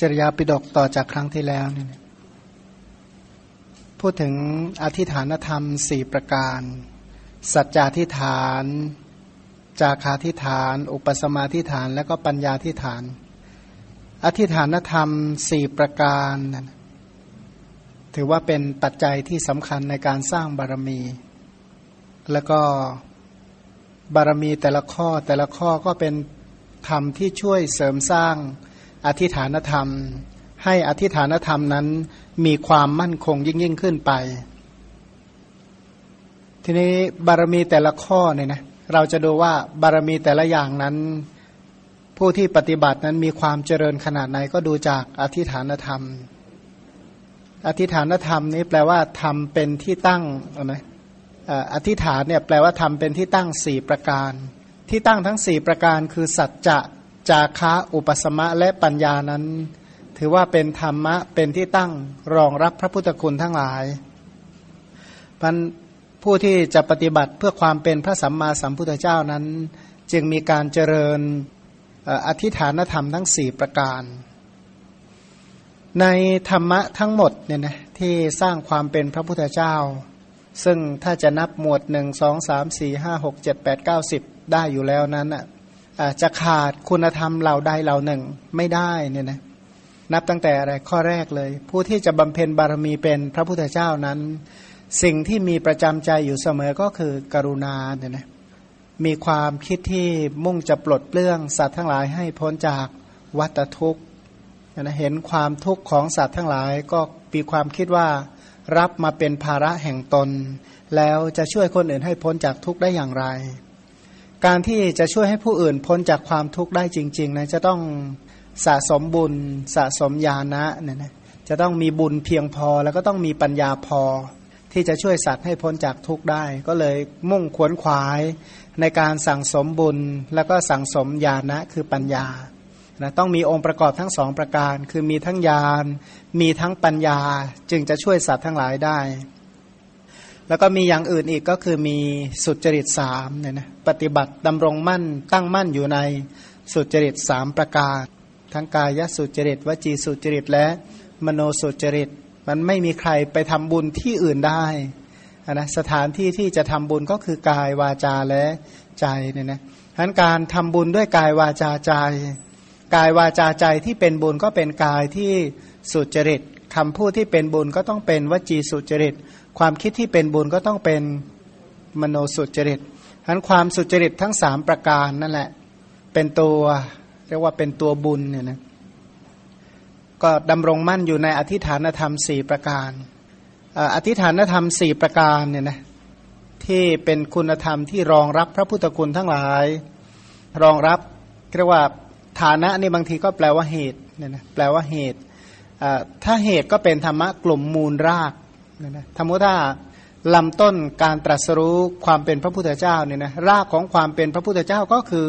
จริยาปิดกต่อจากครั้งที่แล้วเนี่ยพูดถึงอธิฐานธรรมสี่ประการ สัจจาธิฐาน จาคาธิฐาน อุปสมาธิฐาน และก็ปัญญาธิฐาน อธิฐานธรรมสี่ประการถือว่าเป็นปัจจัยที่สำคัญในการสร้างบารมี แล้วก็บารมีแต่ละข้อแต่ละข้อก็เป็นธรรมที่ช่วยเสริมสร้าง อธิฐานธรรม ให้อธิฐานธรรมนั้นมีความมั่นคงยิ่งยิ่งขึ้นไป ทีนี้บารมีแต่ละข้อเนี่ยนะเราจะดูว่าบารมีแต่ละอย่างนั้น ผู้ที่ปฏิบัตินั้นมีความเจริญขนาดไหนก็ดูจากอธิฐานธรรม อธิฐานธรรมนี้แปลว่าทำเป็นที่ตั้งนะอธิฐานเนี่ยแปลว่าทำเป็นที่ตั้งสี่ประการ ที่ตั้งทั้งสี่ประการคือสัจจะ จาคะอุปสมะและปัญญานั้น ถือว่าเป็นธรรมะเป็นที่ตั้งรองรับพระพุทธคุณทั้งหลายพันผู้ที่จะปฏิบัติเพื่อความเป็นพระสัมมาสัมพุทธเจ้านั้น จึงมีการเจริญอธิฐานธรรมทั้งสี่ประการ ในธรรมะทั้งหมดเนี่ยนะที่สร้างความเป็นพระพุทธเจ้า ซึ่งถ้าจะนับหมวดหนึ่งสองสามสี่ห้าหกเจ็ดแปดเก้าสิบได้อยู่แล้วนั้นอะ จะขาดคุณธรรมเหล่าใดเหล่าหนึ่งไม่ได้เนี่ยนะนับตั้งแต่อะไรข้อแรกเลย ผู้ที่จะบำเพ็ญบารมีเป็นพระพุทธเจ้านั้น สิ่งที่มีประจำใจอยู่เสมอก็คือกรุณาเนี่ยนะมีความคิดที่มุ่งจะปลดเปลื้องสัตว์ทั้งหลายให้พ้นจากวัฏทุกข์นะเห็นความทุกข์ของสัตว์ทั้งหลายก็มีความคิดว่ารับมาเป็นภาระแห่งตน แล้วจะช่วยคนอื่นให้พ้นจากทุกข์ได้อย่างไร การที่จะช่วยให้ผู้อื่นพ้นจากความทุกข์ได้จริงๆนะจะต้องสะสมบุญสะสมญาณะเนี่ยนะจะต้องมีบุญเพียงพอแล้วก็ต้องมีปัญญาพอ ที่จะช่วยสัตว์ให้พ้นจากทุกข์ได้ ก็เลยมุ่งขวนขวายในการสั่งสมบุญแล้วก็สั่งสมญาณะคือปัญญานะต้องมีองค์ประกอบทั้งสองประการ คือมีทั้งญาณมีทั้งปัญญาจึงจะช่วยสัตว์ทั้งหลายได้ แล้วก็มีอย่างอื่นอีกก็คือมีสุจริตสามเนี่ยนะปฏิบัติดำรงมั่นตั้งมั่นอยู่ในสุจริตสามประการ ทั้งกายสุจริตวจีสุจริตและมโนสุจริต มันไม่มีใครไปทำบุญที่อื่นได้นะสถานที่ที่จะทำบุญก็คือกายวาจาและใจเนี่ยนะทั้นการทำบุญด้วยกายวาจาใจ กายวาจาใจที่เป็นบุญก็เป็นกายที่สุจริตคำพูดที่เป็นบุญก็ต้องเป็นวจีสุจริต ความคิดที่เป็นบุญก็ต้องเป็นมโนสุจริตทั้นความสุจริตทั้งสามประการนั่นแหละ เป็นตัวเรียกว่าเป็นตัวบุญเนี่ยนะก็ดำรงมั่นอยู่ในอธิฐานธรรมสี่ประการอธิฐานธรรมสี่ประการเนี่ยนะที่เป็นคุณธรรมที่รองรับพระพุทธคุณทั้งหลาย รองรับเรียกว่าฐานะนี่บางทีก็แปลว่าเหตุเนี่ยนะแปลว่าเหตุถ้าเหตุก็เป็นธรรมะกลุ่มมูลราก เนี่ยนะธรรมถ้าลำต้นการตรัสรู้ความเป็นพระพุทธเจ้าเนี่ยนะรากของความเป็นพระพุทธเจ้าก็คือ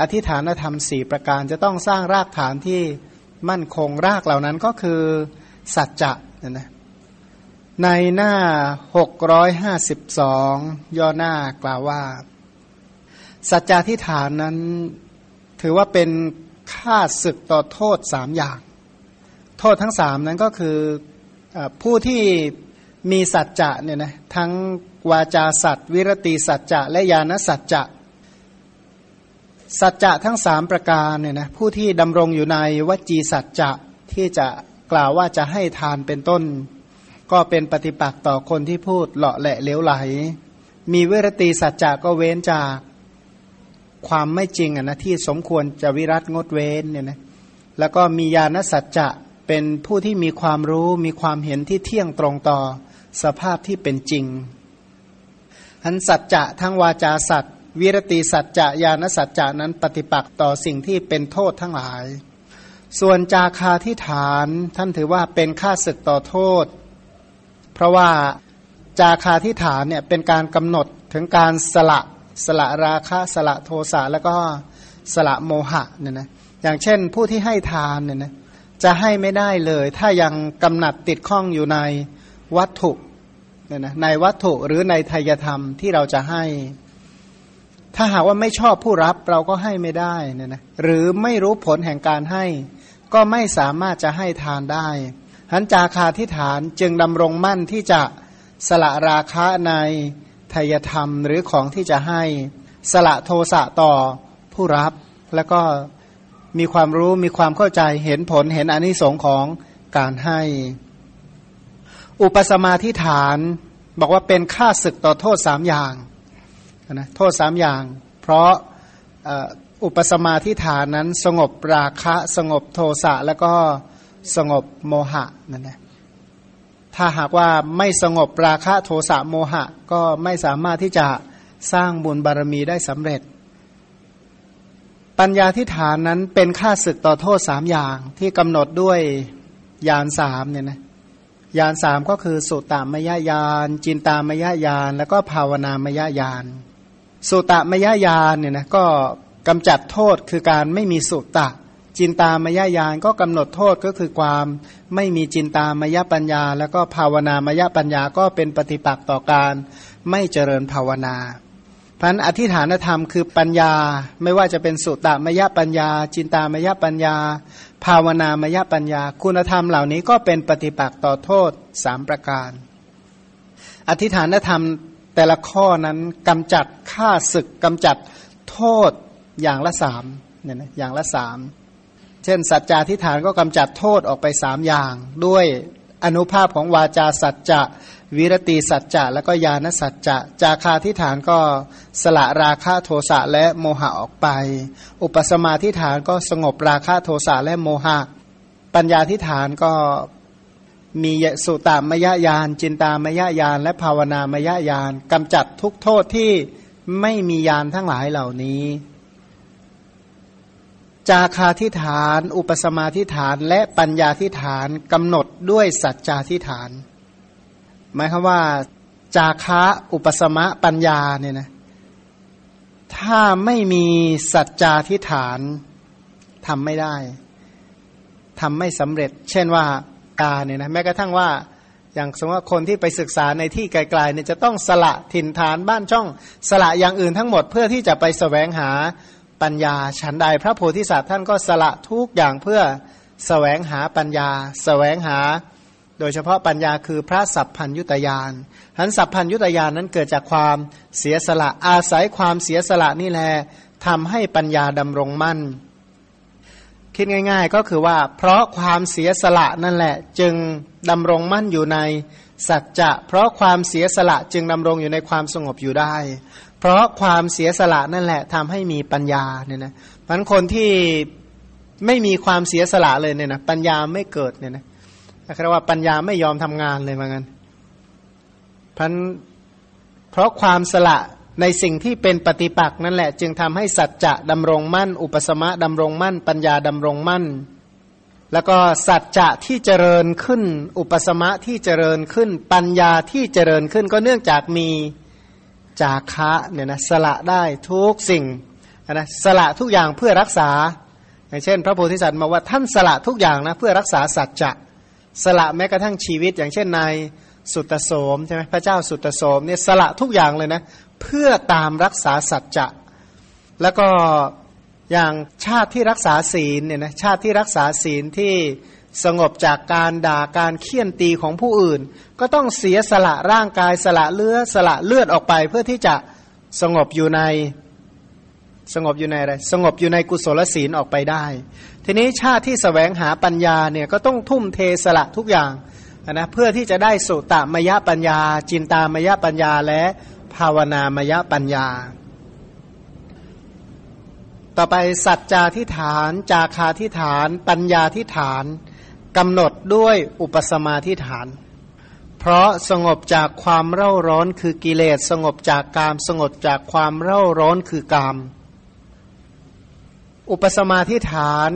อธิฐานธรรมสี่ประการจะต้องสร้างรากฐานที่มั่นคงรากเหล่านั้นก็คือสัจจะเนี่ยนะในหน้า 652 ย่อหน้ากล่าวว่า สัจจาทิฐานนั้นถือว่าเป็นค่าศึกต่อโทษสามอย่าง โทษทั้งสามนั้นก็คืออผู้ที่ มีสัจจะเนี่ยนะทั้งวาจาสัจวิรติสัจจะและญาณสัจจะสัจจะทั้งสามประการเนี่ยนะผู้ที่ดำรงอยู่ในวจีสัจจะที่จะกล่าวว่าจะให้ทานเป็นต้น ก็เป็นปฏิปักษ์ต่อคนที่พูดเลาะแหละเลวไหล มีเวรตีสัจจะก็เว้นจากความไม่จริงอะนะที่สมควรจะวิรัตงดเว้นเนี่ยนะแล้วก็มีญาณสัจจะเป็นผู้ที่มีความรู้มีความเห็นที่เที่ยงตรงต่อ สภาพที่เป็นจริงอันสัจจะทั้งวาจาสัจวิรติสัจจะญาณสัจจะนั้นปฏิปักษ์ต่อสิ่งที่เป็นโทษทั้งหลาย ส่วนจาคาที่ฐานท่านถือว่าเป็นค่าศึกต่อโทษ เพราะว่าจาคาที่ฐานเนี่ยเป็นการกำหนดถึงการสละสละราคะสละโทสะแล้วก็สละโมหะเนี่ยนะอย่างเช่นผู้ที่ให้ทานเนี่ยนะจะให้ไม่ได้เลย ถ้ายังกำหนัดติดข้องอยู่ใน วัตถุเนี่ยนะในวัตถุหรือในทายธรรมที่เราจะให้ ถ้าหากว่าไม่ชอบผู้รับเราก็ให้ไม่ได้เนี่ยนะหรือไม่รู้ผลแห่งการให้ ก็ไม่สามารถจะให้ทานได้หันจาคาทิฐานจึงดำรงมั่นที่จะสละราคะในทายธรรมหรือของที่จะให้ สละโทสะต่อผู้รับ แล้วก็มีความรู้มีความเข้าใจเห็นผลเห็นอนิสงค์ของการให้ อุปสมาธิฐาน บอกว่าเป็นค่าศึกต่อโทษสามอย่างนะโทษสามอย่าง เพราะอุปสมาธิฐานนั้นสงบราคะสงบโทสะแล้วก็สงบโมหะนั่นแหละถ้าหากว่าไม่สงบราคะโทสะโมหะ ก็ไม่สามารถที่จะสร้างบุญบารมีได้สำเร็จ ปัญญาทิฏฐานนั้นเป็นค่าศึกต่อโทษสามอย่างที่กำหนดด้วยยานสามเนี่ยนะ ยานสามก็คือสุตตามยญาณจินตามยญาณแล้วก็ภาวนามยญาณสุตตามยญาณเนี่ยนะก็กำจัดโทษคือการไม่มีสุตตะ จินตามยญาณก็กำหนดโทษก็คือความไม่มีจินตามยปัญญา แล้วก็ภาวนามยปัญญาก็เป็นปฏิปักษ์ต่อการไม่เจริญภาวนาพันอธิฐานธรรมคือปัญญาไม่ว่าจะเป็นสุตตามยปัญญา จินตามยปัญญา ภาวนามยปัญญา คุณธรรมเหล่านี้ก็เป็นปฏิปักษ์ต่อโทษสามประการ อธิฐานธรรมแต่ละข้อนั้นกำจัดฆ่าศึกกำจัดโทษอย่างละสามเนี่ยนะอย่างละสามเช่น สัจจาทิฐานก็กำจัดโทษออกไปสามอย่าง ด้วยอนุภาพของวาจาสัจจะ วิรติสัจจะแล้วก็ญาณสัจจะจาคาทิฐานก็สละราคะโทสะและโมหะออกไป อุปสมาทิฐานก็สงบราคะโทสะและโมหะ ปัญญาทิฐานก็มีสุตามยญาณจินตามยญาณและภาวนามยญาณกำจัดทุกโทษที่ไม่มียานทั้งหลายเหล่านี้ จาคาทิฐาน อุปสมาทิฐานและปัญญาทิฐานกำหนดด้วยสัจจาทิฐาน หมายคือว่า จาคะอุปสมะปัญญาเนี่ยนะถ้าไม่มีสัจจาทิฐานทำไม่ได้ทำไม่สำเร็จ เช่นว่ากาเนี่ยนะแม้กระทั่งว่าอย่างสมมติว่าคนที่ไปศึกษาในที่ไกลๆเนี่ยจะต้องสละถิ่นฐานบ้านช่อง สละอย่างอื่นทั้งหมดเพื่อที่จะไปสแสวงหาปัญญาฉันใดพระโพธิสัตว์ท่านก็สละทุกอย่างเพื่อสแสวงหาปัญญาสแสวงหา โดยเฉพาะปัญญาคือพระสัพพัญยุตยานหันสัพพัญยุตยานนั้นเกิดจากความเสียสละอาศัยความเสียสละนี่แหละทำให้ปัญญาดำรงมั่น คิดง่าย ๆ ก็คือว่า เพราะความเสียสละนั่นแหละ จึงดำรงมั่นอยู่ในสัจจะ เพราะความเสียสละจึงดำรงอยู่ในความสงบอยู่ได้ เพราะความเสียสละนั่นแหละทำให้มีปัญญาเนี่ยนะพันคนที่ไม่มีความเสียสละเลยเนี่ยนะปัญญาไม่เกิดเนี่ยนะ เรียกว่าปัญญาไม่ยอมทำงานเลยเหมือนกันพันเพราะความสละในสิ่งที่เป็นปฏิปักษ์นั่นแหละ จึงทำให้สัจจะดำรงมั่น อุปสมะดำรงมั่น ปัญญาดำรงมั่น แล้วก็สัจจะที่เจริญขึ้น อุปสมะที่เจริญขึ้น ปัญญาที่เจริญขึ้น ก็เนื่องจากมีจาคะเนี่ยนะสละได้ทุกสิ่งนะสละทุกอย่างเพื่อรักษา อย่างเช่น พระโพธิสัตว์มาว่าท่านสละทุกอย่างนะเพื่อรักษาสัจจะ สละแม้กระทั่งชีวิต อย่างเช่นนายสุตโสมใช่ไหมพระเจ้าสุตโสมเนี่ยสละทุกอย่างเลยนะ เพื่อตามรักษาสัจจะ แล้วก็อย่างชาติที่รักษาศีลเนี่ยนะชาติที่รักษาศีลที่สงบจากการด่าการเคี่ยนตีของผู้อื่น ก็ต้องเสียสละร่างกายสละเลือดสละเลือดออกไป เพื่อที่จะสงบอยู่ในสงบอยู่ในอะไรสงบอยู่ในกุศลศีลออกไปได้ ทีนี้ชาติที่สแสวงหาปัญญาเนี่ยก็ต้องทุ่มเทสละทุกอย่างนะเพื่อที่จะได้สุตามยปัญญา จินตามยปัญญาและภาวนามยปัญญา ต่อไปสัจจาทิฐาน จาคาทิฐาน ปัญญาทิฐานกำหนดด้วยอุปสมาทิฐาน เพราะสงบจากความเร่าร้อนคือกิเลสสงบจากกามสงบจากความเร่าร้อนคือกาม อุปสมาทิฐาน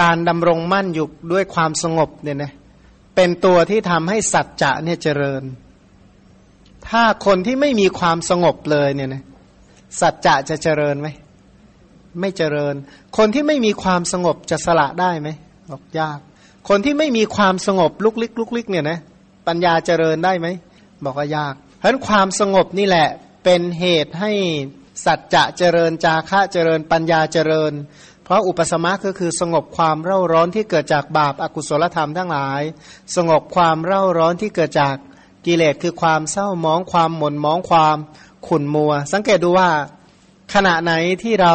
การดำรงมั่นอยู่ด้วยความสงบเนี่ยนะเป็นตัวที่ทำให้สัจจะเนี่ยเจริญ ถ้าคนที่ไม่มีความสงบเลยเนี่ยนะสัจจะจะเจริญไหมไม่เจริญ คนที่ไม่มีความสงบจะสละได้ไหมบอกยาก คนที่ไม่มีความสงบลุกลิกลุกลิกเนี่ยนะปัญญาเจริญได้ไหมบอกว่ายากเพราะฉะนั้นความสงบนี่แหละเป็นเหตุให้สัจจะเจริญจาคะเจริญปัญญาเจริญ เพราะอุปสมะก็คือสงบความเร่าร้อนที่เกิดจากบาปอากุศลธรรมทั้งหลาย สงบความเร่าร้อนที่เกิดจากกิเลสคือความเศร้ามองความหม่นมองความขุ่นมัว สังเกตดูว่าขณะไหนที่เรา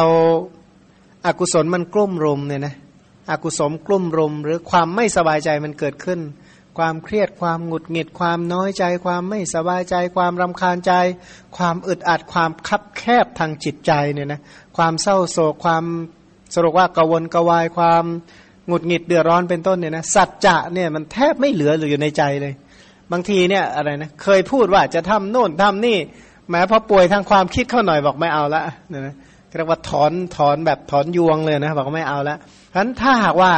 อากุศลมันกลุ่มรุมเนี่ยนะอกุศลกลุ่มรุม หรือความไม่สบายใจมันเกิดขึ้น ความเครียดความหงุดหงิดความน้อยใจ ความไม่สบายใจ ความรำคาญใจ ความอึดอัดความคับแคบทางจิตใจเนี่ยนะความเศร้าโศกความ สรุปว่ากวนกวายความหงุดหงิดเดือดร้อนเป็นต้นเนี่ยนะสัจจะเนี่ยมันแทบไม่เหลือหรืออยู่ในใจเลย บางทีเนี่ยอะไรนะเคยพูดว่าจะทำโน่นทำนี่แม้พอป่วยทางความคิดเข้าหน่อยบอกไม่เอาละเนี่ยนะเรียกว่าถอนถอนแบบถอนยวงเลยนะบอกไม่เอาละฉะนั้นถ้าหากว่า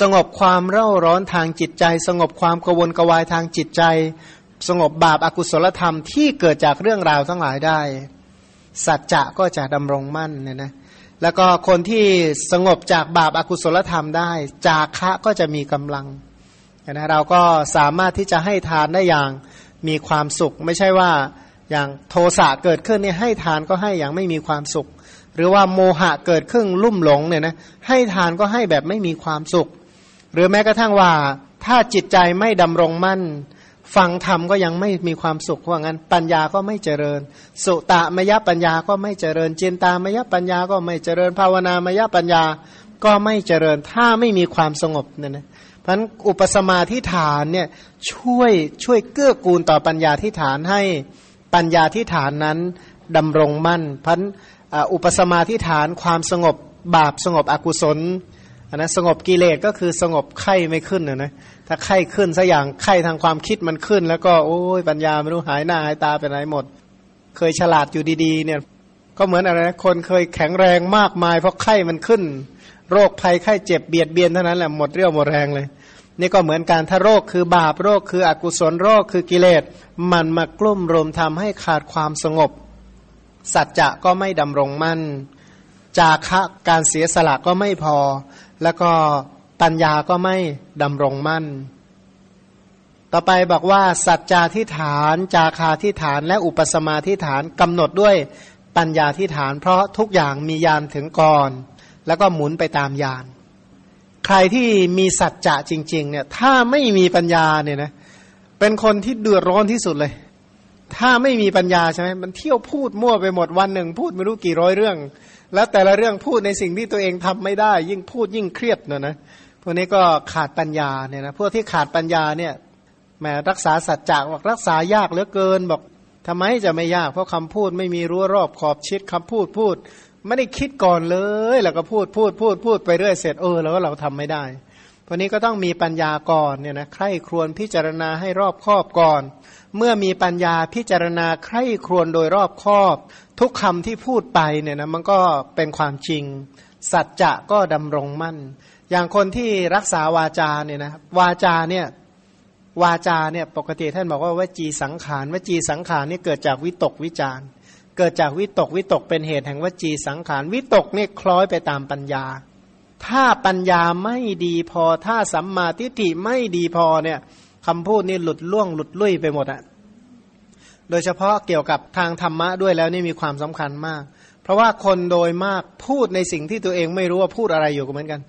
สงบความเร่าร้อนทางจิตใจ สงบความกวนกวายทางจิตใจ สงบบาปอากุศลธรรมที่เกิดจากเรื่องราวทั้งหลายได้ สัจจะก็จะดำรงมั่นเนี่ยนะ แล้วก็คนที่สงบจากบาปอากุศลธรรมได้ จาคะก็จะมีกำลังนะเราก็สามารถที่จะให้ทานได้อย่างมีความสุข ไม่ใช่ว่าอย่างโทสะเกิดขึ้นเนี่ยให้ทานก็ให้อย่างไม่มีความสุข หรือว่าโมหะเกิดขึ้นลุ่มหลงเนี่ยนะให้ทานก็ให้แบบไม่มีความสุข หรือแม้กระทั่งว่าถ้าจิตใจไม่ดำรงมั่น ฟังธรรมก็ยังไม่มีความสุขว่างั้น ปัญญาก็ไม่เจริญ สุตะมยปัญญาก็ไม่เจริญจินตามยปัญญาก็ไม่เจริญ ภาวนามยปัญญาก็ไม่เจริญ ถ้าไม่มีความสงบเนี่ยนะเพราะอุปสมาธิฐานเนี่ยช่วยช่วยเกื้อกูลต่อปัญญาที่ฐานให้ปัญญาที่ฐานนั้นดำรงมั่นพันอุปสมาธิฐานความสงบบาปสงบอกุศล นนะสงบกิเลสก็คือสงบไข้ไม่ขึ้นนะนะถ้าไข้ขึ้นสัอย่างไข้ทางความคิดมันขึ้น แล้วก็โอ้ยปัญญาไม่รู้หายหน้าหายตาไปไหนหมด เคยฉลาดอยู่ดีๆ เนี่ย ก็เหมือนอะไรนะคนเคยแข็งแรงมากมายเพราะไข้มันขึ้น โรคภัยไข้เจ็บเบียดเบียนเท่านั้นแหละหมดเรี่ยวหมดแรงเลย นี่ก็เหมือนการถ้าโรคคือบาปโรคคืออกุศลโรคคือกิเลสมันมากลุ่มรวมทำให้ขาดความสงบ สัจจะก็ไม่ดำรงมั่นจาคะการเสียสละก็ไม่พอ แล้วก็ปัญญาก็ไม่ดำรงมั่น ต่อไปบอกว่า สัจจาที่ฐาน จาคาที่ฐาน และอุปสมาที่ฐานกำหนดด้วยปัญญาที่ฐาน เพราะทุกอย่างมียานถึงก่อน แล้วก็หมุนไปตามยานใครที่มีสัจจะจริง ๆ เนี่ย ถ้าไม่มีปัญญาเนี่ยนะเป็นคนที่เดือดร้อนที่สุดเลย ถ้าไม่มีปัญญาใช่ไหมมันเที่ยวพูดมั่วไปหมดวันหนึ่ง พูดไม่รู้กี่ร้อยเรื่อง แล้วแต่ละเรื่องพูดในสิ่งที่ตัวเองทำไม่ได้ ยิ่งพูดยิ่งเครียดเนะนะพวกนี้ก็ขาดปัญญาเนี่ยนะพวกที่ขาดปัญญาเนี่ยแหมรักษาสัจจะบอกรักษายากเหลือเกินบอกทำไมจะไม่ยาก เพราะคำพูดไม่มีรั้วรอบขอบชิดคำพูดพูด ไม่ได้คิดก่อนเลย แล้วก็พูดพูดพูดพูดไปเรื่อยเสร็จเออแล้วเราทำไม่ได้พวกนี้ก็ต้องมีปัญญาก่อนเนี่ยนะใคร่ครวญพิจารณาให้รอบครอบก่อน เมื่อมีปัญญาพิจารณาใคร่ครวญโดยรอบคอบ ทุกคำที่พูดไปเนี่ยนะมันก็เป็นความจริง สัจจะก็ดำรงมั่น อย่างคนที่รักษาวาจาเนี่ยนะวาจาเนี่ยวาจาเนี่ยปกติท่านบอกว่าวจีสังขารวจีสังขารนี่เกิดจากวิตกวิจารเกิดจากวิตกวิตกเป็นเหตุแห่งวจีสังขารวิตกเนี่ยคล้อยไปตามปัญญา ถ้าปัญญาไม่ดีพอถ้าสัมมาทิฏฐิไม่ดีพอเนี่ย คำพูดนี่หลุดล่วงหลุดลุ่ยไปหมดอะโดยเฉพาะเกี่ยวกับทางธรรมะด้วยแล้วนี่มีความสำคัญมาก เพราะว่าคนโดยมากพูดในสิ่งที่ตัวเองไม่รู้ว่าพูดอะไรอยู่ก็เหมือนกัน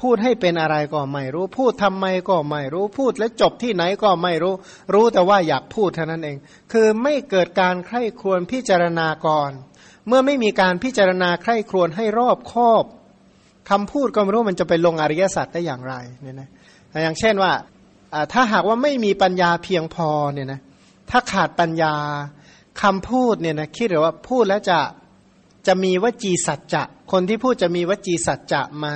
พูดให้เป็นอะไรก็ไม่รู้ พูดทำไมก็ไม่รู้พูดแล้วจบที่ไหนก็ไม่รู้ รู้แต่ว่าอยากพูดเท่านั้นเอง คือไม่เกิดการใคร่ควรพิจารณาก่อน เมื่อไม่มีการพิจารณาใคร่ครวญให้รอบคอบคำพูดก็ไม่รู้มันจะไปลงอริยสัจได้อย่างไรเนี่ยนะอย่างเช่นว่า ถ้าหากว่าไม่มีปัญญาเพียงพอเนี่ยนะถ้าขาดปัญญาคำพูดเนี่ยนะคิดหรือว่าพูดแล้วจะจะมีวจีสัจจะ คนที่พูดจะมีวจีสัจจะไหม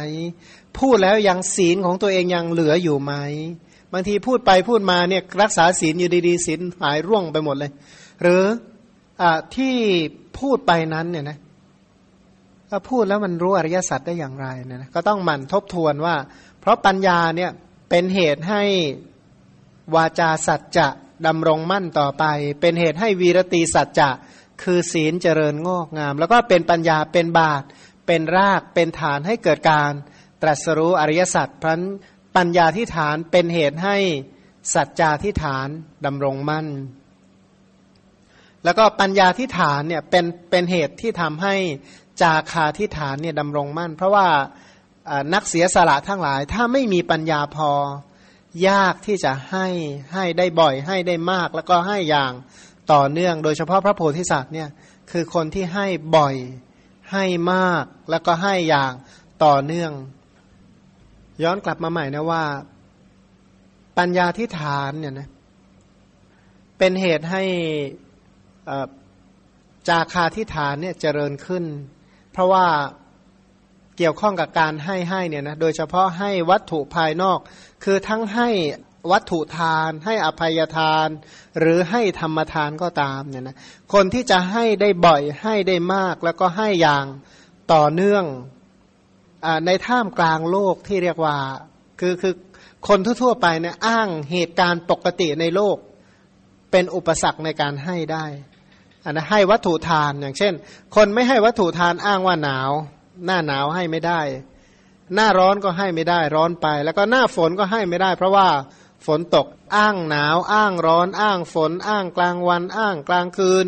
พูดแล้วยังศีลของตัวเองยังเหลืออยู่ไหมบางทีพูดไปพูดมาเนี่ยรักษาศีลอยู่ดีๆศีลหายร่วงไปหมดเลย หรืออที่พูดไปนั้นเนี่ยนะถ้าพูดแล้วมันรู้อริยสัจได้อย่างไรเนี่ยนะก็ต้องหมั่นทบทวนว่า เพราะปัญญาเนี่ยเป็นเหตุให้ วาจาสัจจะดำรงมั่นต่อไป เป็นเหตุให้วีรตีสัจจะคือศีลเจริญงอกงาม แล้วก็เป็นปัญญาเป็นบาตเป็นรากเป็นฐานให้เกิดการ ตรัสรู้อริยสัจพราะปัญญาที่ฐานเป็นเหตุให้สัจจาที่ฐานดำรงมั่น แล้วก็ปัญญาที่ฐานเนี่ยเป็นเป็นเหตุที่ทำให้จาคาที่ฐานเนี่ยดำรงมั่น เพราะว่านักเสียสละทั้งหลาย ถ้าไม่มีปัญญาพอ ยากที่จะให้ให้ได้บ่อย ให้ได้มาก แล้วก็ให้อย่างต่อเนื่อง โดยเฉพาะพระโพธิสัตว์เนี่ยคือคนที่ให้บ่อย ให้มาก แล้วก็ให้อย่างต่อเนื่อง ย้อนกลับมาใหม่นะว่า ปัญญาที่ฐานเนี่ยนะเป็นเหตุให้จาคาที่ฐานเนี่ยเจริญขึ้น เพราะว่า เกี่ยวข้องกับการให้ให้เนี่ยนะโดยเฉพาะให้วัตถุภายนอก คือทั้งให้วัตถุทาน ให้อภัยทาน หรือให้ธรรมทานก็ตามเนี่ยนะคนที่จะให้ได้บ่อยให้ได้มากแล้วก็ให้อย่างต่อเนื่องอในท่ามกลางโลกที่เรียกว่าคือคือคนทั่วๆไปเนี่ยอ้างเหตุการณ์ปกติในโลก เป็นอุปสรรคในการให้ได้อันนะให้วัตถุทานอย่างเช่น คนไม่ให้วัตถุทานอ้างว่าหนาว หน้าหนาวให้ไม่ได้ หน้าร้อนก็ให้ไม่ได้ร้อนไป แล้วก็หน้าฝนก็ให้ไม่ได้ เพราะว่าฝนตกอ้างหนาว อ้างร้อน อ้างฝน อ้างกลางวัน อ้างกลางคืน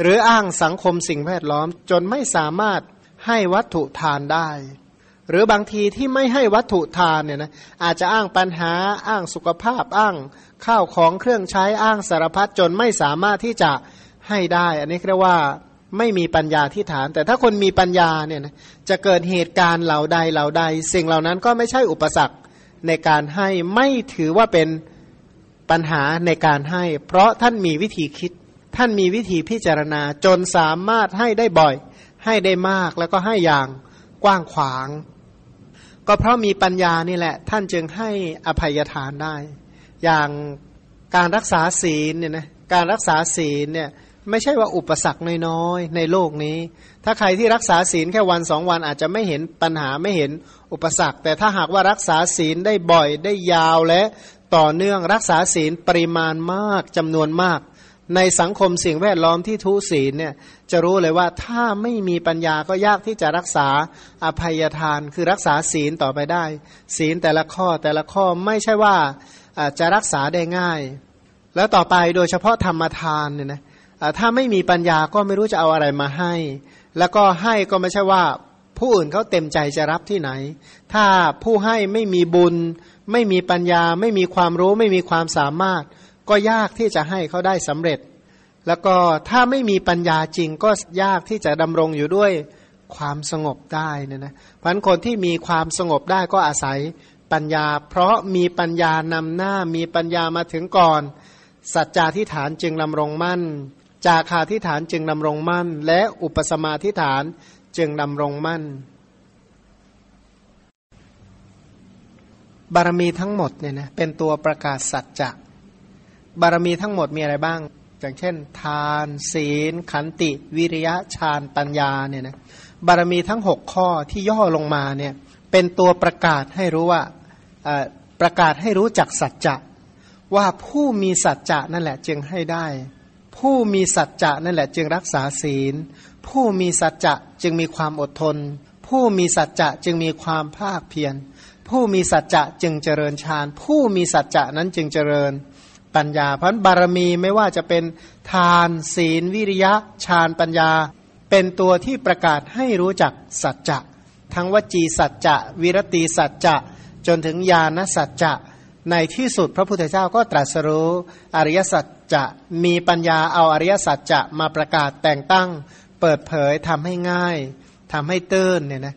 หรืออ้างสังคมสิ่งแวดล้อม จนไม่สามารถให้วัตถุทานได้ หรือบางทีที่ไม่ให้วัตถุทานเนี่ยนะอาจจะอ้างปัญหาอ้างสุขภาพอ้างข้าวของเครื่องใช้อ้างสารพัดจนไม่สามารถที่จะให้ได้ อันนี้เรียกว่า ไม่มีปัญญาที่ฐาน แต่ถ้าคนมีปัญญาเนี่ยนะจะเกิดเหตุการณ์เหล่าใดเหล่าใด สิ่งเหล่านั้นก็ไม่ใช่อุปสรรคในการให้ไม่ถือว่าเป็นปัญหาในการให้ เพราะท่านมีวิธีคิด ท่านมีวิธีพิจารณาจนสามารถให้ได้บ่อย ให้ได้มากแล้วก็ให้อย่างกว้างขวาง ก็เพราะมีปัญญานี่แหละ ท่านจึงให้อภัยทานได้ อย่างการรักษาศีลเนี่ยนะการรักษาศีลเนี่ย ไม่ใช่ว่าอุปสรรคน้อยๆในโลกนี้ ถ้าใครที่รักษาศีลแค่วันสองวันอาจจะไม่เห็นปัญหาไม่เห็นอุปสรรค แต่ถ้าหากว่ารักษาศีลได้บ่อยได้ยาวและต่อเนื่องรักษาศีลปริมาณมากจำนวนมาก ในสังคมสิ่งแวดล้อมที่ทุศีลเนี่ยจะรู้เลยว่าถ้าไม่มีปัญญาก็ยากที่จะรักษาอภัยทานคือรักษาศีลต่อไปได้ ศีลแต่ละข้อแต่ละข้อไม่ใช่ว่าจะรักษาได้ง่าย แล้วต่อไปโดยเฉพาะธรรมทานเนี่ยนะ ถ้าไม่มีปัญญาก็ไม่รู้จะเอาอะไรมาให้ แล้วก็ให้ก็ไม่ใช่ว่า ผู้อื่นเขาเต็มใจจะรับที่ไหน ถ้าผู้ให้ไม่มีบุญ ไม่มีปัญญา ไม่มีความรู้ ไม่มีความสามารถ ก็ยากที่จะให้เขาได้สำเร็จ แล้วก็ถ้าไม่มีปัญญาจริงก็ยากที่จะดำรงอยู่ด้วยความสงบได้นะนะพันคนที่มีความสงบได้ก็อาศัยปัญญา เพราะมีปัญญานำหน้ามีปัญญามาถึงก่อน สัจจาธิฐานจึงดำรงมั่น จาคาทิฐานจึงดำรงมั่น และอุปสมาทิฐานจึงดำรงมั่น บารมีทั้งหมดเนี่ยนะเป็นตัวประกาศสัจจะบารมีทั้งหมดมีอะไรบ้าง อย่างเช่น ทาน ศีล ขันติ วิริยะฌานปัญญาเนี่ยนะบารมีทั้งหกข้อที่ย่อลงมาเนี่ยเป็นตัวประกาศให้รู้ว่าประกาศให้รู้จักสัจจะว่าผู้มีสัจจะนั่นแหละจึงให้ได้ ผู้มีสัจจะนั่นแหละจึงรักษาศีล ผู้มีสัจจะจึงมีความอดทน ผู้มีสัจจะจึงมีความภาคเพียร ผู้มีสัจจะจึงเจริญฌาน ผู้มีสัจจะนั้นจึงเจริญปัญญา เพราะบารมีไม่ว่าจะเป็นทานศีล วิริยะฌานปัญญา เป็นตัวที่ประกาศให้รู้จักสัจจะ ทั้งวจีสัจจะ วิรติสัจจะ จนถึงญาณสัจจะ ในที่สุดพระพุทธเจ้าก็ตรัสรู้อริยสัจจะมีปัญญาเอาอริยสัจจะมาประกาศแต่งตั้ง เปิดเผยทำให้ง่ายทำให้ตื้นเนี่ยนะ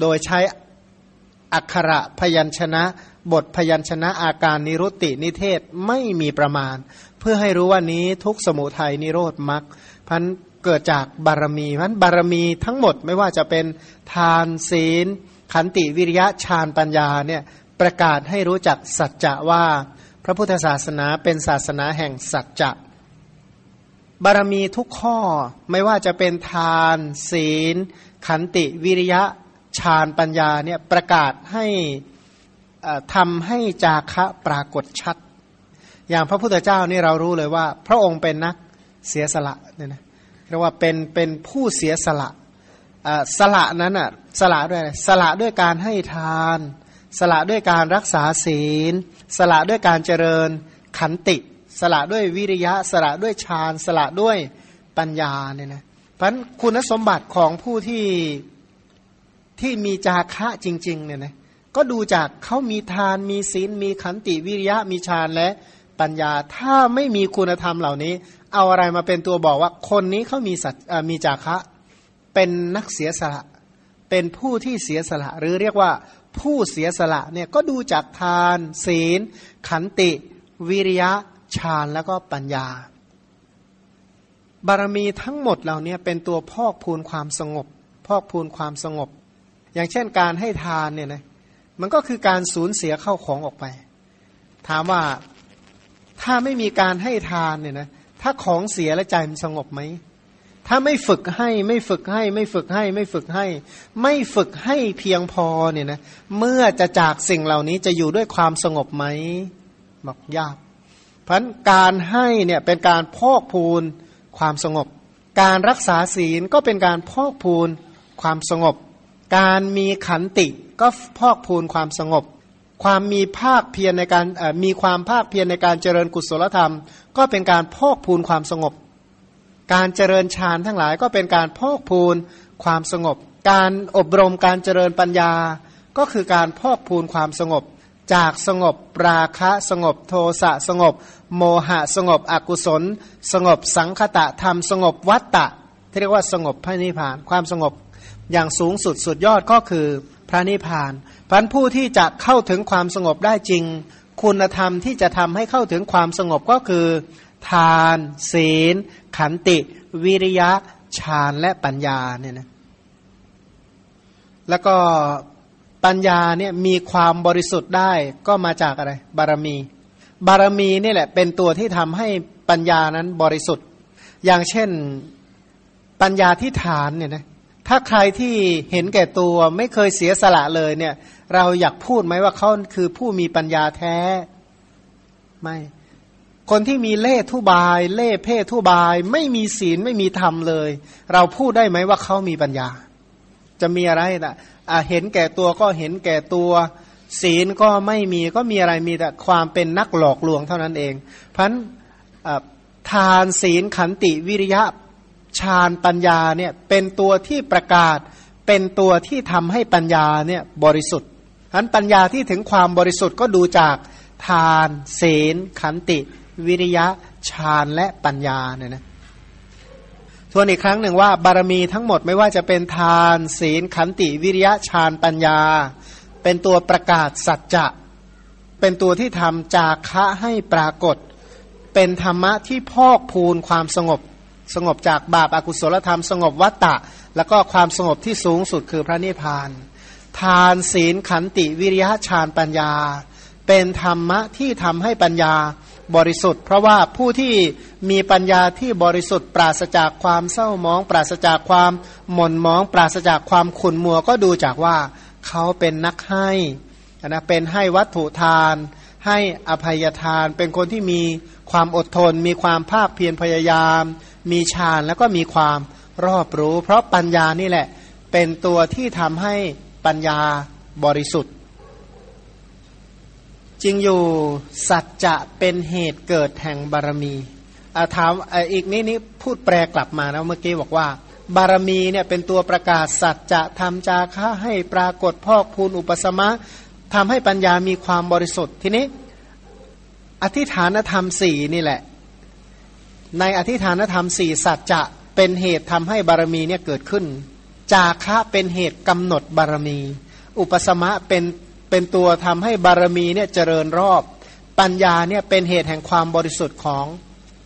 โดยใช้อักขระพยัญชนะ บทพยัญชนะอาการนิรุตตินิเทศไม่มีประมาณ เพื่อให้รู้ว่านี้ทุกสมุทัยนิโรธมรรคพันเกิดจากบารมีพันบารมีทั้งหมดไม่ว่าจะเป็นทานศีล ขันติวิริยะฌานปัญญาเนี่ย ประกาศให้รู้จักสัจจะว่าพระพุทธศาสนาเป็นศาสนาแห่งสัจจะบารมีทุกข้อไม่ว่าจะเป็นทาน ศีล ขันติวิริยะฌานปัญญาเนี่ยประกาศให้ทำให้จาคะปรากฏชัด อย่างพระพุทธเจ้านี่เรารู้เลยว่า พระองค์เป็นนักเสียสละเนี่ยนะเรียกว่าเป็นเป็นผู้เสียสละสละนั้นอะสละด้วยสละด้วยการให้ทาน สละด้วยการรักษาศีล สละด้วยการเจริญขันติ สละด้วยวิริยะ สละด้วยฌาน สละด้วยปัญญาเนี่ยนะเพราะคุณสมบัติของผู้ที่ที่มีจาคะจริงๆเนี่ยนะก็ดูจากเขามีทานมีศีลมีขันติวิริยะมีฌานและปัญญาถ้าไม่มีคุณธรรมเหล่านี้ เอาอะไรมาเป็นตัวบอกว่าคนนี้เขามีสัตมีจาคะ เป็นนักเสียสละ เป็นผู้ที่เสียสละ หรือเรียกว่า ผู้เสียสละเนี่ยก็ดูจากทาน ศีล ขันติ วิริยะฌานแล้วก็ปัญญา บารมีทั้งหมดเหล่านี้เป็นตัวพอกพูนความสงบ พอกพูนความสงบ อย่างเช่นการให้ทานเนี่ยนะมันก็คือการสูญเสียเข้าของออกไป ถามว่าถ้าไม่มีการให้ทานเนี่ยนะถ้าของเสียแล้วใจมันสงบไหม ถ้าไม่ฝึกให้ไม่ฝึกให้ ไม่ฝึกให้ ไม่ฝึกให้ ไม่ฝึกให้เพียงพอเนี่ยนะเมื่อจะจากสิ่งเหล่านี้จะอยู่ด้วยความสงบไหมบอกยากพราะการให้เนี่ยเป็นการพอกพูนความสงบ การรักษาศีลก็เป็นการพอกพูนความสงบ การมีขันติก็พอกพูนความสงบ ความมีภาคเพียรในการมีความภาคเพียรในการเจริญกุศลธรรม ก็เป็นการพอกพูนความสงบ การเจริญฌานทั้งหลายก็เป็นการพอกพูนความสงบ การอบรมการเจริญปัญญา ก็คือการพอกพูนความสงบ จากสงบราคะสงบ โทสะสงบ โมหะสงบอกุศล สงบสังคตะธรรมสงบวัตตะที่เรียกว่าสงบพระนิพพาน ความสงบอย่างสูงสุดสุดยอดก็คือพระนิพพานพันผู้ที่จะเข้าถึงความสงบได้จริง คุณธรรมที่จะทำให้เข้าถึงความสงบก็คือ ทาน ศีล ขันติ วิริยะฌานและปัญญาเนี่ยนะแล้วก็ปัญญาเนี่ยมีความบริสุทธิ์ได้ก็มาจากอะไร บารมี บารมีนี่แหละ เป็นตัวที่ทำให้ปัญญานั้นบริสุทธิ์ อย่างเช่นปัญญาที่ฐานเนี่ยนะถ้าใครที่เห็นแก่ตัวไม่เคยเสียสละเลยเนี่ย เราอยากพูดไหมว่าเขาคือผู้มีปัญญาแท้ ไม่ คนที่มีเล่ทุบาย เล่เพ่ทุบาย ไม่มีศีลไม่มีธรรมเลย เราพูดได้ไหมว่าเขามีปัญญา จะมีอะไรนะเห็นแก่ตัวก็เห็นแก่ตัว ศีลก็ไม่มีก็มีอะไรมีแต่ความเป็นนักหลอกลวงเท่านั้นเอง เพราะนั้นทานศีลขันติวิริยะฌานปัญญาเนี่ยเป็นตัวที่ประกาศ เป็นตัวที่ทำให้ปัญญาเนี่ยบริสุทธิ์ฉะนั้นปัญญาที่ถึงความบริสุทธิ์ก็ดูจากทานศีลขันติ วิริยะฌานและปัญญาเนี่ยนะทวนอีกครั้งหนึ่งว่าบารมีทั้งหมดไม่ว่าจะเป็นทาน ศีลขันติวิริยะฌานปัญญา เป็นตัวประกาศสัจจะ เป็นตัวที่ทำจาคะให้ปรากฏ เป็นธรรมะที่พอกพูนความสงบ สงบจากบาปอากุศลธรรมสงบวัตตะ แล้วก็ความสงบที่สูงสุดคือพระนิพพาน ทานศีลขันติวิริยะฌานปัญญา เป็นธรรมะที่ทำให้ปัญญา บริสุทธิ์ เพราะว่าผู้ที่มีปัญญาที่บริสุทธิ์ ปราศจากความเศร้ามอง ปราศจากความหม่นมอง ปราศจากความขุนมัวก็ดูจากว่าเขาเป็นนักให้นะเป็นให้วัตถุทาน ให้อภัยทาน เป็นคนที่มีความอดทน มีความภาคเพียรพยายาม มีฌานแล้วก็มีความรอบรู้ เพราะปัญญานี่แหละ เป็นตัวที่ทำให้ปัญญาบริสุทธิ์ จริงอยู่สัจจะเป็นเหตุเกิดแห่งบารมีถามอีกนี้นี้พูดแปลกลับมานะเมื่อกี้บอกว่า บารมีเนี่ยเป็นตัวประกาศสัจจะทำจาค่าให้ปรากฏพอกพูนอุปสมะทำให้ปัญญามีความบริสุทธิ์ทีนี้ อธิฐานธรรมสี่นี่แหละ ในอธิฐานธรรมสี่สัจจะเป็นเหตุทำให้บารมีเนี่ยเกิดขึ้น จาคะเป็นเหตุกำหนดบารมี อุปสมะเป็น เป็นตัวทำให้บารมีเนี่ยเจริญรอบ ปัญญาเนี่ยเป็นเหตุแห่งความบริสุทธิ์ของ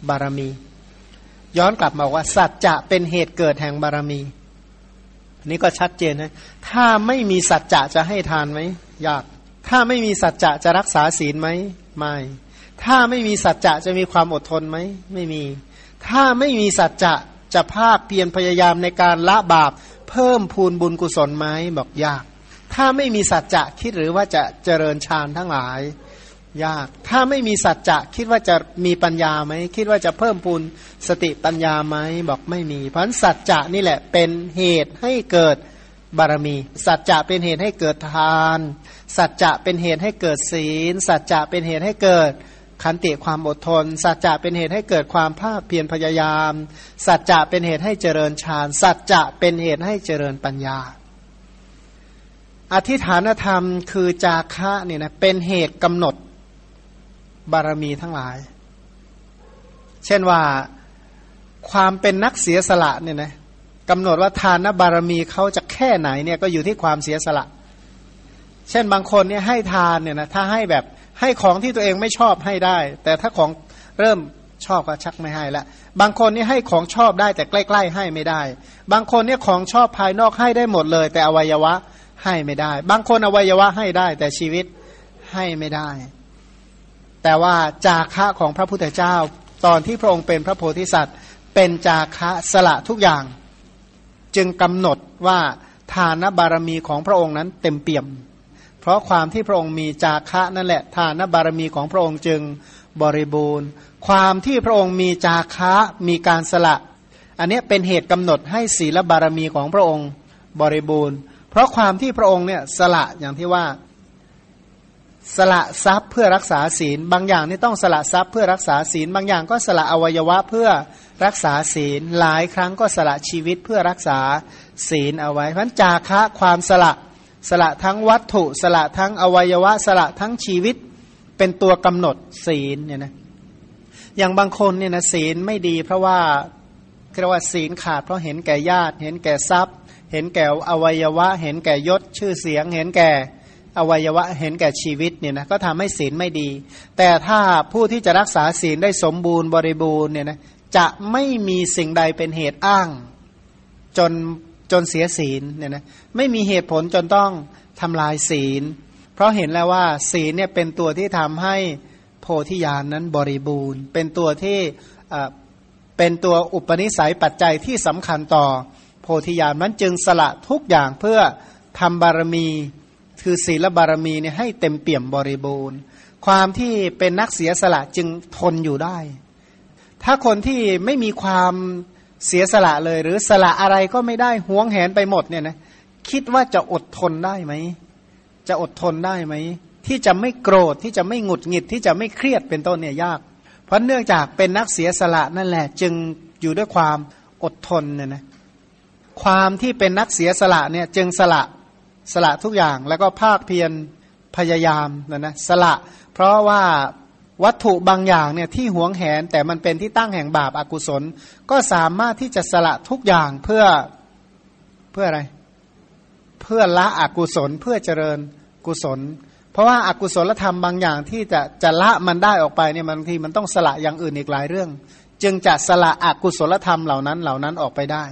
บารมี ย้อนกลับมาว่า สัจจะเป็นเหตุเกิดแห่งบารมีนี่ก็ชัดเจนนะถ้าไม่มีสัจจะจะให้ทานไหมยาก ถ้าไม่มีสัจจะจะรักษาศีลไหมไม่ ถ้าไม่มีสัจจะจะมีความอดทนไหมไม่มี ถ้าไม่มีสัจจะจะภาคเพียรพยายามในการละบาป เพิ่มพูนบุญกุศลไหมบอกยาก ถ้าไม่มีสัจจะคิดหรือว่าจะเจริญฌานทั้งหลาย ยาก ถ้าไม่มีสัจจะคิดว่าจะมีปัญญาไหมคิดว่าจะเพิ่มพูนสติปัญญาไหมบอกไม่มี เพราะสัจจะนี่แหละเป็นเหตุให้เกิดบารมี สัจจะเป็นเหตุให้เกิดทาน สัจจะเป็นเหตุให้เกิดศีล สัจจะเป็นเหตุให้เกิดขันติความอดทน สัจจะเป็นเหตุให้เกิดความภาคเพียรพยายาม สัจจะเป็นเหตุให้เจริญฌาน สัจจะเป็นเหตุให้เจริญปัญญา อธิฐานธรรมคือจาคะเนี่ยนะเป็นเหตุกำหนดบารมีทั้งหลาย เช่นว่าความเป็นนักเสียสละเนี่ยนะกำหนดว่าทานบารมีเขาจะแค่ไหนเนี่ยก็อยู่ที่ความเสียสละ เช่นบางคนเนี่ยให้ทานเนี่ยนะถ้าให้แบบให้ของที่ตัวเองไม่ชอบให้ได้ แต่ถ้าของเริ่มชอบก็ชักไม่ให้ละ บางคนนี่ให้ของชอบได้แต่ใกล้ ๆ ให้ไม่ได้ บางคนเนี่ยของชอบภายนอกให้ได้หมดเลย แต่อวัยวะ ให้ไม่ได้ บางคนอวัยวะให้ได้ แต่ชีวิตให้ไม่ได้ แต่ว่าจาคะของพระพุทธเจ้า ตอนที่พระองค์เป็นพระโพธิสัตว์ เป็นจาคะสละทุกอย่าง จึงกำหนดว่าทานบารมีของพระองค์นั้นเต็มเปี่ยม เพราะความที่พระองค์มีจาคะนั่นแหละทานบารมีของพระองค์จึงบริบูรณ์ ความที่พระองค์มีจาคะมีการสละ อันนี้เป็นเหตุกำหนดให้ศีลบารมีของพระองค์บริบูรณ์ เพราะความที่พระองค์เนี่ยสละอย่างที่ว่าสละทรัพย์เพื่อรักษาศีล บางอย่างนี่ต้องสละทรัพย์เพื่อรักษาศีล บางอย่างก็สละอวัยวะเพื่อรักษาศีล หลายครั้งก็สละชีวิตเพื่อรักษาศีลเอาไว้เพราะจาคะความสละสละทั้งวัตถุ สละทั้งอวัยวะ สละทั้งชีวิตเป็นตัวกำหนดศีลเนี่ยนะอย่างบางคนเนี่ยนะศีลไม่ดีเพราะว่าเรียกว่าศีลขาดเพราะเห็นแก่ญาติ เห็นแก่ทรัพย์ เห็นแก่อวัยวะ เห็นแก่ยศชื่อเสียง เห็นแก่อวัยวะเห็นแก่ชีวิตเนี่ยนะก็ทำให้ศีลไม่ดี แต่ถ้าผู้ที่จะรักษาศีลได้สมบูรณ์บริบูรณ์เนี่ยนะจะไม่มีสิ่งใดเป็นเหตุอ้าง จนจนเสียศีลเนี่ยนะไม่มีเหตุผลจนต้องทำลายศีล เพราะเห็นแล้วว่าศีลเนี่ยเป็นตัวที่ทำให้โพธิญาณนนั้นบริบูรณ์ เป็นตัวที่เป็นตัวอุปนิสัยปัจจัยที่สำคัญต่อ ธิญาณมันจึงสละทุกอย่างเพื่อทำบารมีคือศีลบารมีเนี่ยให้เต็มเปี่ยมบริบูรณ์ ความที่เป็นนักเสียสละจึงทนอยู่ได้ ถ้าคนที่ไม่มีความเสียสละเลย หรือสละอะไรก็ไม่ได้หวงแหนไปหมดเนี่ยนะคิดว่าจะอดทนได้ไหม จะอดทนได้ไหม ที่จะไม่โกรธที่จะไม่หงุดหงิดที่จะไม่เครียดเป็นต้นเนี่ยยาก เพราะเนื่องจากเป็นนักเสียสละนั่นแหละ จึงอยู่ด้วยความอดทนเนี่ยนะ ความที่เป็นนักเสียสละเนี่ยจึงสละสละทุกอย่างแล้วก็ภาคเพียรพยายามนะนะสละ เพราะว่าวัตถุบางอย่างเนี่ยที่หวงแหนแต่มันเป็นที่ตั้งแห่งบาปอากุศล ก็สามารถที่จะสละทุกอย่างเพื่อเพื่ออะไร เพื่อละอกุศลเพื่อเจริญกุศล เพราะว่าอากุศลธรรมบางอย่างที่จะจะละมันได้ออกไปเนี่ยบางทีมันต้องสละอย่างอื่นอีกหลายเรื่อง จึงจะสละอกุศลธรรมเหล่านั้นเหล่านั้นออกไปได้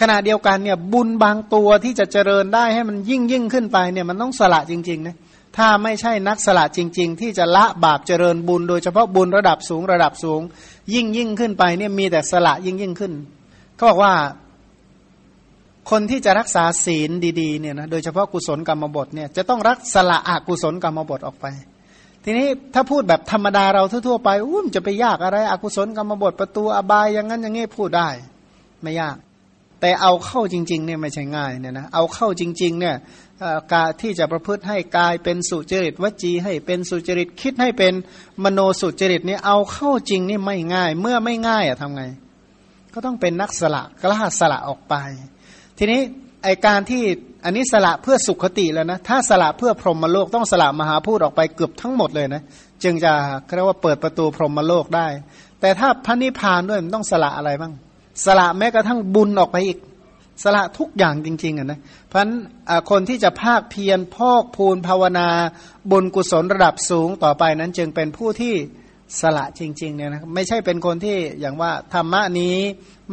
ขณะเดียวกันเนี่ยบุญบางตัวที่จะเจริญได้ให้มันยิ่งยิ่งขึ้นไปเนี่ยมันต้องสละจริงๆนะถ้าไม่ใช่นักสละจริง ๆ ที่จะละบาปเจริญบุญ โดยเฉพาะบุญระดับสูงระดับสูง ยิ่งยิ่งขึ้นไปเนี่ยมีแต่สละยิ่งยิ่งขึ้นเขาบอกว่า คนที่จะรักษาศีลดีๆเนี่ยนะโดยเฉพาะกุศลกรรมบทเนี่ยจะต้องรักสละอกุศลกรรมบทออกไป ทีนี้ถ้าพูดแบบธรรมดาเราทั่วๆไปอุ้มจะไปยากอะไรอกุศลกรรมบทประตูอบายอย่างนั้นอย่างนี้พูดได้ ไม่ยาก แต่เอาเข้าจริงๆเนี่ยไม่ใช่ง่ายเนี่ยนะเอาเข้าจริงๆเนี่ยกาที่จะประพฤติให้กายเป็นสุจริตวจีให้เป็นสุจริตคิดให้เป็นมโนสุจริตนี่เอาเข้าจริงนี่ไม่ง่าย เมื่อไม่ง่ายอะทำไง ก็ต้องเป็นนักสละกล้าสละออกไป ทีนี้ไอการที่อันนี้สละเพื่อสุขติแล้วนะถ้าสละเพื่อพรหมโลกต้องสละมหาพูดออกไปเกือบทั้งหมดเลยนะจึงจะเรียกว่าเปิดประตูพรหมโลกได้ แต่ถ้าพระนิพพานด้วยมันต้องสละอะไรบ้าง สละแม้กระทั่งบุญออกไปอีก สละทุกอย่างจริงๆอะนะเพราะฉะนั้นคนที่จะภาคเพียรพอกพูนภาวนาบุญกุศลระดับสูงต่อไปนั้นจึงเป็นผู้ที่สละจริงๆเนี่ยนะไม่ใช่เป็นคนที่อย่างว่าธรรมะนี้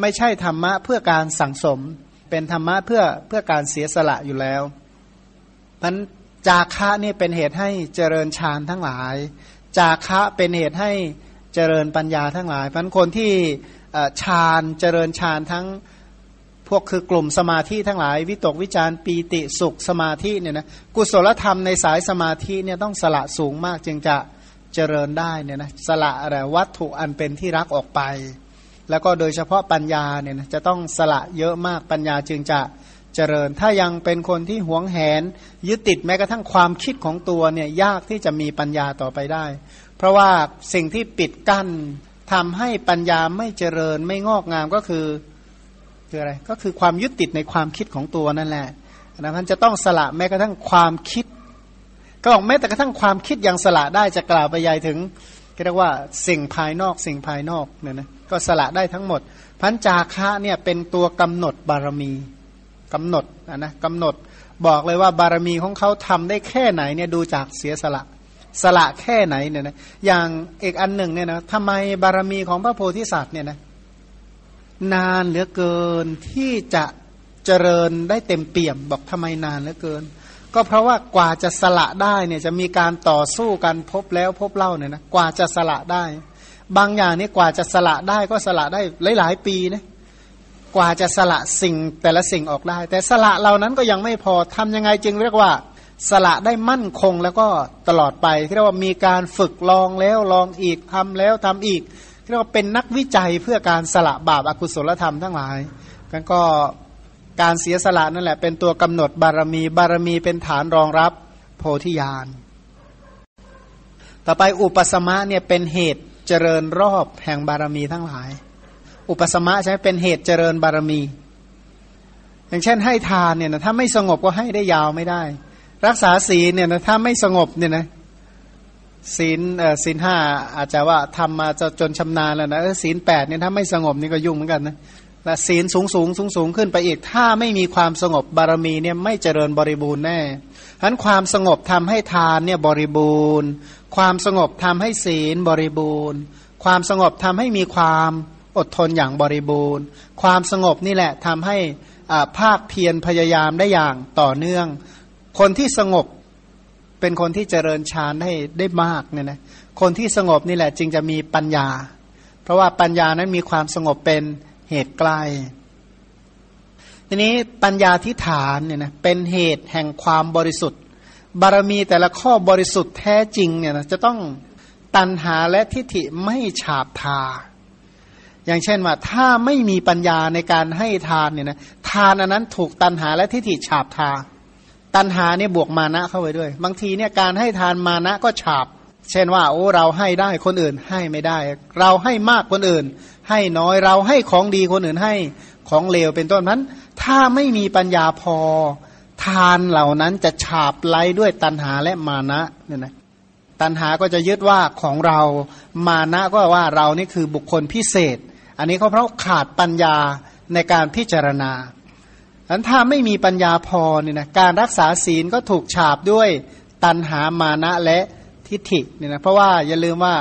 ไม่ใช่ธรรมะเพื่อการสั่งสม เป็นธรรมะเพื่อเพื่อการเสียสละอยู่แล้วพันจาคะนี่เป็นเหตุให้เจริญฌานทั้งหลาย จาคะเป็นเหตุให้เจริญปัญญาทั้งหลายพันคนที่ ฌานเจริญฌานทั้งพวกคือกลุ่มสมาธิทั้งหลาย วิตกวิจารปีติสุขสมาธิเนี่ยนะกุศลธรรมในสายสมาธิเนี่ยต้องสละสูงมากจึงจะเจริญได้เนี่ยนะสละอะไรวัตถุอันเป็นที่รักออกไป แล้วก็โดยเฉพาะปัญญาเนี่ยนะจะต้องสละเยอะมากปัญญาจึงจะเจริญ ถ้ายังเป็นคนที่หวงแหน ยึดติดแม้กระทั่งความคิดของตัวเนี่ยยากที่จะมีปัญญาต่อไปได้ เพราะว่าสิ่งที่ปิดกั้น ทำให้ปัญญาไม่เจริญไม่งอกงามก็คือคืออะไรก็คือความยึดติดในความคิดของตัวนั่นแหละนะมันจะต้องสละแม้กระทั่งความคิด ก็บอกแม้แต่กระทั่งความคิดยังสละได้จะกล่าวไปใหญ่ถึงเรียกว่าสิ่งภายนอกสิ่งภายนอกเนี่ยนะก็สละได้ทั้งหมด พันจาคะเนี่ยเป็นตัวกำหนดบารมีกำหนดนะกำหนดบอกเลยว่าบารมีของเขาทำได้แค่ไหนเนี่ยดูจากเสียสละ สละแค่ไหนเนี่ยนะอย่างเอกอันหนึ่งเนี่ยนะทำไมบารมีของพระโพธิสัตว์เนี่ยนะนานเหลือเกินที่จะเจริญได้เต็มเปี่ยม บอกทำไมนานเหลือเกิน ก็เพราะว่ากว่าจะสละได้เนี่ยจะมีการต่อสู้กันพบแล้วพบเล่าเนี่ยนะกว่าจะสละได้ บางอย่างนี่กว่าจะสละได้ก็สละได้หลายๆปีนะกว่าจะสละสิ่งแต่ละสิ่งออกได้ แต่สละเหล่านั้นก็ยังไม่พอทำยังไงจึงเรียกว่า สละได้มั่นคงแล้วก็ตลอดไปเรียกว่ามีการฝึกลองแล้วลองอีกทำแล้วทำอีกเรียกว่าเป็นนักวิจัยเพื่อการสละบาปอากุศลธรรมทั้งหลายกันก็การเสียสละนั่นแหละ เป็นตัวกำหนดบารมีบารมีเป็นฐานรองรับโพธิญาณต่อไปอุปสมะเนี่ยเป็นเหตุเจริญรอบแห่งบารมีทั้งหลาย อุปสมะใช่เป็นเหตุเจริญบารมี อย่างเช่นให้ทานเนี่ยนะถ้าไม่สงบก็ให้ได้ยาวไม่ได้ รักษาศีลเนี่ยนะถ้าไม่สงบเนี่ยนะศีลเอ่อศีลห้าอาจจะว่าทำมาจะจนชำนาญแล้วนะศีลแปดเนี่ยถ้าไม่สงบนี่ก็ยุ่งเหมือนกันนะและศีลสูงสูงสูงสูงขึ้นไปอีก ถ้าไม่มีความสงบบารมีเนี่ยไม่เจริญบริบูรณ์แน่ฉะนั้นความสงบทำให้ทานเนี่ยบริบูรณ์ ความสงบทำให้ศีลบริบูรณ์ ความสงบทำให้มีความอดทนอย่างบริบูรณ์ ความสงบนี่แหละทำให้ภาคเพียรพยายามได้อย่างต่อเนื่อง คนที่สงบเป็นคนที่เจริญฌานได้ได้มากเนี่ยนะคนที่สงบนี่แหละจึงจะมีปัญญา เพราะว่าปัญญานั้นมีความสงบเป็นเหตุใกล้ ทีนี้ปัญญาทิฏฐานเนี่ยนะเป็นเหตุแห่งความบริสุทธิ์ บารมีแต่ละข้อบริสุทธิ์แท้จริงเนี่ยนะจะต้องตัณหาและทิฏฐิไม่ฉาบทา อย่างเช่นว่าถ้าไม่มีปัญญาในการให้ทานเนี่ยนะทานอันนั้นถูกตัณหาและทิฏฐิฉาบทา ตัณหาเนี่ยบวกมานะเข้าไปด้วย บางทีเนี่ยการให้ทานมานะก็ฉาบ เช่นว่าโอ้เราให้ได้คนอื่นให้ไม่ได้ เราให้มากคนอื่น ให้น้อยเราให้ของดีคนอื่นให้ของเลวเป็นต้นนั้น ถ้าไม่มีปัญญาพอ ทานเหล่านั้นจะฉาบไล่ด้วยตัณหาและมานะเนี่ยนะตัณหาก็จะยึดว่าของเรามานะก็ว่าเรานี่คือบุคคลพิเศษ อันนี้ก็เพราะขาดปัญญาในการพิจารณา อันถ้าไม่มีปัญญาพอเนี่ยนะการรักษาศีลก็ถูกฉาบด้วยตัณหามานะและทิฏฐิเนี่ยนะเพราะว่าอย่าลืมว่า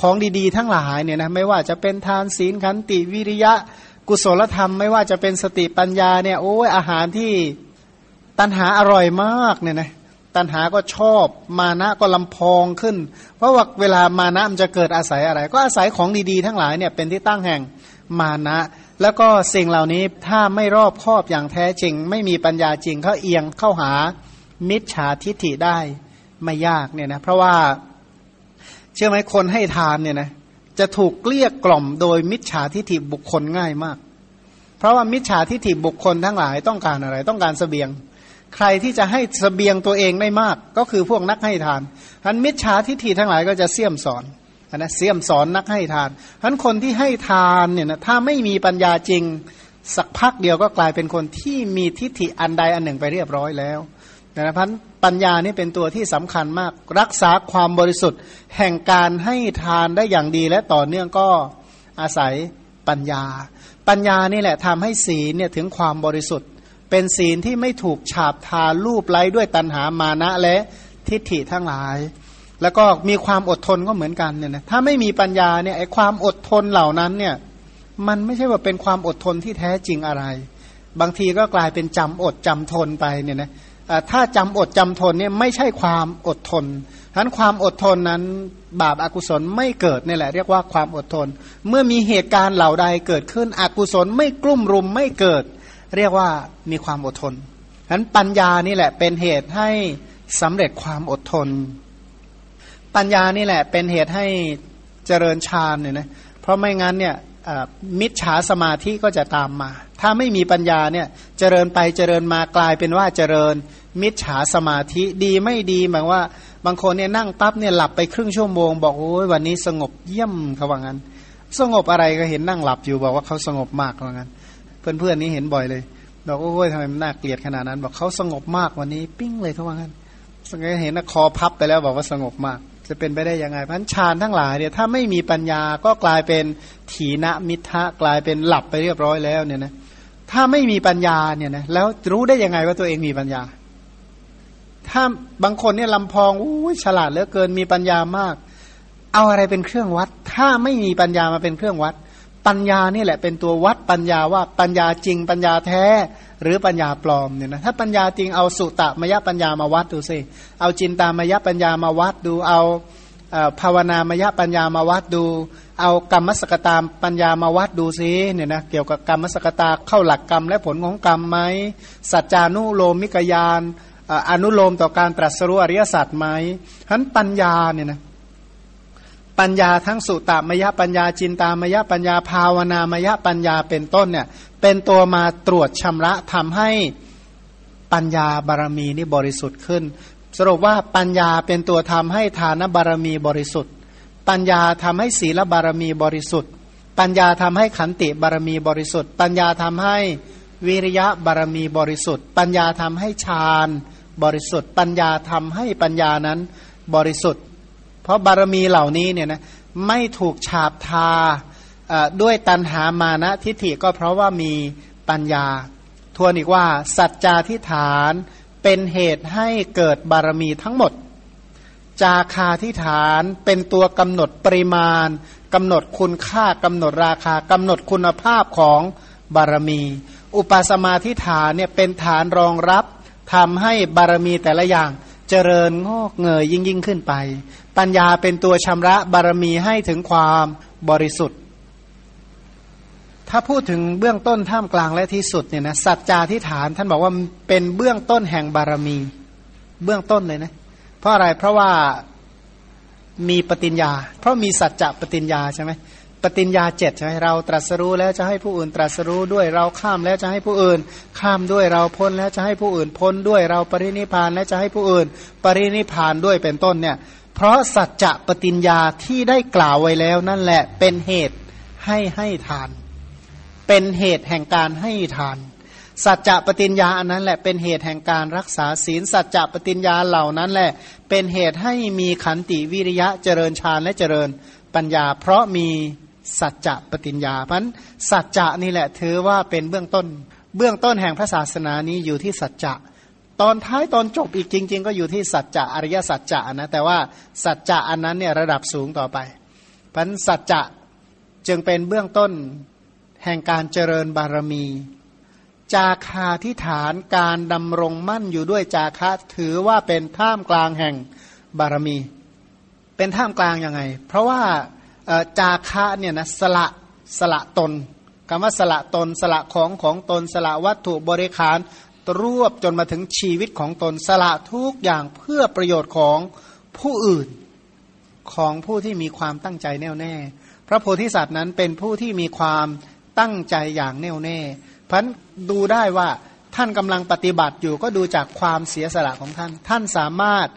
ของดีๆ ทั้งหลายเนี่ยนะไม่ว่าจะเป็นทานศีลขันติวิริยะ กุศลธรรม ไม่ว่าจะเป็นสติปัญญาเนี่ยโอ้ยอาหารที่ตันหาอร่อยมากเนี่ยนะตันหาก็ชอบมานะก็ลำพองขึ้น เพราะว่าเวลามานะมันจะเกิดอาศัยอะไร ก็อาศัยของดีๆ ทั้งหลายเนี่ยเป็นที่ตั้งแห่งมานะ แล้วก็สิ่งเหล่านี้ถ้าไม่รอบครอบอย่างแท้จริง ไม่มีปัญญาจริงเขาเอียงเข้าหามิจฉาทิฏฐิได้ไม่ยากเนี่ยนะเพราะว่าเชื่อไหมคนให้ทานเนี่ยนะจะถูกเกลี้ยกล่อมโดยมิจฉาทิฏฐิบุคคลง่ายมาก เพราะว่ามิจฉาทิฏฐิบุคคลทั้งหลายต้องการอะไร ต้องการสเสบียง ใครที่จะให้สเสบียงตัวเองได้มาก ก็คือพวกนักให้ทานทันมิจฉาทิฏฐิทั้งหลายก็จะเสี่ยมสอน นะเสี่ยมสอนนักให้ทานทันคนที่ให้ทานเนี่ยนะถ้าไม่มีปัญญาจริง สักพักเดียวก็กลายเป็นคนที่มีทิฏฐิอันใดอันหนึ่งไปเรียบร้อยแล้วนะพันปัญญานี่เป็นตัวที่สำคัญมาก รักษาความบริสุทธิ์ แห่งการให้ทานได้อย่างดีและต่อเนื่องก็อาศัยปัญญา ปัญญานี่แหละทำให้ศีลเนี่ยถึงความบริสุทธิ์ เป็นศีลที่ไม่ถูกฉาบทารูปไล้ด้วยตัณหามานะและทิฏฐิทั้งหลาย แล้วก็มีความอดทนก็เหมือนกันเนี่ยนะถ้าไม่มีปัญญาเนี่ยไอ้ความอดทนเหล่านั้นเนี่ยมันไม่ใช่ว่าเป็นความอดทนที่แท้จริงอะไร บางทีก็กลายเป็นจำอดจำทนไปเนี่ยนะถ้าจำอดจำทนเนี่ยไม่ใช่ความอดทนฉะนั้นความอดทนนั้นบาปอากุศลไม่เกิดนี่แหละ เรียกว่าความอดทน เมื่อมีเหตุการณ์เหล่าใดเกิดขึ้นอกุศลไม่กลุ่มรุมไม่เกิด เรียกว่ามีความอดทนฉะนั้นปัญญานี่แหละเป็นเหตุให้สำเร็จความอดทน ปัญญานี่แหละ เป็นเหตุให้เจริญฌานเนี่ยนะเพราะไม่งั้นเนี่ยมิจฉาสมาธิก็จะตามมา ถ้าไม่มีปัญญาเนี่ยเจริญไปเจริญมากลายเป็นว่าเจริญ มิจฉาสมาธิดีไม่ดีหมายว่า บางคนเนี่ยนั่งปั๊บเนี่ยหลับไปครึ่งชั่วโมง บอกโอ้ยวันนี้สงบเยี่ยมเขาว่างั้น สงบอะไรก็เห็นนั่งหลับอยู่บอกว่าเขาสงบมากว่างั้น เพื่อนๆนี้เห็นบ่อยเลยบอกโอ้ยทำไมมันน่าเกลียดขนาดนั้น บอกเขาสงบมากวันนี้ ปิ้งเลยเขาว่างั้นสังเกตเห็นนะคอพับไปแล้วบอกว่าสงบมาก จะเป็นไปได้ยังไงพันชานทั้งหลายเนี่ยถ้าไม่มีปัญญาก็กลายเป็นถีนมิทะกลายเป็นหลับไปเรียบร้อยแล้วเนี่ยนะถ้าไม่มีปัญญาเนี่ยนะแล้วรู้ได้ยังไงว่าตัวเองมีปัญญา ถ้าบางคนเนี่ยลำพองอู้ฉลาดเหลือเกินมีปัญญามาก เอาอะไรเป็นเครื่องวัด ถ้าไม่มีปัญญามาเป็นเครื่องวัด ปัญญานี่แหละเป็นตัววัดปัญญาว่าปัญญาจริงปัญญาแท้ หรือปัญญาปลอมเนี่ยนะถ้าปัญญาจริงเอาสุตะมยปัญญามาวัดดูสิเอาจินตามยปัญญามาวัดดูเอาภาวนามยปัญญามาวัดดู เอากรรมสกตามปัญญามาวัดดูซิเนี่ยนะเกี่ยวกับกรรมสกตาเข้าหลักกรรมและผลของกรรมไหมสัจจานุโลมิกยานอนุโลมต่อการตรัสรู้อริยสัจไหมฉะนั้นปัญญาเนี่ยนะปัญญาทั้งสุตตามยปัญญาจินตามยปัญญาภาวนามยปัญญาเป็นต้นเนี่ย เป็นตัวมาตรวจชำระทำให้ปัญญาบารมีนี่บริสุทธิ์ขึ้น สรุปว่าปัญญาเป็นตัวทำให้ฐานบารมีบริสุทธิ์ ปัญญาทำให้ศีลบารมีบริสุทธิ์ ปัญญาทำให้ขันติบารมีบริสุทธิ์ ปัญญาทำให้วิริยะบารมีบริสุทธิ์ ปัญญาทำให้ฌานบริสุทธิ์ ปัญญาทำให้ปัญญานั้นบริสุทธิ์ เพราะบารมีเหล่านี้เนี่ยนะไม่ถูกฉาบทา ด้วยตันหามานะทิฏฐิก็เพราะว่ามีปัญญา ทวนอีกว่า สัจจาทิฐานเป็นเหตุให้เกิดบารมีทั้งหมด จาคาทิฐานเป็นตัวกำหนดปริมาณกำหนดคุณค่ากำหนดราคากำหนดคุณภาพของบารมี อุปสมาทิฐานเนี่ยเป็นฐานรองรับทำให้บารมีแต่ละอย่างเจริญงอกเงยยิ่งยิ่งขึ้นไป ปัญญาเป็นตัวชำระบารมีให้ถึงความบริสุทธิ์ ถ้าพูดถึงเบื้องต้นท่ามกลางและที่สุดเนี่ยนะสัจจาทิฐาน ท่านบอกว่าเป็นเบื้องต้นแห่งบารมี เบื้องต้นเลยนะ เพราะอะไรเพราะว่ามีปฏิญญา เพราะมีสัจจะปฏิญญาใช่ไหมปฏิญญาเจ็ดใช่ไหมเราตรัสรู้แล้วจะให้ผู้อื่นตรัสรู้ด้วยเราข้ามแล้วจะให้ผู้อื่น ข้ามด้วยเราพ้นแล้วจะให้ผู้อื่นพ้นด้วยเราปรินิพานแล้วจะให้ผู้อื่น ปรินิพานด้วยเป็นต้นเนี่ย เพราะสัจจะปฏิญญาที่ได้กล่าวไว้แล้วนั่นแหละเป็นเหตุให้ให้ทาน เป็นเหตุแห่งการให้ทาน สัจจะปฏิญญาอันนั้นแหละเป็นเหตุแห่งการรักษาศีล สัจจะปฏิญญาเหล่านั้นแหละ เป็นเหตุให้มีขันติวิริยะเจริญฌานและเจริญปัญญา เพราะมีสัจจะปฏิญญาเพราะสัจจะนี่แหละถือว่าเป็นเบื้องต้น เบื้องต้นแห่งพระศาสนานี้อยู่ที่สัจจะตอนท้ายตอนจบอีกจริง ๆ ก็อยู่ที่สัจจะอริยสัจจะนะแต่ว่าสัจจะอันนั้นเนี่ยระดับสูงต่อไปพันสัจจะจึงเป็นเบื้องต้น แห่งการเจริญบารมี จาคาที่ฐานการดำรงมั่นอยู่ด้วยจาคะถือว่าเป็นท่ามกลางแห่งบารมี เป็นท่ามกลางยังไง เพราะว่าจาคะเนี่ยนะสละสละตนคำว่าสละตนสละของของตนสละวัตถุบริขารรวบจนมาถึงชีวิตของตนสละทุกอย่างเพื่อประโยชน์ของผู้อื่นของผู้ที่มีความตั้งใจแน่วแน่ พระโพธิสัตว์นั้นเป็นผู้ที่มีความ ตั้งใจอย่างแน่วแน่พันดูได้ว่าท่านกำลังปฏิบัติอยู่ก็ดูจากความเสียสละของท่าน ท่านสามารถ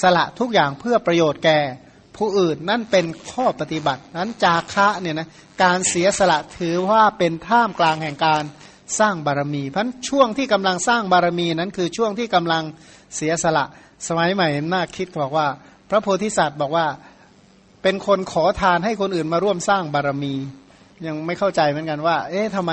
สละทุกอย่างเพื่อประโยชน์แก่ ผู้อื่นนั่นเป็นข้อปฏิบัตินั้นจาคะเนี่ยนะการเสียสละถือว่าเป็นท่ามกลางแห่งการสร้างบารมี เพราะช่วงที่กำลังสร้างบารมีนั้นคือช่วงที่กำลังเสียสละ สมัยใหม่น่าคิดบอกว่า พระโพธิสัตว์บอกว่าเป็นคนขอทานให้คนอื่นมาร่วมสร้างบารมี ยังไม่เข้าใจเหมือนกันว่า เอ๊ะทำไม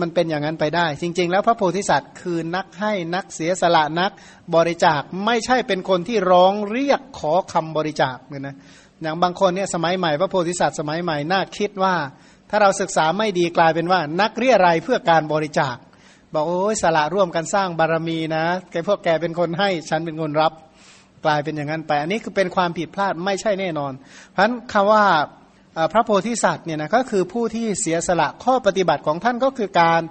มันเป็นอย่างนั้นไปได้ จริง ๆ แล้วพระโพธิสัตว์คือนักให้นักเสียสละนักบริจาคไม่ใช่เป็นคนที่ร้องเรียกขอคำบริจาคเนี่ยนะอย่างบางคนเนี่ยสมัยใหม่พระโพธิสัตว์สมัยใหม่น่าคิดว่า ถ้าเราศึกษาไม่ดีกลายเป็นว่า นักเรียรายเพื่อการบริจาค บอกโอ้ยสละร่วมกันสร้างบารมีนะแกพวกแกเป็นคนให้ฉันเป็นคนรับ กลายเป็นอย่างนั้นไป อันนี้คือเป็นความผิดพลาดไม่ใช่แน่นอน เพราะฉะนั้นคำว่า พระโพธิสัตว์เนี่ยนะก็คือผู้ที่เสียสละข้อปฏิบัติของท่านก็คือการ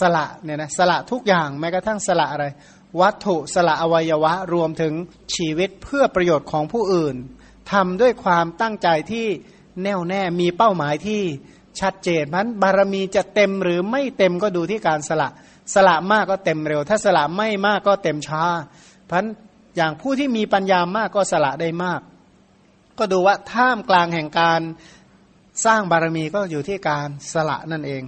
สละเนี่ยนะสละทุกอย่างแม้กระทั่งสละอะไร วัตถุสละอวัยวะรวมถึงชีวิตเพื่อประโยชน์ของผู้อื่นทำด้วยความตั้งใจที่แน่วแน่มีเป้าหมายที่ชัดเจนมันบารมีจะเต็มหรือไม่เต็มก็ดูที่การสละ สละมากก็เต็มเร็ว ถ้าสละไม่มากก็เต็มช้าเพราะอย่างผู้ที่มีปัญญามากก็สละได้มาก ก็ดูว่าท่ามกลางแห่งการ สร้างบารมีก็อยู่ที่การสละนั่นเอง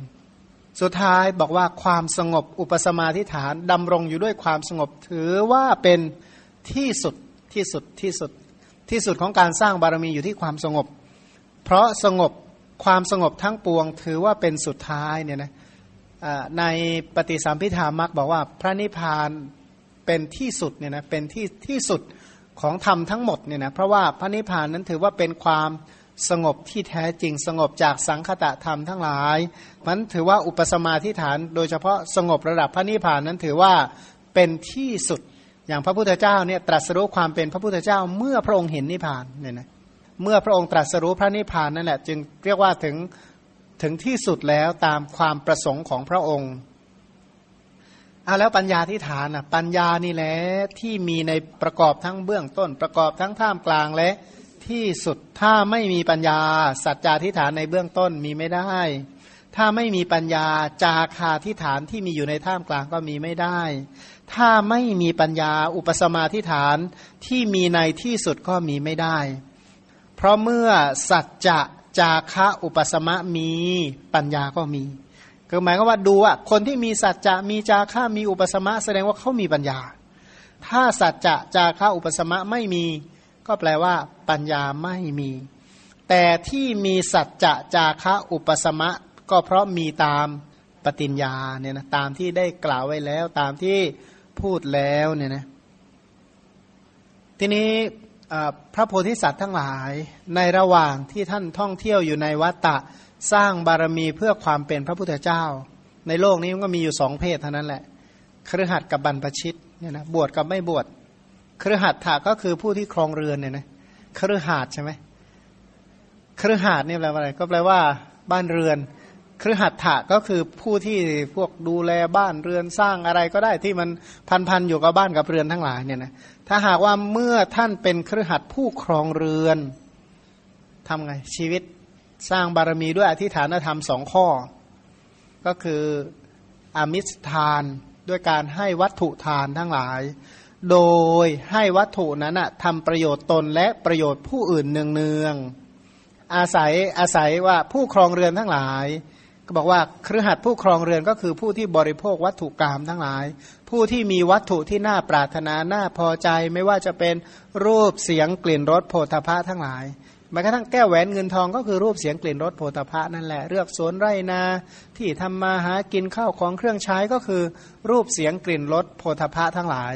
สุดท้ายบอกว่าความสงบอุปสมาธิฐานดำรงอยู่ด้วยความสงบถือว่าเป็นที่สุดที่สุดที่สุดที่สุดของการสร้างบารมีอยู่ที่ความสงบ เพราะสงบความสงบทั้งปวง ถือว่าเป็นสุดท้ายเนี่ยนะในปฏิสัมพิธามักบอกว่าพระนิพพานเป็นที่สุดเนี่ยนะเป็นที่ที่สุดของธรรมทั้งหมดเนี่ยนะเพราะว่าพระนิพพานนั้นถือว่าเป็นความ สงบที่แท้จริงสงบจากสังคตะธรรมทั้งหลายมันถือว่าอุปสมาธิฐาน โดยเฉพาะสงบระดับพระนิพพานนั้นถือว่าเป็นที่สุดอย่างพระพุทธเจ้าเนี่ยตรัสรู้ความเป็นพระพุทธเจ้าเมื่อพระองค์เห็นนิพพานเนี่ยนะเมื่อพระองค์ตรัสรู้พระนิพพานนั่นแหละจึงเรียกว่าถึงถึงที่สุดแล้วตามความประสงค์ของพระองค์เอาแล้วปัญญาที่ฐานอะปัญญานี่แหละที่มีในประกอบทั้งเบื้องต้น ประกอบทั้งท่ามกลางและ ที่สุดถ้าไม่มีปัญญา สัจจาทิฐานในเบื้องต้นมีไม่ได้ ถ้าไม่มีปัญญาจาคาทิฐานที่มีอยู่ในท่ามกลางก็มีไม่ได้ ถ้าไม่มีปัญญาอุปสมาทิฐานที่มีในที่สุดก็มีไม่ได้ เพราะเมื่อสัจจะจาคะอุปสมะมีปัญญาก็มีคือหมายก็ว่าดูว่าคนที่มีสัจจะมีจาคะมีอุปสมะแสดงว่าเขามีปัญญา ถ้าสัจจะจาคะอุปสมะไม่มี ก็แปลว่า ปัญญาไม่มี แต่ที่มีสัจจะจาคะอุปสมะ ก็เพราะมีตามปฏิญญาเนี่ยนะตามที่ได้กล่าวไว้แล้วตามที่พูดแล้วเนี่ยนะทีนี้พระโพธิสัตว์ทั้งหลายในระหว่างที่ท่านท่องเที่ยวอยู่ในวัฏฏะสร้างบารมีเพื่อความเป็นพระพุทธเจ้า ในโลกนี้มันก็มีอยู่สองเพศเท่านั้นแหละครหัสกับบรรพชิตเนี่ยนะบวชกับไม่บวช ครือหัดถาก็คือผู้ที่ครองเรือนเนี่ยนะครือหัดใช่ไหมครือหัดนี่แปลว่าอะไร ก็แปลว่า บ้านเรือนครือหัดถาก็คือผู้ที่พวกดูแลบ้านเรือนสร้างอะไรก็ได้ที่มันพันๆอยู่กับบ้านกับเรือนทั้งหลายเนี่ยนะถ้าหากว่าเมื่อท่านเป็นครือหัดผู้ครองเรือนทำไงชีวิตสร้างบารมีด้วยอธิฐานธรรมสองข้อ ก็คืออมิสทานด้วยการให้วัตถุทานทั้งหลาย โดยให้วัตถุนั้นทำประโยชน์ตนและประโยชน์ผู้อื่นเนืองๆอาศัยอาศัยว่าผู้ครองเรือนทั้งหลาย ก็บอกว่าครือขัดผู้ครองเรือนก็คือผู้ที่บริโภควัตถุกรรมทั้งหลาย ผู้ที่มีวัตถุที่น่าปรารถนาน่าพอใจไม่ว่าจะเป็นรูปเสียงกลิ่นรสโผฏฐะทั้งหลายแม้กระทั่งแก้วแหวนเงินทองก็คือรูปเสียงกลิ่นรสโผฏฐะนั่นแหละเลือกสวนไร่นา ที่ทำมาหากินข้าวของเครื่องใช้ก็คือ รูปเสียงกลิ่นรสโผฏฐะทั้งหลาย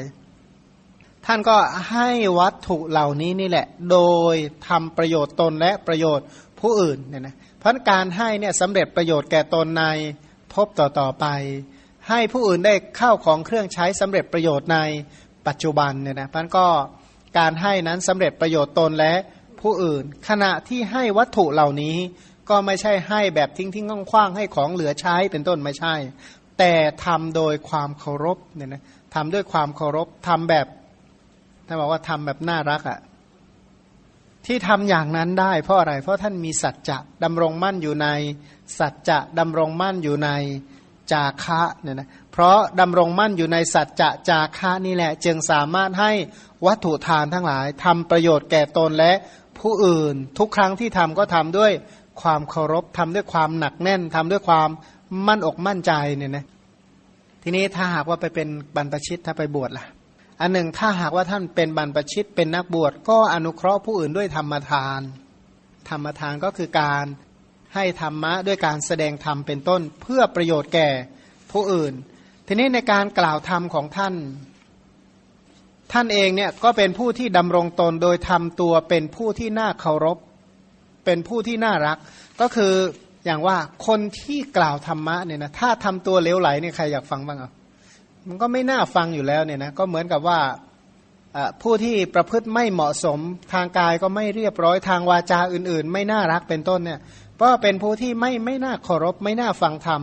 ท่านก็ให้วัตถุเหล่านี้นี่แหละ โดยทำประโยชน์ตนและประโยชน์ผู้อื่นเนี่ยนะเพราะการให้เนี่ยสำเร็จประโยชน์แก่ตนในพบต่อต่อไป ให้ผู้อื่นได้เข้าของเครื่องใช้สำเร็จประโยชน์ในปัจจุบันเนี่ยนะพันก็การให้นั้นสำเร็จประโยชน์ตนและผู้อื่น ขณะที่ให้วัตถุเหล่านี้ ก็ไม่ใช่ให้แบบทิ้งทิ้งคว้างให้ของเหลือใช้เป็นต้นไม่ใช่ แต่ทำโดยความเคารพเนี่ยนะทำด้วยความเคารพทำแบบ ท่านบอกว่าทำแบบน่ารักอะ่ะที่ทำอย่างนั้นได้เพราะอะไร เพราะท่านมีสัจจะดำรงมั่นอยู่ใน สัจจะดำรงมั่นอยู่ในจาคะเนี่ยนะเพราะดำรงมั่นอยู่ในสัจจะจาคะนี่แหละ จึงสามารถให้วัตถุทานทั้งหลายทำประโยชน์แก่ตนและผู้อื่น ทุกครั้งที่ทำก็ทำด้วยความเคารพทำด้วยความหนักแน่นทำด้วยความมั่นอกมั่นใจเนี่ยนะทีนี้ถ้าหากว่าไปเป็นบรรพชิตถ้าไปบวชล่ะ อันหนึ่งถ้าหากว่าท่านเป็นบรรพชิตเป็นนักบวชก็อนุเคราะห์ผู้อื่นด้วยธรรมทาน ธรรมทานก็คือการให้ธรรมะด้วยการแสดงธรรมเป็นต้นเพื่อประโยชน์แก่ผู้อื่น ทีนี้ในการกล่าวธรรมของท่าน ท่านเองเนี่ยก็เป็นผู้ที่ดำรงตนโดยทำตัวเป็นผู้ที่น่าเคารพ เป็นผู้ที่น่ารัก ก็คืออย่างว่าคนที่กล่าวธรรมะเนี่ยนะถ้าทำตัวเลวไหลเนี่ยใครอยากฟังบ้างอะ มันก็ไม่น่าฟังอยู่แล้วเนี่ยนะก็เหมือนกับว่าผู้ที่ประพฤติไม่เหมาะสมทางกายก็ไม่เรียบร้อยทางวาจาอื่น ๆ ไม่น่ารักเป็นต้นเนี่ยเพราะเป็นผู้ที่ไม่ไม่น่าเคารพไม่น่าฟังธรรม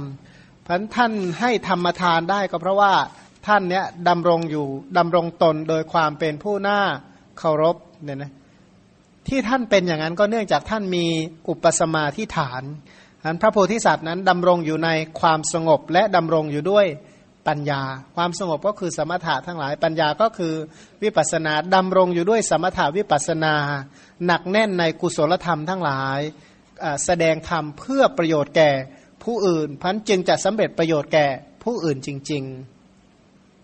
พันท่านให้ธรรมทานได้ก็เพราะว่าท่านเนี้ยดำรงอยู่ดำรงตนโดยความเป็นผู้น่าเคารพเนี่ยนะที่ท่านเป็นอย่างนั้นก็เนื่องจากท่านมีอุปสมาธิฐานอันพระโพธิสัตว์นั้นดำรงอยู่ในความสงบและดำรงอยู่ด้วย ปัญญา ความสงบก็คือสมถะทั้งหลายปัญญาก็คือวิปัสนาดำรงอยู่ด้วยสมถะวิปัสนา หนักแน่นในกุศลธรรมทั้งหลายแสดงธรรมเพื่อประโยชน์แก่ผู้อื่นพันจึงจะสำเร็จประโยชน์แก่ผู้อื่นจริง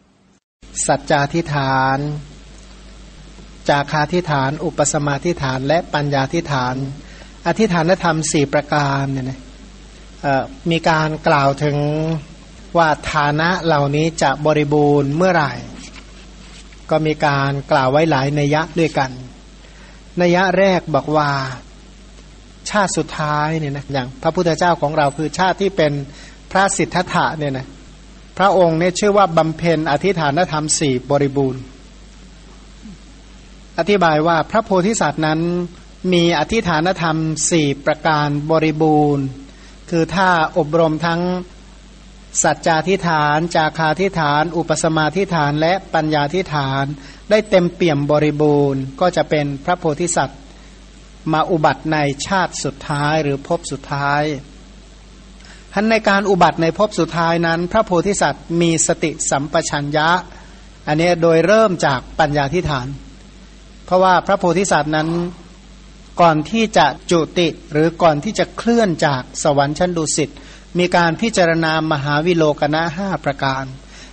ๆ สัจจาธิฐาน จาคาธิฐาน อุปสมาธิฐาน และปัญญาธิฐาน อธิฐานธรรมสี่ประการเนี่ยนะมีการกล่าวถึง ว่าฐานะเหล่านี้จะบริบูรณ์เมื่อไหร่ ก็มีการกล่าวไว้หลายนัยยะด้วยกันนัยยะแรกบอกว่า ชาติสุดท้ายเนี่ยนะอย่างพระพุทธเจ้าของเราคือชาติที่เป็นพระสิทธัตถะเนี่ยนะพระองค์เนี่ยชื่อว่าบำเพ็ญอธิฐานธรรมสี่บริบูรณ์ อธิบายว่าพระโพธิสัตว์นั้นมีอธิฐานธรรมสี่ประการบริบูรณ์ คือถ้าอบรมทั้ง สัจจาธิฐาน จาคาธิฐาน อุปสมาธิฐาน และปัญญาธิฐาน ได้เต็มเปี่ยมบริบูรณ์ ก็จะเป็นพระโพธิสัตว์มาอุบัติในชาติสุดท้ายหรือภพสุดท้ายท่านในการอุบัติในภพสุดท้ายนั้น พระโพธิสัตว์มีสติสัมปชัญญะ อันนี้โดยเริ่มจากปัญญาธิฐาน เพราะว่าพระโพธิสัตว์นั้นก่อนที่จะจุติหรือก่อนที่จะเคลื่อนจากสวรรค์ชั้นดุสิต มีการพิจารณามหาวิโลกนะห้าประการ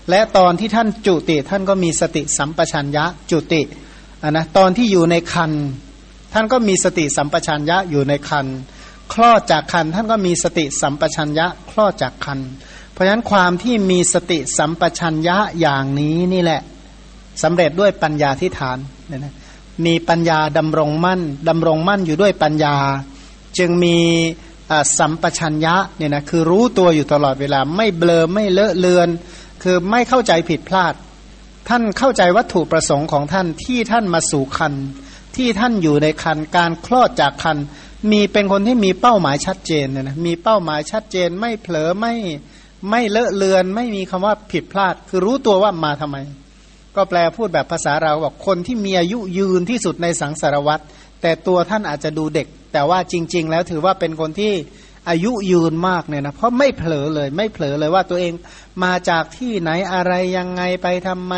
และตอนที่ท่านจุติท่านก็มีสติสัมปชัญญะจุตินนะตอนที่อยู่ในคันท่านก็มีสติสัมปชัญญะอยู่ในคันคลอดจากคันท่านก็มีสติสัมปชัญญะคลอดจากคันเพราะฉะนั้นความที่มีสติสัมปชัญญะอย่างนี้นี่แหละสำเร็จด้วยปัญญาที่ฐานเนี่ยนะมีปัญญาดำรงมั่นดำรงมั่นอยู่ด้วยปัญญา จึงมี สัมปชัญญะเนี่ยนะคือรู้ตัวอยู่ตลอดเวลา ไม่เบลอไม่เลอะเลือน คือไม่เข้าใจผิดพลาด ท่านเข้าใจวัตถุประสงค์ของท่านที่ท่านมาสู่คัน ที่ท่านอยู่ในคันการคลอดจากคัน มีเป็นคนที่มีเป้าหมายชัดเจนเนี่ยนะมีเป้าหมายชัดเจน ไม่เผลอไม่ไม่เลอะเลือน ไม่มีคำว่าผิดพลาด คือรู้ตัวว่ามาทำไม ก็แปลพูดแบบภาษาเราบอกคนที่มีอายุยืนที่สุดในสังสารวัตรแต่ตัวท่านอาจจะดูเด็ก แต่ว่าจริง ๆ แล้วถือว่าเป็นคนที่อายุยืนมากเนี่ยนะเพราะไม่เผลอเลยไม่เผลอเลยว่าตัวเองมาจากที่ไหนอะไรยังไงไปทำไม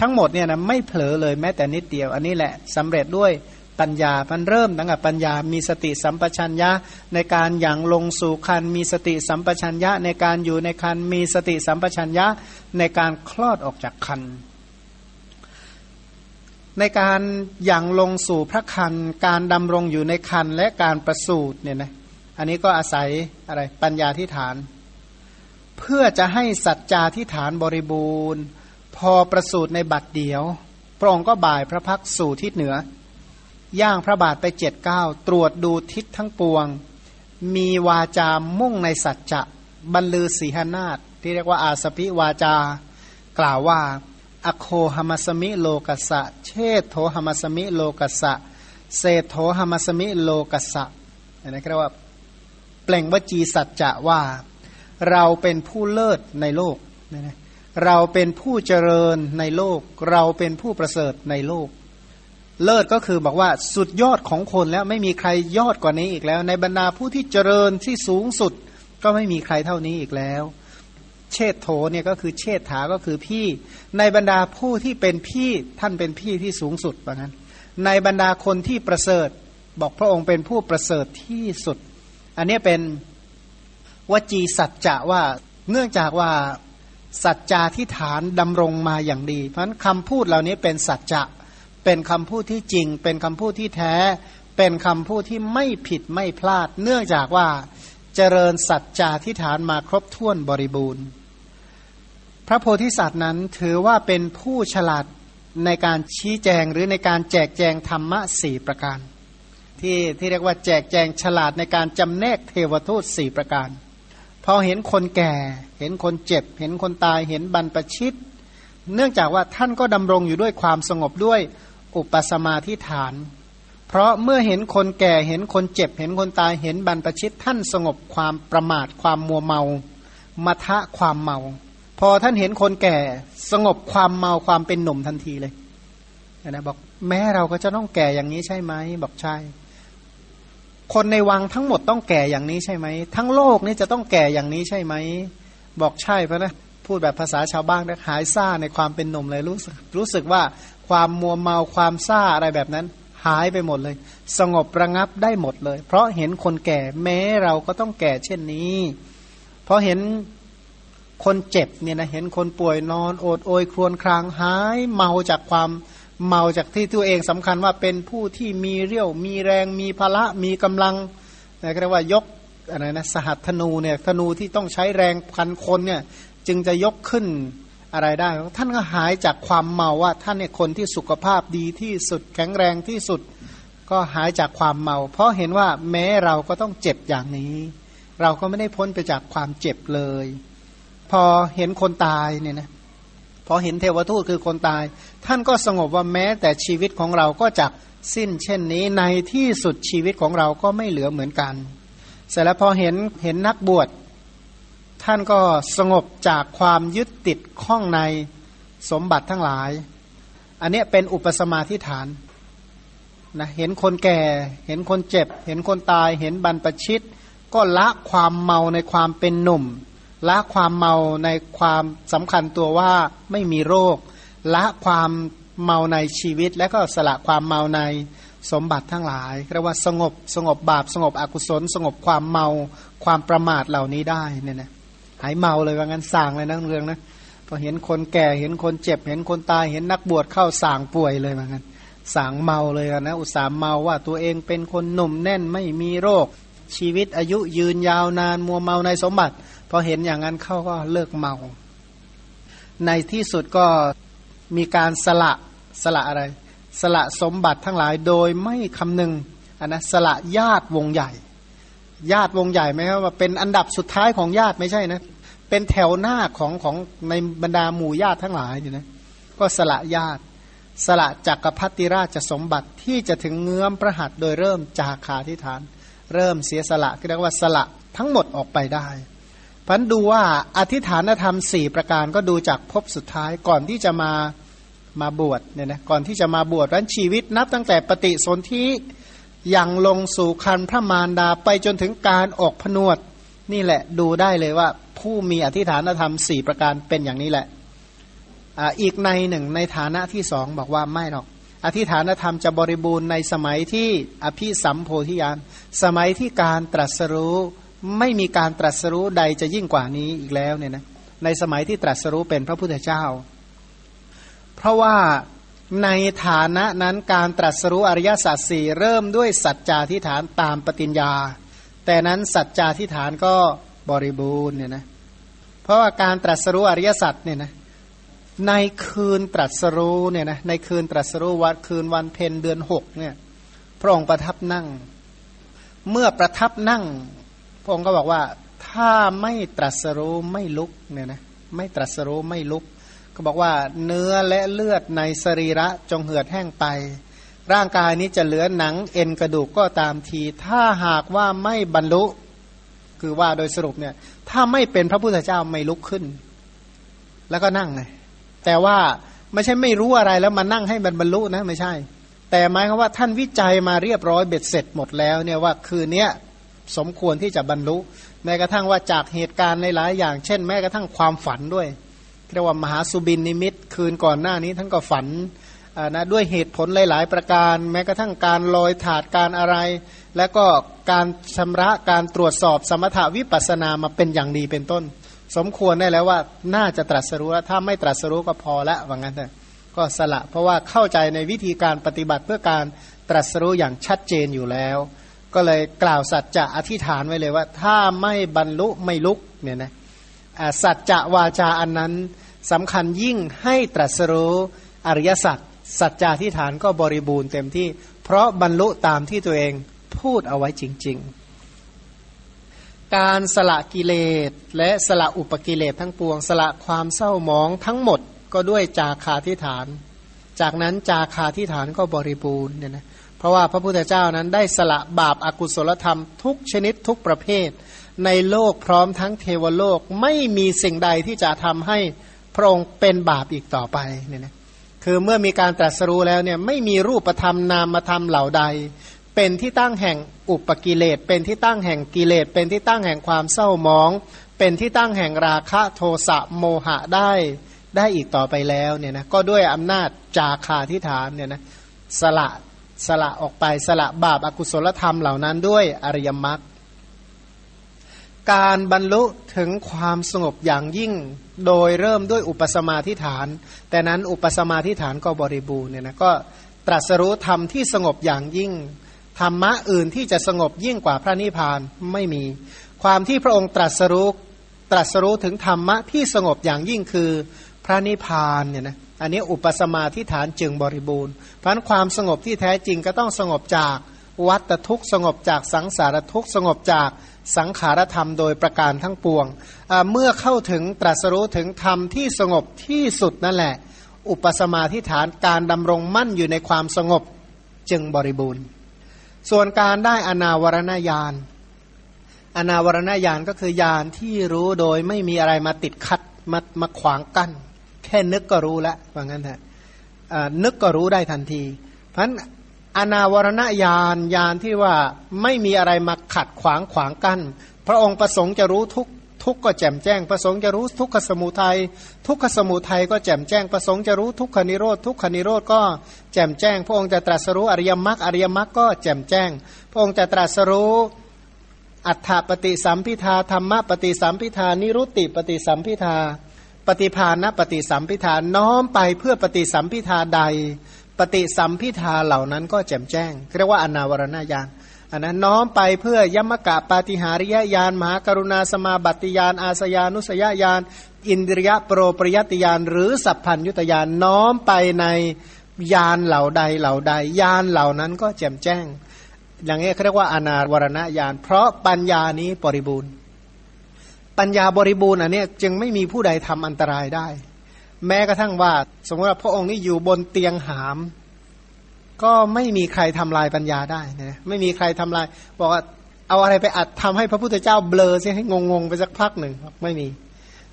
ทั้งหมดเนี่ยนะไม่เผลอเลยแม้แต่นิดเดียว อันนี้แหละสำเร็จด้วยปัญญามันเริ่มตั้งแต่ปัญญา มีสติสัมปชัญญะในการอย่างลงสู่คันมีสติสัมปชัญญะในการอยู่ในคันมีสติสัมปชัญญะในการคลอดออกจากคัน ในการอย่างลงสู่พระคันการดำรงอยู่ในคันและการประสูติเนี่ยนะอันนี้ก็อาศัยอะไรปัญญาที่ฐาน เพื่อจะให้สัจจาที่ฐานบริบูรณ์ พอประสูติในบัดเดียว พระองค์ก็บ่ายพระพักสู่ทิศเหนือย่างพระบาทไปเจ็ดเก้าตรวจดูทิศทั้งปวง มีวาจามุ่งในสัจจะบรรลือสีหนาฏที่เรียกว่าอาสพิวาจา กล่าวว่า อโคหมัสมิโลกัสะ เชตโธหมัสมิโลกัสะ เศธโธหมัสมิโลกัสะอันนี้เรียกว่าเปล่งวจีสัจจะว่า เราเป็นผู้เลิศในโลกเราเป็นผู้เจริญในโลก เราเป็นผู้ประเสริฐในโลก เลิศก็คือบอกว่าสุดยอดของคนแล้วไม่มีใครยอดกว่านี้อีกแล้ว ในบรรดาผู้ที่เจริญที่สูงสุด ก็ไม่มีใครเท่านี้อีกแล้ว เชษโถเนี่ยก็คือเชษฐาก็คือพี่ ในบรรดาผู้ที่เป็นพี่ท่านเป็นพี่ที่สูงสุดว่างั้น ในบรรดาคนที่ประเสริฐ บอกพระองค์เป็นผู้ประเสริฐที่สุด อันนี้เป็นวจีสัจจะว่าเนื่องจากว่าสัจจาที่ฐานดำรงมาอย่างดี เพราะฉะนั้นคำพูดเหล่านี้เป็นสัจจะเป็นคำพูดที่จริง เป็นคำพูดที่แท้ เป็นคำพูดที่ไม่ผิดไม่พลาด เนื่องจากว่าเจริญสัจจาทิฐานมาครบถ้วนบริบูรณ์ พระโพธิสัตว์นั้นถือว่าเป็นผู้ฉลาดในการชี้แจงหรือในการแจกแจงธรรมะสี่ประการ ที่ที่เรียกว่าแจกแจงฉลาดในการจำแนกเทวทูตสี่ประการพอเห็นคนแก่ เห็นคนเจ็บ เห็นคนตายเห็นบรรปชิต เนื่องจากว่าท่านก็ดำรงอยู่ด้วยความสงบด้วยอุปสมาธิฐาน เพราะเมื่อเห็นคนแก่เห็นคนเจ็บ เห็นคนตายเห็นบรรปชิต ท่านสงบความประมาทความมัวเมามัทะความเมา พอท่านเห็นคนแก่สงบความเมาความเป็นหนุ่มทันทีเลยนะบอกแม้เราก็จะต้องแก่อย่างนี้ใช่ไหมบอกใช่ คนในวังทั้งหมดต้องแก่อย่างนี้ใช่ไหม ทั้งโลกนี่จะต้องแก่อย่างนี้ใช่ไหม บอกใช่เพราะนะพูดแบบภาษาชาวบ้านนะหายซ่าในความเป็นหนุ่มเลยรู้สึกรู้สึกว่าความมัวเมาความซ่าอะไรแบบนั้น หายไปหมดเลย สงบระงับได้หมดเลย เพราะเห็นคนแก่แม้เราก็ต้องแก่เช่นนี้ เพราะเห็น คนเจ็บเนี่ยนะเห็นคนป่วยนอนโอดโอยครวญครางหายเมาจากความเมาจากที่ตัวเองสำคัญว่าเป็นผู้ที่มีเรี่ยวมีแรงมีพละมีกำลังนะเรียกว่ายกอะไรนะสหัสธนูเนี่ยธนูที่ต้องใช้แรงพันคนเนี่ยจึงจะยกขึ้นอะไรได้ ท่านก็หายจากความเมาว่าท่านเนี่ยคนที่สุขภาพดีที่สุดแข็งแรงที่สุด ก็หายจากความเมา เพราะเห็นว่าแม้เราก็ต้องเจ็บอย่างนี้ เราก็ไม่ได้พ้นไปจากความเจ็บเลย พอเห็นคนตายเนี่ยนะพอเห็นเทวทูตคือคนตาย ท่านก็สงบว่าแม้แต่ชีวิตของเราก็จะสิ้นเช่นนี้ในที่สุดชีวิตของเราก็ไม่เหลือเหมือนกัน เสร็จแล้วพอเห็นเห็นนักบวชท่านก็สงบจากความยึดติดข้องในสมบัติทั้งหลาย อันนี้เป็นอุปสมาธิฐานนะเห็นคนแก่ เห็นคนเจ็บ เห็นคนตาย เห็นบรรปชิต ก็ละความเมาในความเป็นหนุ่ม ละความเมาในความสำคัญตัวว่าไม่มีโรค ละความเมาในชีวิต และก็สละความเมาในสมบัติทั้งหลายเรียกว่าสงบสงบบาป สงบอกุศล สงบความเมาความประมาทเหล่านี้ได้เนี่ยนะหายเมาเลยว่างั้นสั่งเลยนะเรื่องนะพอเห็นคนแก่เห็นคนเจ็บ เห็นคนตายเห็นนักบวชเข้าสั่งป่วยเลยว่างั้นสั่งเมาเลยนะอุตส่าห์เมาว่าตัวเองเป็นคนหนุ่มแน่นไม่มีโรคชีวิตอายุยืนยาวนานมัวเมาในสมบัติ พอเห็นอย่างนั้นเขาก็เลิกเมา ในที่สุดก็มีการสละสละอะไร สละสมบัติทั้งหลายโดยไม่คำนึงอันนะสละญาติวงใหญ่ ญาติวงใหญ่ไหมครับว่าเป็นอันดับสุดท้ายของญาติไม่ใช่นะเป็นแถวหน้าของของในบรรดาหมู่ญาติทั้งหลายอยู่นะก็สละญาติ สละจักรพรรดิราชสมบัติที่จะถึงเงื้อมประหัตโดยเริ่มจากขาทิฐาน เริ่มเสียสละก็เรียกว่าสละทั้งหมดออกไปได้ พันดูว่าอธิฐานธรรมสี่ประการก็ดูจากพบสุดท้ายก่อนที่จะมามาบวชเนี่ยนะก่อนที่จะมาบวชรันชีวิตนับตั้งแต่ปฏิสนธิยังลงสู่คันพระมารดาไปจนถึงการออกผนวด นี่แหละดูได้เลยว่าผู้มีอธิฐานธรรมสี่ประการเป็นอย่างนี้แหละออีกในหนึ่งในฐานะที่สองบอกว่าไม่หรอก อธิฐานธรรมจะบริบูรณ์ในสมัยที่อภิสัมโพธิญาณสมัยที่การตรัสรู้ ไม่มีการตรัสรู้ใดจะยิ่งกว่านี้อีกแล้วเนี่ยนะในสมัยที่ตรัสรู้เป็นพระพุทธเจ้า เพราะว่าในฐานะนั้นการตรัสรู้อริยสัจสี่เริ่มด้วยสัจจาธิฐานตามปฏิญญา แต่นั้นสัจจาธิฐานก็บริบูรณ์เนี่ยนะเพราะว่าการตรัสรู้อริยสัจเนี่ยนะในคืนตรัสรู้เนี่ยนะในคืนตรัสรู้วันคืนวันเพ็ญเดือนหกเนี่ยพระองค์ประทับนั่ง เมื่อประทับนั่ง ระองค์ก็บอกว่าถ้าไม่ตรัสรู้ไม่ลุกเนี่ยนะไม่ตรัสรู้ไม่ลุก ก็บอกว่าเนื้อและเลือดในสรีระจงเหือดแห้งไป ร่างกายนี้จะเหลือหนังเอ็นกระดูกก็ตามที ถ้าหากว่าไม่บรรลุ คือว่าโดยสรุปเนี่ย ถ้าไม่เป็นพระพุทธเจ้าไม่ลุกขึ้น แล้วก็นั่งเลยแต่ว่าไม่ใช่ไม่รู้อะไรแล้วมานั่งให้มันบรรลุนะไม่ใช่ แต่หมายความว่าท่านวิจัยมาเรียบร้อยเบ็ดเสร็จหมดแล้วเนี่ยว่าคืนนี้ สมควรที่จะบรรลุแม้กระทั่งว่าจากเหตุการณ์ในหลายอย่าง เช่น แม้กระทั่งความฝันด้วยเรียกว่ามหาสุบินนิมิต คืนก่อนหน้านี้ท่านก็ฝันนะด้วยเหตุผลหลาย ๆ ประการ แม้กระทั่งการลอยถาดการอะไร และก็การชำระการตรวจสอบสมถาวิปัสนามาเป็นอย่างดีเป็นต้น สมควรได้แล้วว่าน่าจะตรัสรู้แล้วถ้าไม่ตรัสรู้ก็พอล้วว่างั้นเถอะก็สละเพราะว่าเข้าใจในวิธีการปฏิบัติเพื่อการตรัสรู้อย่างชัดเจนอยู่แล้ว ก็เลยกล่าวสัจจะอธิษฐานไว้เลยว่า ถ้าไม่บรรลุไม่ลุกเนี่ยนะสัจจะวาจาอันนั้นสำคัญยิ่งให้ตรัสรู้อริยสัจสัจจาธิฐานก็บริบูรณ์เต็มที่ เพราะบรรลุตามที่ตัวเองพูดเอาไว้จริง ๆ การสละกิเลสและสละอุปกิเลสทั้งปวง สละความเศร้าหมองทั้งหมดก็ด้วยจาคาธิฐาน จากนั้นจาคาธิฐานก็บริบูรณ์เนี่ยนะ เพราะว่าพระพุทธเจ้านั้นได้สละบาปอากุศลธรรมทุกชนิดทุกประเภท ในโลกพร้อมทั้งเทวโลกไม่มีสิ่งใดที่จะทำให้พระองค์เป็นบาปอีกต่อไปเนี่ยนะคือเมื่อมีการตรัสรู้แล้วเนี่ยไม่มีรูปธรรมนามธรรมเหล่าใด เป็นที่ตั้งแห่งอุปกิเลสเป็นที่ตั้งแห่งกิเลสเป็นที่ตั้งแห่งความเศร้าหมอง เป็นที่ตั้งแห่งราคะโทสะโมหะได้ได้อีกต่อไปแล้วเนี่ยนะก็ด้วยอำนาจจาคาทิฐานเนี่ยนะสละ สละออกไปสละบาปอากุศลธรรมเหล่านั้นด้วยอริยมรรคการบรรลุถึงความสงบอย่างยิ่ง โดยเริ่มด้วยอุปสมาธิฐาน แต่นั้นอุปสมาธิฐานก็บริบูรณ์เนี่ยนะก็ตรัสรู้ธรรมที่สงบอย่างยิ่งธรรมะอื่นที่จะสงบยิ่งกว่าพระนิพพานไม่มี ความที่พระองค์ตรัสรู้ตรัสรู้ถึงธรรมะที่สงบอย่างยิ่งคือ ระนิพพานเนี่ยนะอันนี้อุปสมาธิฐานจึงบริบูรณ์ เพราะความสงบที่แท้จริงก็ต้องสงบจากวัตทุกสงบจากสังสารทุกสงบจากสังขารธรรมโดยประการทั้งปวง เมื่อเข้าถึงตรัสรู้ถึงธรรมที่สงบที่สุดนั่นแหละ อุปสมาธิฐานการดำรงมั่นอยู่ในความสงบจึงบริบูรณ์ ส่วนการได้อนาวรณญาณอนาวรณญาณก็คือญาณที่รู้โดยไม่มีอะไรมาติดขัดมามาขวางกัน้น แค่นึกก็รู้แล้วว่างั้นเถอะนึกก็รู้ได้ทันทีเพราะนั้นอนาวรณญาณญาณที่ว่าไม่มีอะไรมาขัดขวางขวางกัน้นพระองค์ประสงค์จะรู้ทุกทุกก็แจ่มแจ้ง ประสงค์จะรู้ทุกขสมุทัยทุกขสมุทัยก็แจ่มแจ้ง ประสงค์จะรู้ทุกขนิโรธทุกขนิโรธก็แจ่มแจ้ง พระองค์จะตรัสรู้อริยมรรคอริยมรรคก็แจ่มแจ้ง พระองค์จะตรัสรู้อัฏฐปฏิสัมพิทาธรรมปฏิสัมพิทานิรุตติปฏิสัมพิทา ปฏิภาณปฏิสัมพิทาน้อมไปเพื่อปฏิสัมพิทาใด ปฏิสัมพิทาเหล่านั้นก็แจ่มแจ้งเรียกว่าอนาวรณญาณอันนั้นน้อมไปเพื่อยมกะปาติหาริยญาณมหากรุณาสมาบัติญาณอาสยานุสยญาณอินทริยโปรปริยติญาณหรือสัพพัญยุตญาณน้อมไปในญาณเหล่าใดเหล่าใดญาณเหล่านั้นก็แจ่มแจ้ง อย่างนี้เขาเรียกว่าอนาวรณญาณเพราะปัญญานี้บริบูรณ์ ปัญญาบริบูรณ์อันนี้จึงไม่มีผู้ใดทำอันตรายได้ แม้กระทั่งว่า สมมติว่าพระองค์นี้อยู่บนเตียงหาม ก็ไม่มีใครทำลายปัญญาได้นะไม่มีใครทำลาย บอกว่าเอาอะไรไปอัดทำให้พระพุทธเจ้าเบลอสิให้งงๆไปสักพักหนึ่งไม่มี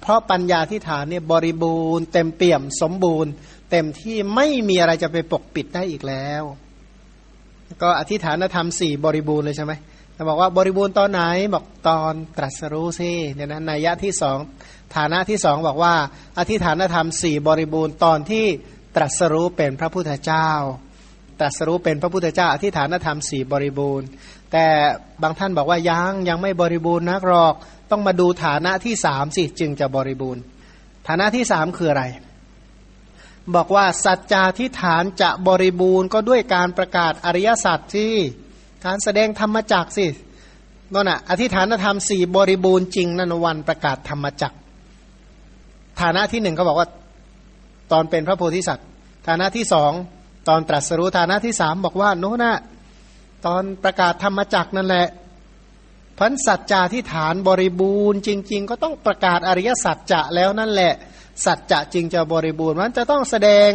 เพราะปัญญาที่ฐานเนี่ยบริบูรณ์ เต็มเปี่ยมสมบูรณ์ เต็มที่ไม่มีอะไรจะไปปกปิดได้อีกแล้ว ก็อธิฐานธรรมสี่บริบูรณ์เลยใช่ไหม แต่บอกว่าบริบูรณ์ตอนไหนบอกตอนตรัสรู้สิเนี่ยนะนัยยะที่สองฐานะที่สองบอกว่า อธิฐานธรรมสี่บริบูรณ์ตอนที่ตรัสรู้เป็นพระพุทธเจ้า ตรัสรู้เป็นพระพุทธเจ้า อธิฐานธรรมสี่บริบูรณ์ แต่บางท่านบอกว่ายังยังไม่บริบูรณ์นักหรอก ต้องมาดูฐานะที่สามสิจึงจะบริบูรณ์ ฐานะที่สามคืออะไร บอกว่าสัจจาทิฐานจะบริบูรณ์ก็ด้วยการประกาศอริยสัจที่ การแสดงธรรมจักสินั่นน่ะอธิฐานธรรมสี่บริบูรณ์จริงนันวันประกาศธรรมจักฐานะที่หนึ่งเขาบอกว่าตอนเป็นพระโพธิสัตว์ ฐานะที่สองตอนตรัสรู้ฐานะที่สามบอกว่าโน้นนะตอนประกาศธรรมจักนั่นแหละพันสัจจาที่ฐานบริบูรณ์จริง ๆ ก็ต้องประกาศอริยสัจจะแล้วนั่นแหละ สัจจะจริงจะบริบูรณ์มันจะต้องแสดง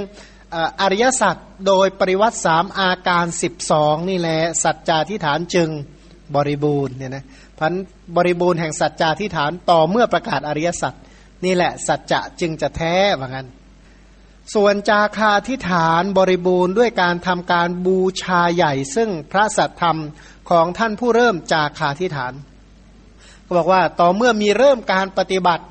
อริยสัจโดยปริวัติสามอาการสิบสองนี่แหละสัจจาที่ฐานจึงบริบูรณ์เนี่ยนะพันบริบูรณ์แห่งสัจจาที่ฐานต่อเมื่อประกาศอริยสัจนี่แหละสัจจะจึงจะแท้ว่างั้น ส่วนจาคาทิฐานบริบูรณ์ด้วยการทำการบูชาใหญ่ ซึ่งพระสัตธรรมของท่านผู้เริ่มจาคาทิฐาน ก็บอกว่าต่อเมื่อมีเริ่มการปฏิบัติ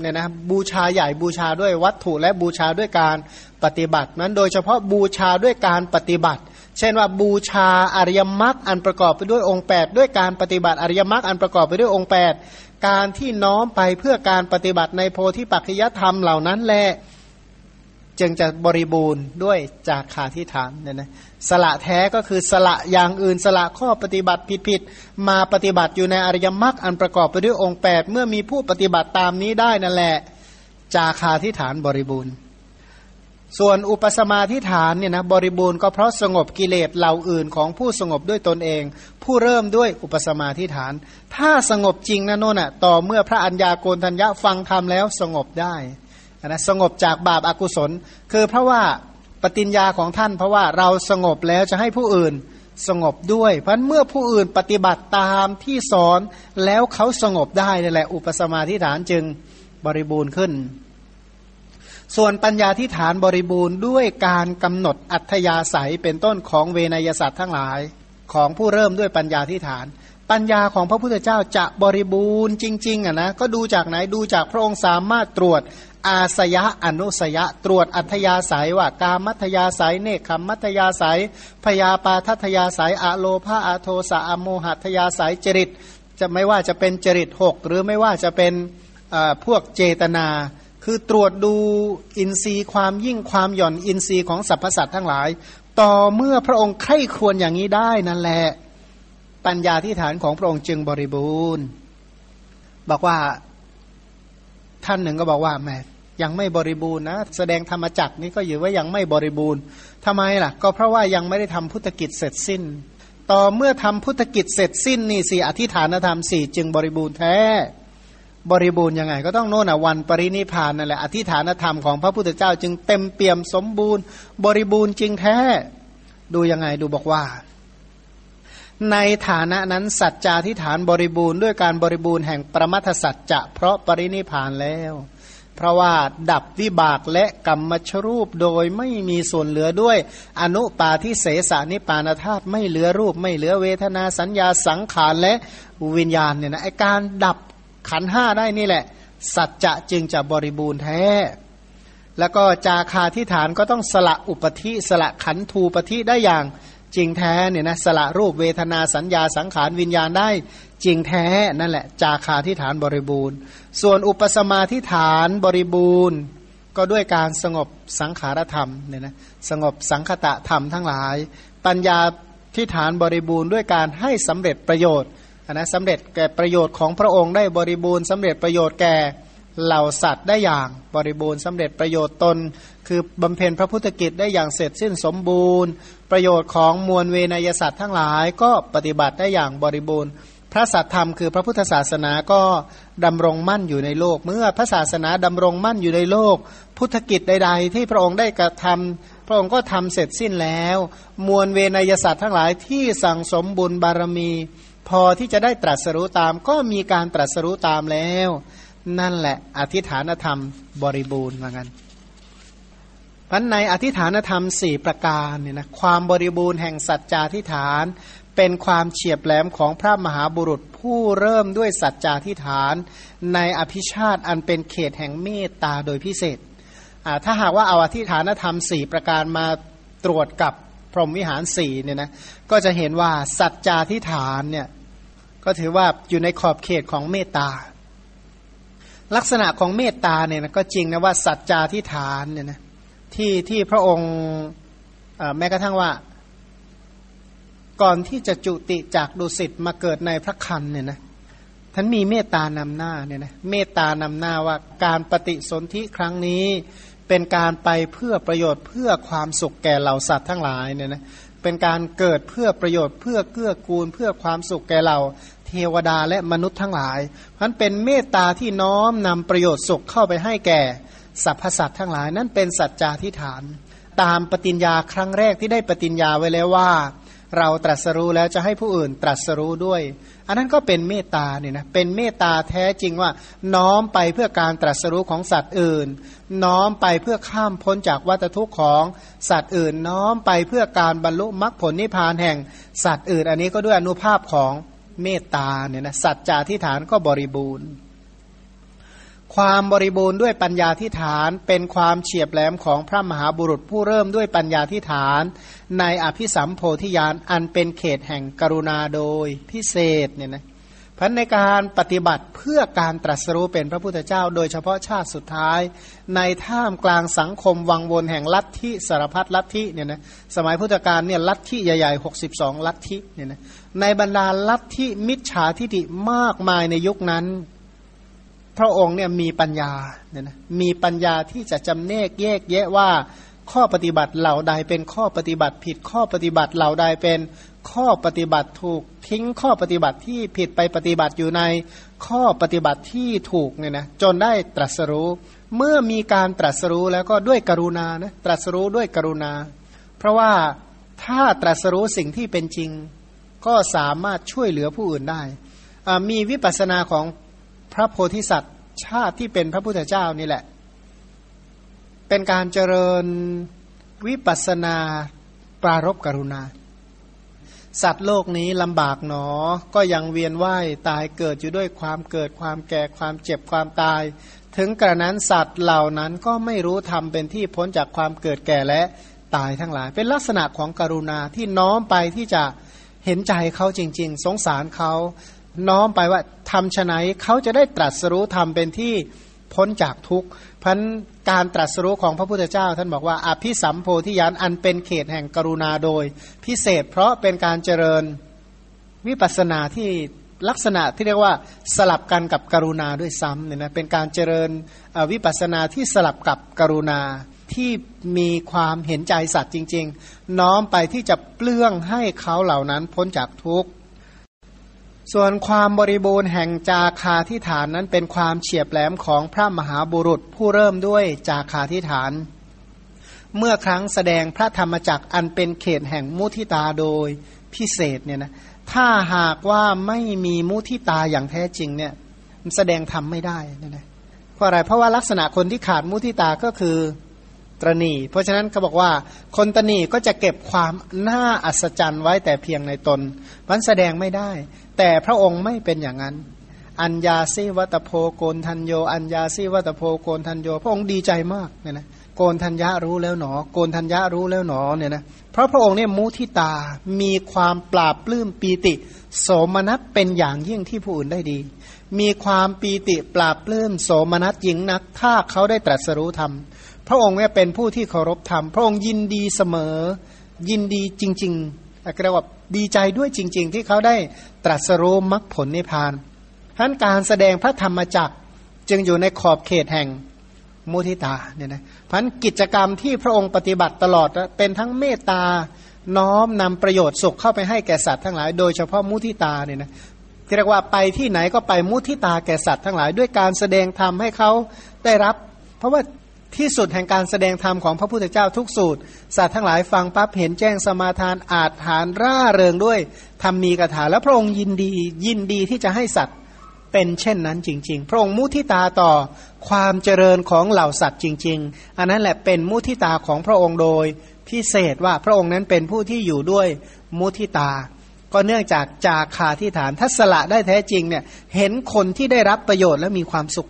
เนี่ยนะบูชาใหญ่บูชาด้วยวัตถุและบูชาด้วยการปฏิบัตินั้นโดยเฉพาะบูชาด้วยการปฏิบัติ เช่นว่าบูชาอริยมรรคอันประกอบไปด้วยองค์ 8 ด้วยการปฏิบัติอริยมรรคอันประกอบไปด้วยองค์ 8 การที่น้อมไปเพื่อการปฏิบัติในโพธิปัจจยธรรมเหล่านั้นแหละจึงจะบริบูรณ์ด้วยจากขาที่ฐานเนี่ยนะ สละแท้ก็คือสละอย่างอื่นสละข้อปฏิบัติผิดๆมาปฏิบัติอยู่ในอริยมรรคอันประกอบไปด้วยองค์ 8 เมื่อมีผู้ปฏิบัติตามนี้ได้นั่นแหละจาคาทิฐานบริบูรณ์ ส่วนอุปสมาทิฐานเนี่ยนะบริบูรณ์ก็เพราะสงบกิเลสเหล่าอื่นของผู้สงบด้วยตนเอง ผู้เริ่มด้วยอุปสมาทิฐาน ถ้าสงบจริงนะโน่นอะต่อเมื่อพระัญญาโกณทัญญะฟังธรรมแล้วสงบได้นะสงบจากบาปอากุศล คือเพราะว่า ฏิญญาของท่าน เพราะว่าเราสงบแล้วจะให้ผู้อื่นสงบด้วย เพราะเมื่อผู้อื่นปฏิบัติตามที่สอนแล้วเขาสงบได้นั่แหละ อุปสมาธิฐานจึงบริบูรณ์ขึ้น ส่วนปัญญาที่ฐานบริบูรณ์ด้วยการกำหนดอัธยาศัยเป็นต้นของเวนยสัตว์ทั้งหลาย ของผู้เริ่มด้วยปัญญาที่ฐาน ปัญญาของพระพุทธเจ้าจะบริบูรณ์จริงๆอะนะก็ดูจากไหนดูจากพระองค์สามารถตรวจ อาสยะอนุสยะ ตรวจอัธยาศัยว่ากามัธยาศัยเนคขมัธยาศัย พยาปาทัธยาศัยอะโลภาอะโทสะอโมหัตยาศัยจริต จะไม่ว่าจะเป็นจริตหกหรือไม่ว่าจะเป็นพวกเจตนา คือตรวจดูอินทรีย์ความยิ่งความหย่อนอินทรีย์ของสรรพสัตว์ทั้งหลาย ต่อเมื่อพระองค์ใคร่ควรอย่างนี้ได้นั่นแหละปัญญาที่ฐานของพระองค์จึงบริบูรณ์ บอกว่าท่านหนึ่งก็บอกว่าแม่ ยังไม่บริบูรณ์นะแสดงธรรมจักนี้ก็อยู่ว่ายังไม่บริบูรณ์ทำไมล่ะ ก็เพราะว่ายังไม่ได้ทำพุทธกิจเสร็จสิ้น ต่อเมื่อทำพุทธกิจเสร็จสิ้นนี่สี่อธิฐานธรรมสี่จึงบริบูรณ์แท้ บริบูรณ์ยังไง ก็ต้องโน่นอะวันปรินิพานนั่นแหละอธิฐานธรรมของพระพุทธเจ้าจึงเต็มเปี่ยมสมบูรณ์ บริบูรณ์จริงแท้ ดูยังไงดูบอกว่า ในฐานะนั้นสัจจาธิฐานบริบูรณ์ด้วยการบริบูรณ์แห่งประมัทสัจจะเพราะปรินิพานแล้ว เพราะว่าดับวิบากและกรรมชรูปโดยไม่มีส่วนเหลือด้วย อนุปาทิเสสนิปานธาตุไม่เหลือรูป ไม่เหลือเวทนาสัญญาสังขารและวิญญาณเนี่ยนะไอการดับขันห้าได้นี่แหละ สัจจะจึงจะบริบูรณ์แท้ แล้วก็จาคาที่ฐานก็ต้องสละอุปธิสละขันธูปธิได้อย่างจริงแท้เนี่ยนะสละรูปเวทนาสัญญาสังขารวิญญาณได้ จริงแท้นั่นแหละ จาคาที่ฐานบริบูรณ์ ส่วนอุปสมาที่ฐานบริบูรณ์ ก็ด้วยการสงบสังขารธรรมเนี่ยนะสงบสังคตะธรรมทั้งหลาย ปัญญาที่ฐานบริบูรณ์ ด้วยการให้สำเร็จประโยชน์นะสำเร็จแก่ประโยชน์ของพระองค์ได้บริบูรณ์สำเร็จประโยชน์แก่เหล่าสัตว์ได้อย่างบริบูรณ์สำเร็จประโยชน์ตน คือบำเพ็ญพระพุทธกิจได้อย่างเสร็จสิ้นสมบูรณ์ ประโยชน์ของมวลเวนยสัตว์ทั้งหลายก็ปฏิบัติได้อย่างบริบูรณ์ พระสัตธรรมคือพระพุทธศาสนาก็ดำรงมั่นอยู่ในโลก เมื่อพระศาสนาดำรงมั่นอยู่ในโลก พุทธกิจใด ๆ ที่พระองค์ได้กระทำพระองค์ก็ทำเสร็จสิ้นแล้ว มวลเวนยสัตว์ทั้งหลายที่สั่งสมบุญบารมี พอที่จะได้ตรัสรู้ตาม ก็มีการตรัสรู้ตามแล้ว นั่นแหละอธิฐานธรรมบริบูรณ์เหมือนกันพันในอธิฐานธรรมสี่ประการเนี่ยนะความบริบูรณ์แห่งสัจจาธิฐาน เป็นความเฉียบแหลมของพระมหาบุรุษผู้เริ่มด้วยสัจจาธิฐาน ในอภิชาติอันเป็นเขตแห่งเมตตาโดยพิเศษ ถ้าหากว่าเอาอธิฐานธรรมสี่ประการมาตรวจกับพรหมวิหารสี่เนี่ยนะก็จะเห็นว่าสัจจาธิฐานเนี่ยก็ถือว่าอยู่ในขอบเขตของเมตตา ลักษณะของเมตตาเนี่ยนะก็จริงนะว่าสัจจาทิฐานเนี่ยนะที่ที่พระองค์แม้กระทั่งว่า ก่อนที่จะจุติจากดุสิตมาเกิดในพระคันเนี่ยนะท่านมีเมตตานำหน้าเนี่ยนะเมตตานำหน้าว่าการปฏิสนธิครั้งนี้เป็นการไปเพื่อประโยชน์เพื่อความสุขแก่เหล่าสัตว์ทั้งหลายเนี่ยนะเป็นการเกิดเพื่อประโยชน์เพื่อเกื้อกูล เพื่อความสุขแก่เราเทวดาและมนุษย์ทั้งหลายมันเป็นเมตตาที่น้อมนำประโยชน์สุขเข้าไปให้แก่สรรพสัตว์ทั้งหลาย นั่นเป็นสัจจาธิฐาน ตามปฏิญญาครั้งแรกที่ได้ปฏิญญาไว้แล้วว่า เราตรัสรู้แล้วจะให้ผู้อื่นตรัสรู้ด้วย อันนั้นก็เป็นเมตตาเนี่ยนะเป็นเมตตาแท้จริงว่า น้อมไปเพื่อการตรัสรู้ของสัตว์อื่น น้อมไปเพื่อข้ามพ้นจากวัฏทุกข์ของสัตว์อื่น น้อมไปเพื่อการบรรลุมรรคผลนิพพานแห่งสัตว์อื่น อันนี้ก็ด้วยอนุภาพของเมตตาเนี่ยนะสัจจะที่ฐานก็บริบูรณ์ ความบริบูรณ์ด้วยปัญญาที่ฐาน เป็นความเฉียบแหลมของพระมหาบุรุษผู้เริ่มด้วยปัญญาที่ฐาน ในอภิสัมโพธิญาณอันเป็นเขตแห่งกรุณาโดยพิเศษเนี่ยนะพันในการปฏิบัติเพื่อการตรัสรู้เป็นพระพุทธเจ้า โดยเฉพาะชาติสุดท้าย ในท่ามกลางสังคมวังวนแห่งลัทธิสารพัดลัทธิเนี่ยนะสมัยพุทธกาลเนี่ยลัทธิใหญ่ๆ 62 ลัทธิเนี่ยนะในบรรดาลัทธิมิจฉาทิฏฐิมากมายในยุคนั้น พระองค์เนี่ยมีปัญญาเนี่ยนะมีปัญญาที่จะจำเนกแยกแยะว่าข้อปฏิบัติเหล่าใดเป็นข้อปฏิบัติผิดข้อปฏิบัติเหล่าใดเป็นข้อปฏิบัติถูกทิ้งข้อปฏิบัติที่ผิดไปปฏิบัติอยู่ในข้อปฏิบัติที่ถูกเนี่ยนะจนได้ตรัสรู้ เมื่อมีการตรัสรู้แล้วก็ด้วยกรุณานะตรัสรู้ด้วยกรุณา เพราะว่าถ้าตรัสรู้สิ่งที่เป็นจริง ก็สามารถช่วยเหลือผู้อื่นได้มีวิปัสสนาของ พระโพธิสัตว์ชาติที่เป็นพระพุทธเจ้านี่แหละ เป็นการเจริญวิปัสนาปรารบกรุณา สัตว์โลกนี้ลำบากหนอ ก็ยังเวียนว่ายตายเกิดอยู่ด้วยความเกิดความแก่ความเจ็บความตาย ถึงกระนั้นสัตว์เหล่านั้นก็ไม่รู้ทำเป็นที่พ้นจากความเกิดแก่และตายทั้งหลาย เป็นลักษณะของกรุณาที่น้อมไปที่จะเห็นใจเขาจริง ๆ สงสารเขา น้อมไปว่าทำชะไหนเขาจะได้ตรัสรู้ทำเป็นที่พ้นจากทุกข์พันการตรัสรู้ของพระพุทธเจ้า ท่านบอกว่าอภิสัมโพธิญาณอันเป็นเขตแห่งกรุณาโดย พิเศษเพราะเป็นการเจริญวิปัสนาที่ลักษณะที่เรียกว่าสลับกันกับกรุณาด้วยซ้ำเนี่ยนะเป็นการเจริญวิปัสนาที่สลับกับกรุณาที่มีความเห็นใจสัตว์จริง ๆ น้อมไปที่จะเปลื้องให้เขาเหล่านั้นพ้นจากทุกข์ ส่วนความบริบูรณ์แห่งจาคาที่ฐานนั้นเป็นความเฉียบแหลมของพระมหาบุรุษผู้เริ่มด้วยจาคาที่ฐาน เมื่อครั้งแสดงพระธรรมจักอันเป็นเขตแห่งมุทิตาโดยพิเศษเนี่ยนะถ้าหากว่าไม่มีมุทิตาอย่างแท้จริงเนี่ยแสดงธรรมไม่ได้นะนะเพราะอะไรเพราะว่าลักษณะคนที่ขาดมุทิตาก็คือ ตรณีเพราะฉะนั้นเขาบอกว่า คนตนีก็จะเก็บความน่าอัศจรรย์ไว้แต่เพียงในตนมันแสดงไม่ได้ แต่พระองค์ไม่เป็นอย่างนั้น อัญญาซิวัตโพโกนทันโย อัญญาซิวัตโพโกนทันโย พระองค์ดีใจมากเนี่ยนะโกนทัญญารู้แล้วหนอ โกนทัญญารู้แล้วหนอเนี่ยนะเพราะพระองค์เนี่ยมุทิตามีความปราบปลื้มปีติ โสมนัสเป็นอย่างยิ่งที่ผู้อื่นได้ดี มีความปีติปราบปลื้มโสมนัสยิ่งนัก ถ้าเขาได้ตรัสรู้ธรรม พระองค์เนี่ยเป็นผู้ที่เคารพธรรม พระองค์ยินดีเสมอ ยินดีจริงๆเรียกว่าดีใจด้วยจริง ๆ ที่เขาได้ตรัสรู้มรรคผลนิพพานท่านการแสดงพระธรรมจักรจึงอยู่ในขอบเขตแห่งมุทิตาเนี่ยนะพันกิจกรรมที่พระองค์ปฏิบัติตลอดเป็นทั้งเมตตาน้อมนำประโยชน์สุขเข้าไปให้แก่สัตว์ทั้งหลาย โดยเฉพาะมุทิตาเนี่ยนะเรียกว่าไปที่ไหนก็ไปมุทิตาแก่สัตว์ทั้งหลาย ด้วยการแสดงธรรมให้เขาได้รับ เพราะว่า ที่สุดแห่งการแสดงธรรมของพระพุทธเจ้าทุกสูตรสัตว์ทั้งหลายฟังปั๊บเห็นแจ้งสมาทานอาจฐานร่าเริงด้วยทำมีกถาแล้วพระองค์ยินดียินดีที่จะให้สัตว์เป็นเช่นนั้นจริง ๆ พระองค์มุทิตาต่อความเจริญของเหล่าสัตว์จริง ๆ อันนั้นแหละเป็นมุทิตาของพระองค์โดยพิเศษว่าพระองค์นั้นเป็นผู้ที่อยู่ด้วยมุทิตา ก็เนื่องจากจากขาที่ฐานทัศละได้แท้จริงเนี่ยเห็นคนที่ได้รับประโยชน์และมีความสุข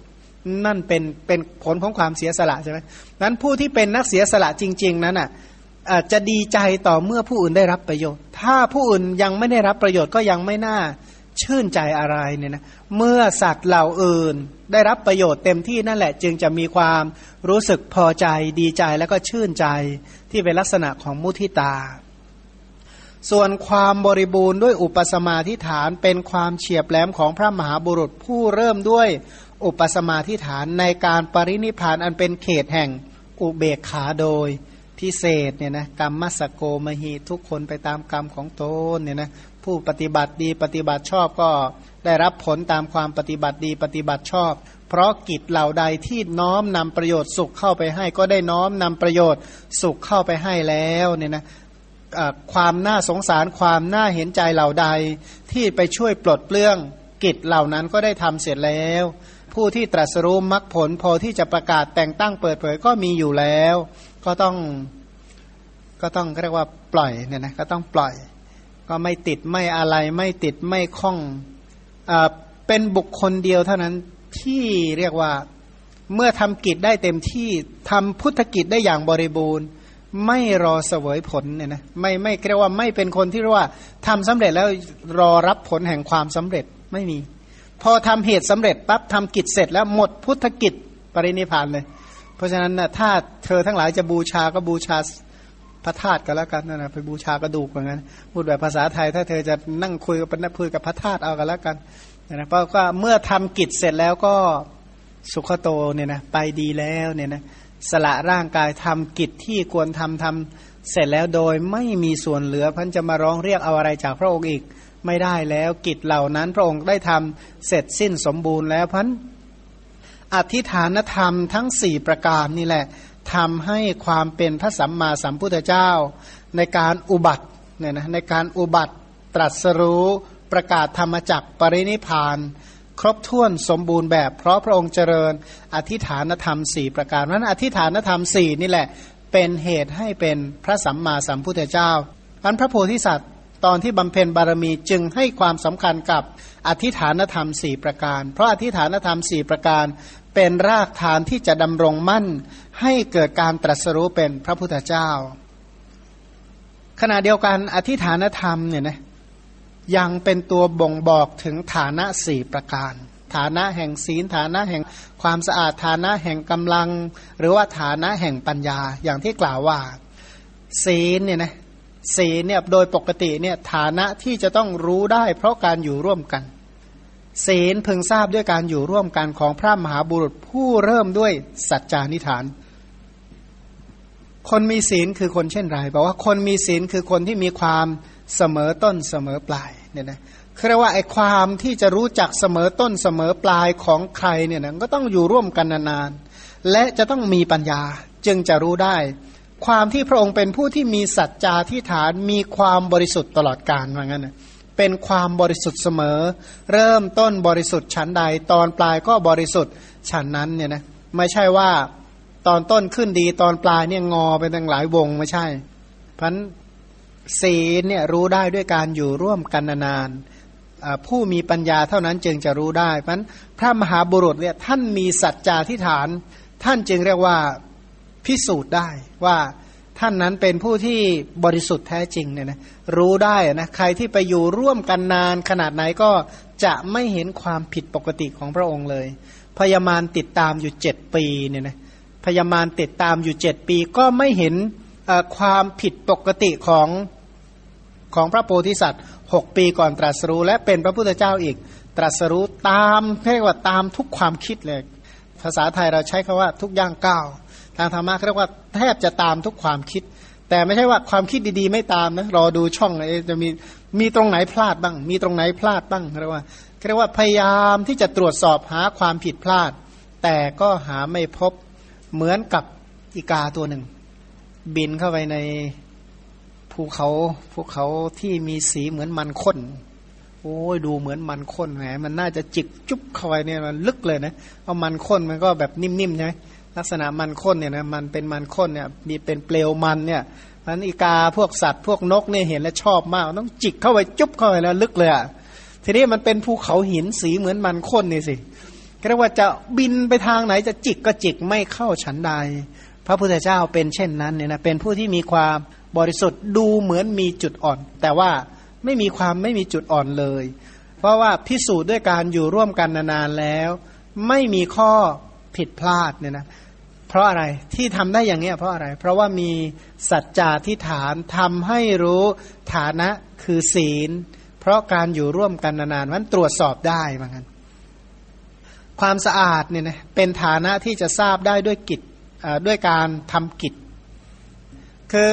นั่นเป็นเป็นผลของความเสียสละใช่ไหมนั้นผู้ที่เป็นนักเสียสละจริง ๆ นั้นอะจะดีใจต่อเมื่อผู้อื่นได้รับประโยชน์ ถ้าผู้อื่นยังไม่ได้รับประโยชน์ก็ยังไม่น่าชื่นใจอะไรเนี่ยนะ เมื่อสัตว์เหล่าอื่นได้รับประโยชน์เต็มที่นั่นแหละ จึงจะมีความรู้สึกพอใจดีใจแล้วก็ชื่นใจที่เป็นลักษณะของมุทิตา ส่วนความบริบูรณ์ด้วยอุปสมาธิฐานเป็นความเฉียบแหลมของพระมหาบุรุษผู้เริ่มด้วย อุปสมาธิฐานในการปรินิพานอันเป็นเขตแห่งอุเบกขาโดยพิเศษเนี่ยนะกรรมมัสโกมหีทุกคนไปตามกรรมของตนเนี่ยนะผู้ปฏิบัติดีปฏิบัติชอบก็ได้รับผลตามความปฏิบัติดีปฏิบัติชอบ เพราะกิจเหล่าใดที่น้อมนำประโยชน์สุขเข้าไปให้ ก็ได้น้อมนำประโยชน์สุขเข้าไปให้แล้วเนี่ยนะความน่าสงสารความน่าเห็นใจเหล่าใดที่ไปช่วยปลดเปลื้องกิจเหล่านั้นก็ได้ทำเสร็จแล้ว ผู้ที่ตรัสรู้มรรคผล พอที่จะประกาศแต่งตั้งเปิดเผยก็มีอยู่แล้ว ก็ต้องก็ต้องเรียกว่าปล่อยเนี่ยนะก็ต้องปล่อย ก็ไม่ติดไม่อะไรไม่ติดไม่คล้องอเป็นบุคคลเดียวเท่านั้นที่เรียกว่าเมื่อทำกิจได้เต็มที่ทำพุทธกิจได้อย่างบริบูรณ์ ไม่รอเสวยผลเนี่ยนะไม่ไม่เรียกว่าไม่เป็นคนที่เรียกว่าทำสำเร็จแล้วรอรับผลแห่งความสำเร็จไม่มี พอทำเหตุสำเร็จปั๊บทำกิจเสร็จแล้วหมดพุทธกิจปรินิพานเลย เพราะฉะนั้นนะถ้าเธอทั้งหลายจะบูชาก็บูชาพระธาตุก็แล้วกันนะไปบูชากระดูกเหมือนกันพูดแบบภาษาไทย ถ้าเธอจะนั่งคุยกับนักคุยกับพระธาตุเอากันแล้วกันนะเพราะว่าเมื่อทำกิจเสร็จแล้วก็สุขโตเนี่ยนะไปดีแล้วเนี่ยนะสละร่างกายทำกิจที่ควรทำทำเสร็จแล้วโดยไม่มีส่วนเหลือพันจะมาร้องเรียกเอาอะไรจากพระองค์อีก ไม่ได้แล้วกิจเหล่านั้นพระองค์ได้ทำเสร็จสิ้นสมบูรณ์แล้วพันอธิฐานธรรมทั้งสี่ประการนี่แหละทำให้ความเป็นพระสัมมาสัมพุทธเจ้า ในการอุบัติเนี่ยนะในการอุบัติตรัสรู้ประกาศธรรมจักปรินิพาน ครบถ้วนสมบูรณ์แบบ เพราะพระองค์เจริญ อธิฐานธรรมสี่ประการนั้นอธิฐานธรรมสี่นี่แหละ เป็นเหตุให้เป็นพระสัมมาสัมพุทธเจ้าอันพระโพธิสัตว์ ตอนที่บำเพ็ญบารมีจึงให้ความสำคัญกับอธิฐานธรรมสี่ประการ เพราะอธิฐานธรรมสี่ประการ เป็นรากฐานที่จะดำรงมั่น ให้เกิดการตรัสรู้เป็นพระพุทธเจ้า ขณะเดียวกันอธิฐานธรรมเนี่ยนะยังเป็นตัวบ่งบอกถึงฐานะสี่ประการ ฐานะแห่งศีลฐานะแห่งความสะอาดฐานะแห่งกำลัง หรือว่าฐานะแห่งปัญญาอย่างที่กล่าวว่า ศีลเนี่ยนะ ศีลเนี่ยโดยปกติเนี่ยฐานะที่จะต้องรู้ได้ เพราะการอยู่ร่วมกัน ศีลพึงทราบด้วยการอยู่ร่วมกันของพระมหาบุรุษผู้เริ่มด้วยสัจจานิฐาน คนมีศีลคือคนเช่นไรบอกว่าคนมีศีลคือคนที่มีความเสมอต้นเสมอปลายเนี่ยนะคือเรียกว่าไอ้ความที่จะรู้จักเสมอต้นเสมอปลายของใครเนี่ยนะก็ต้องอยู่ร่วมกันนานๆและจะต้องมีปัญญาจึงจะรู้ได้ ความที่พระองค์เป็นผู้ที่มีสัจจาที่ฐานมีความบริสุทธิ์ตลอดกาลว่างั้นนะเป็นความบริสุทธิ์เสมอ เริ่มต้นบริสุทธิ์ชั้นใด ตอนปลายก็บริสุทธิ์ชั้นนั้นเนี่ยนะไม่ใช่ว่าตอนต้นขึ้นดีตอนปลายเนี่ยงอไปตั้งหลายวงไม่ใช่ เพันศีลเนี่ยรู้ได้ด้วยการอยู่ร่วมกันนานๆผู้มีปัญญาเท่านั้นจึงจะรู้ได้เพราะพระมหาบุรุษเนี่ยท่านมีสัจจาที่ฐาน ท่านจึงเรียกว่า พิสูจน์ได้ว่าท่านนั้นเป็นผู้ที่บริสุทธิ์แท้จริงเนี่ยนะรู้ได้นะใครที่ไปอยู่ร่วมกันนานขนาดไหนก็จะไม่เห็นความผิดปกติของพระองค์เลย พยามารติดตามอยู่เจ็ดปีเนี่ยนะพยามารติดตามอยู่เจ็ดปีก็ไม่เห็นความผิดปกติของของพระโพธิสัตว์หกปีก่อนตรัสรู้ และเป็นพระพุทธเจ้าอีกตรัสรู้ตามเรียกว่าตามทุกความคิดเลย ภาษาไทยเราใช้คาว่าทุกย่างก้าว ทางธรรมะเรียกว่าแทบจะตามทุกความคิด แต่ไม่ใช่ว่าความคิดดีๆ ไม่ตามนะรอดูช่องจะมีมีตรงไหนพลาดบ้าง มีตรงไหนพลาดบ้างเรียกว่าเรียกว่าพยายามที่จะตรวจสอบหาความผิดพลาด แต่ก็หาไม่พบเหมือนกับอีกาตัวหนึ่ง บินเข้าไปในภูเขาภูเขาที่มีสีเหมือนมันข้นโอ้ยดูเหมือนมันข้นแหมมันน่าจะจิกจุ๊บเข้าไปเนี่ยมันลึกเลยนะเพราะมันข้นมันก็แบบนิ่มๆใช่ไหม ลักษณะมันข้นเนี่ยนะมันเป็นมันข้นเนี่ยมีเป็นเปลวมันเนี่ยมันอีกาพวกสัตว์พวกนกเนี่ยเห็นแล้วชอบมาก ต้องจิกเข้าไปจุ๊บเข้าไปแล้วลึกเลยอะทีนี้มันเป็นภูเขาหินสีเหมือนมันข้นนี่สิเรียกว่าจะบินไปทางไหนจะจิกก็จิกไม่เข้าฉันใด พระพุทธเจ้าเป็นเช่นนั้นเนี่ยนะเป็นผู้ที่มีความบริสุทธิ์ดูเหมือนมีจุดอ่อน แต่ว่าไม่มีความไม่มีจุดอ่อนเลย เพราะว่าพิสูจน์ด้วยการอยู่ร่วมกันนานๆแล้ว ไม่มีข้อผิดพลาดเนี่ยนะ ราะอะไรที่ทำได้อย่างนี้เพราะอะไร เพราะว่ามีสัจจาทิฐานทำให้รู้ฐานะคือศีล เพราะการอยู่ร่วมกันนานๆมันตรวจสอบได้เหมือนกันความสะอาดเนี่ยนะเป็นฐานะที่จะทราบได้ด้วยกิจด้วยการทำกิจ คือ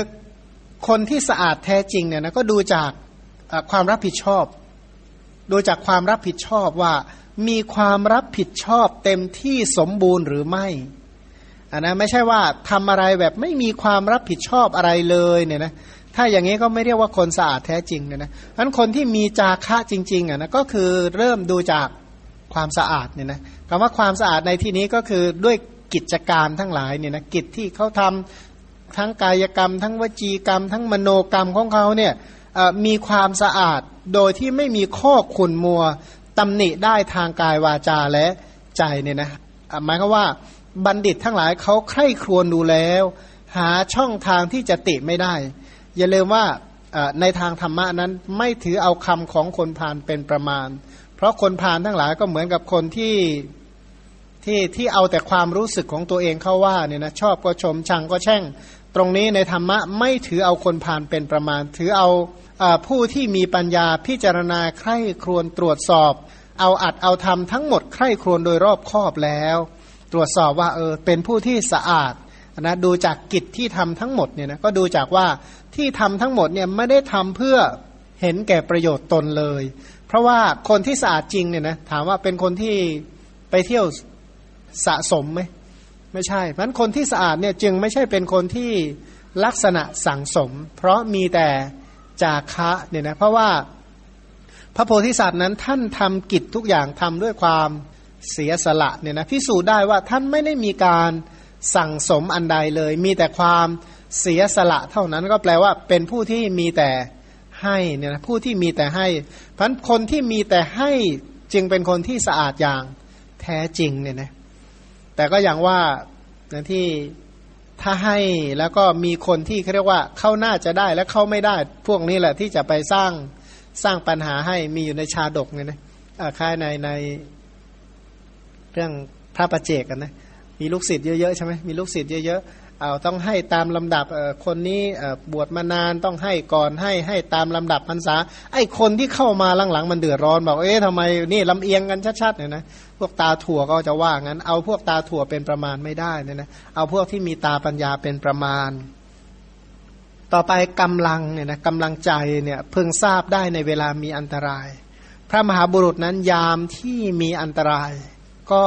คนที่สะอาดแท้จริงเนี่ยนะก็ดูจากความรับผิดชอบ ดูจากความรับผิดชอบว่ามีความรับผิดชอบเต็มที่สมบูรณ์หรือไม่ อันนะไม่ใช่ว่าทำอะไรแบบไม่มีความรับผิดชอบอะไรเลยเนี่ยนะถ้าอย่างนี้ก็ไม่เรียกว่าคนสะอาดแท้จริงเนี่ยนะเพราะคนที่มีจาคะจริงๆอะนะก็คือเริ่มดูจากความสะอาดเนี่ยนะคำว่าความสะอาดในที่นี้ก็คือด้วยกิจการทั้งหลายเนี่ยนะกิจที่เขาทำทั้งกายกรรม ทั้งวจีกรรม ทั้งมโนกรรมของเขาเนี่ยมีความสะอาดโดยที่ไม่มีข้อขุนมัวตำหนิได้ทางกายวาจาและใจเนี่ยนะหมายความว่า บัณฑิตทั้งหลายเขาใคร่ครวญดูแล้ว หาช่องทางที่จะติไม่ได้ อย่าลืมว่าในทางธรรมะนั้นไม่ถือเอาคำของคนพานเป็นประมาณ เพราะคนผานทั้งหลายก็เหมือนกับคนที่ที่ที่เอาแต่ความรู้สึกของตัวเองเข้าว่าเนี่ยนะชอบก็ชมชังก็แช่ง ตรงนี้ในธรรมะไม่ถือเอาคนผานเป็นประมาณ ถือเอาผู้ที่มีปัญญาพิจารณาใคร่ครวญตรวจสอบ เอาอัดเอาทำทั้งหมดใคร่ครวญโดยรอบคอบแล้ว ตรวจสอบว่าเออเป็นผู้ที่สะอาดนะดูจากกิจที่ทำทั้งหมดเนี่ยนะก็ดูจากว่าที่ทำทั้งหมดเนี่ยไม่ได้ทำเพื่อเห็นแก่ประโยชน์ตนเลย เพราะว่าคนที่สะอาดจริงเนี่ยนะถามว่าเป็นคนที่ไปเที่ยวสะสมไหมไม่ใช่เพราะคนที่สะอาดเนี่ยจึงไม่ใช่เป็นคนที่ลักษณะสังสม เพราะมีแต่จาคะเนี่ยนะเพราะว่าพระโพธิสัตว์นั้นท่านทำกิจทุกอย่างทำด้วยความ เสียสละเนี่ยนะพิสูจน์ได้ว่าท่านไม่ได้มีการสั่งสมอันใดเลย มีแต่ความเสียสละเท่านั้นก็แปลว่าเป็นผู้ที่มีแต่ให้เนี่ยนะผู้ที่มีแต่ให้เพราะคนที่มีแต่ให้จึงเป็นคนที่สะอาดอย่างแท้จริงเนี่ยนะแต่ก็อย่างว่าที่ถ้าให้แล้วก็มีคนที่เขาเรียกว่าเข้าหน้าจะได้และเข้าไม่ได้ พวกนี้แหละที่จะไปสร้างสร้างปัญหาให้มีอยู่ในชาดกเนี่ยนะค่ายในใน เรื่องพระประเจกกันนะมีลูกศิษย์เยอะๆใช่ไหมมีลูกศิษย์เยอะๆเอาต้องให้ตามลำดับคนนี้บวชมานานต้องให้ก่อนให้ให้ตามลำดับพรรษา ไอ้คนที่เข้ามาหลังๆมันเดือดร้อนบอกเอ๊ะทำไมนี่ลำเอียงกันชัดๆเนี่ยนะพวกตาถั่วก็จะว่างั้น เอาพวกตาถั่วเป็นประมาณไม่ได้เนี่ยนะเอาพวกที่มีตาปัญญาเป็นประมาณ ต่อไปกำลังเนี่ยนะกำลังใจเนี่ยเพิ่งทราบได้ในเวลามีอันตราย พระมหาบุรุษนั้นยามที่มีอันตราย ก็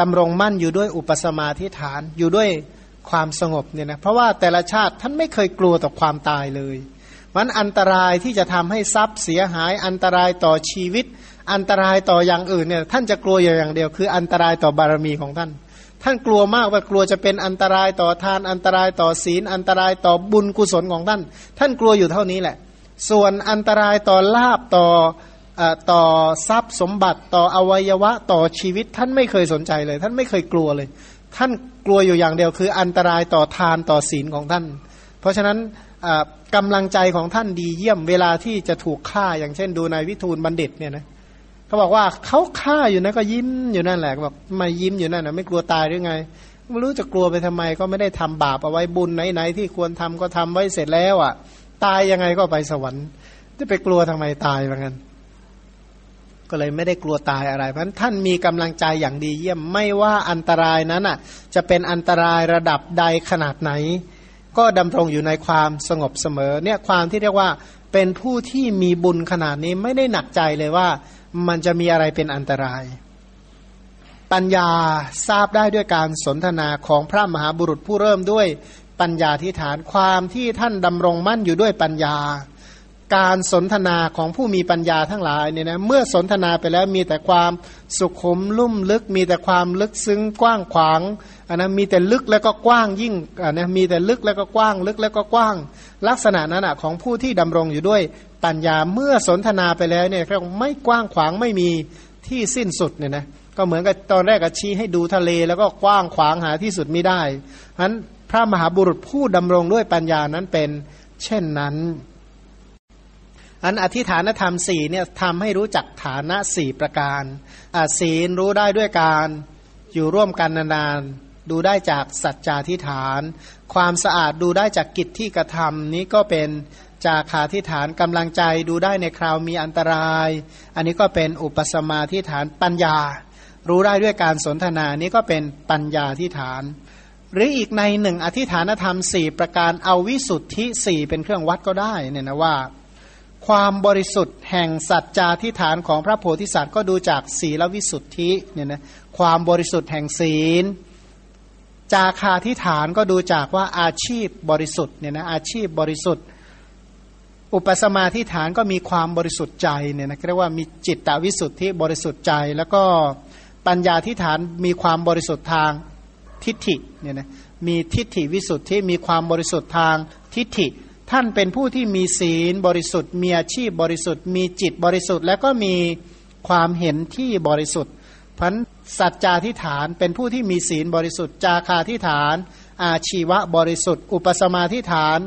ดำรงมั่นอยู่ด้วยอุปสมาธิฐาน อยู่ด้วยความสงบเนี่ยนะเพราะว่าแต่ละชาติท่านไม่เคยกลัวต่อความตายเลยมันอันตรายที่จะทำให้ทรัพย์เสียหายอันตรายต่อชีวิต อันตรายต่ออย่างอื่นเนี่ยท่านจะกลัวอย่างเดียว คืออันตรายต่อบารมีของท่าน ท่านกลัวมากว่ากลัวจะเป็นอันตรายต่อทานอันตรายต่อศีล อันตรายต่อบุญกุศลของท่าน ท่านกลัวอยู่เท่านี้แหละ ส่วนอันตรายต่อลาบต่อ ต่อทรัพย์สมบัติต่ออวัยวะต่อชีวิต ท่านไม่เคยสนใจเลย ท่านไม่เคยกลัวเลย ท่านกลัวอยู่อย่างเดียวคือ อันตรายต่อทานต่อศีลของท่าน เพราะฉะนั้นกำลังใจของท่านดีเยี่ยมเวลาที่จะถูกฆ่าอย่างเช่น ดูในวิทูลบัณฑิตเนี่ยนะเขาบอกว่าเขาฆ่าอยู่นะก็ยิ้มอยู่นั่นแหละบอกมายิ้มอยู่นั่นนะไม่กลัวตายหรือไงไม่รู้จะกลัวไปทำไมก็ไม่ได้ทำบาปเอาไว้บุญไหนๆที่ควรทำก็ทำไว้เสร็จแล้วอะ ตายยังไงก็ไปสวรรค์จะไปกลัวทำไมตายเหมือนกัน ก็เลยไม่ได้กลัวตายอะไร เพราะท่านมีกำลังใจอย่างดีเยี่ยมไม่ว่าอันตรายนั้นอะจะเป็นอันตรายระดับใดขนาดไหน ก็ดำรงอยู่ในความสงบเสมอเนี่ยความที่เรียกว่าเป็นผู้ที่มีบุญขนาดนี้ไม่ได้หนักใจเลยว่ามันจะมีอะไรเป็นอันตราย ปัญญาทราบได้ด้วยการสนทนาของพระมหาบุรุษผู้เริ่มด้วยปัญญาที่ฐานความที่ท่านดำรงมั่นอยู่ด้วยปัญญา การสนทนาของผู้มีปัญญาทั้งหลายเนี่ยนะเมื่อสนทนาไปแล้วมีแต่ความสุขุมลุ่มลึก มีแต่ความลึกซึ้งกว้างขวางอันนะมีแต่ลึกแล้วก็กว้างยิ่งอันนะมีแต่ลึกแล้วก็กว้างลึกแล้วก็กว้าง ลักษณะนั้นอะของผู้ที่ดำรงอยู่ด้วยปัญญาเมื่อสนทนาไปแล้วเนี่ยเขาไม่กว้างขวางไม่มีที่สิ้นสุดเนี่ยนะก็เหมือนกับตอนแรกก็ชี้ให้ดูทะเลแล้วก็กว้างขวางหาที่สุดไม่ได้ฉะนั้นพระมหาบุรุษผู้ดำรงด้วยปัญญานั้นเป็น เช่นนั้น อันอธิฐานธรรมสี่เนี่ยทำให้รู้จักฐานะสี่ประการศีลรู้ได้ด้วยการอยู่ร่วมกันนานๆดูได้จากสัจจาธิฐาน ความสะอาดดูได้จากกิจที่กระทำนี้ก็เป็นจาคาธิฐานกำลังใจดูได้ในคราวมีอันตราย อันนี้ก็เป็นอุปสมาธิฐานปัญญา รู้ได้ด้วยการสนทนานี้ก็เป็นปัญญาธิฐาน หรืออีกในหนึ่งอธิฐานธรรมสี่ประการเอาวิสุทธิสี่เป็นเครื่องวัดก็ได้เนี่ยนะว่า ความบริสุทธิ์แห่งสัจจาทิฐานของพระโพธิสัตว์ก็ดูจากศีลวิสุทธิเนี่ยนะความบริสุทธิ์แห่งศีล จาคาทิฐานก็ดูจากว่าอาชีพบริสุทธิ์เนี่ยนะอาชีพบริสุทธิ์ อุปสมาทิฐานก็มีความบริสุทธิ์ใจเนี่ยนะเรียกว่ามีจิตตวิสุทธิบริสุทธิ์ใจ แล้วก็ปัญญาทิฐานมีความบริสุทธิ์ทางทิฏฐิเนี่ยนะมีทิฏฐิวิสุทธิมีความบริสุทธิ์ทางทิฏฐิ ท่านเป็นผู้ที่มีศีลบริสุทธิ์ มีอาชีพบริสุทธิ์ มีจิตบริสุทธิ์ แล้วก็มีความเห็นที่บริสุทธิ์พันสัจจาทิฐานเป็นผู้ที่มีศีลบริสุทธิ์จาคาทิฐาน อาชีวะบริสุทธิ์ อุปสมาทิฐาน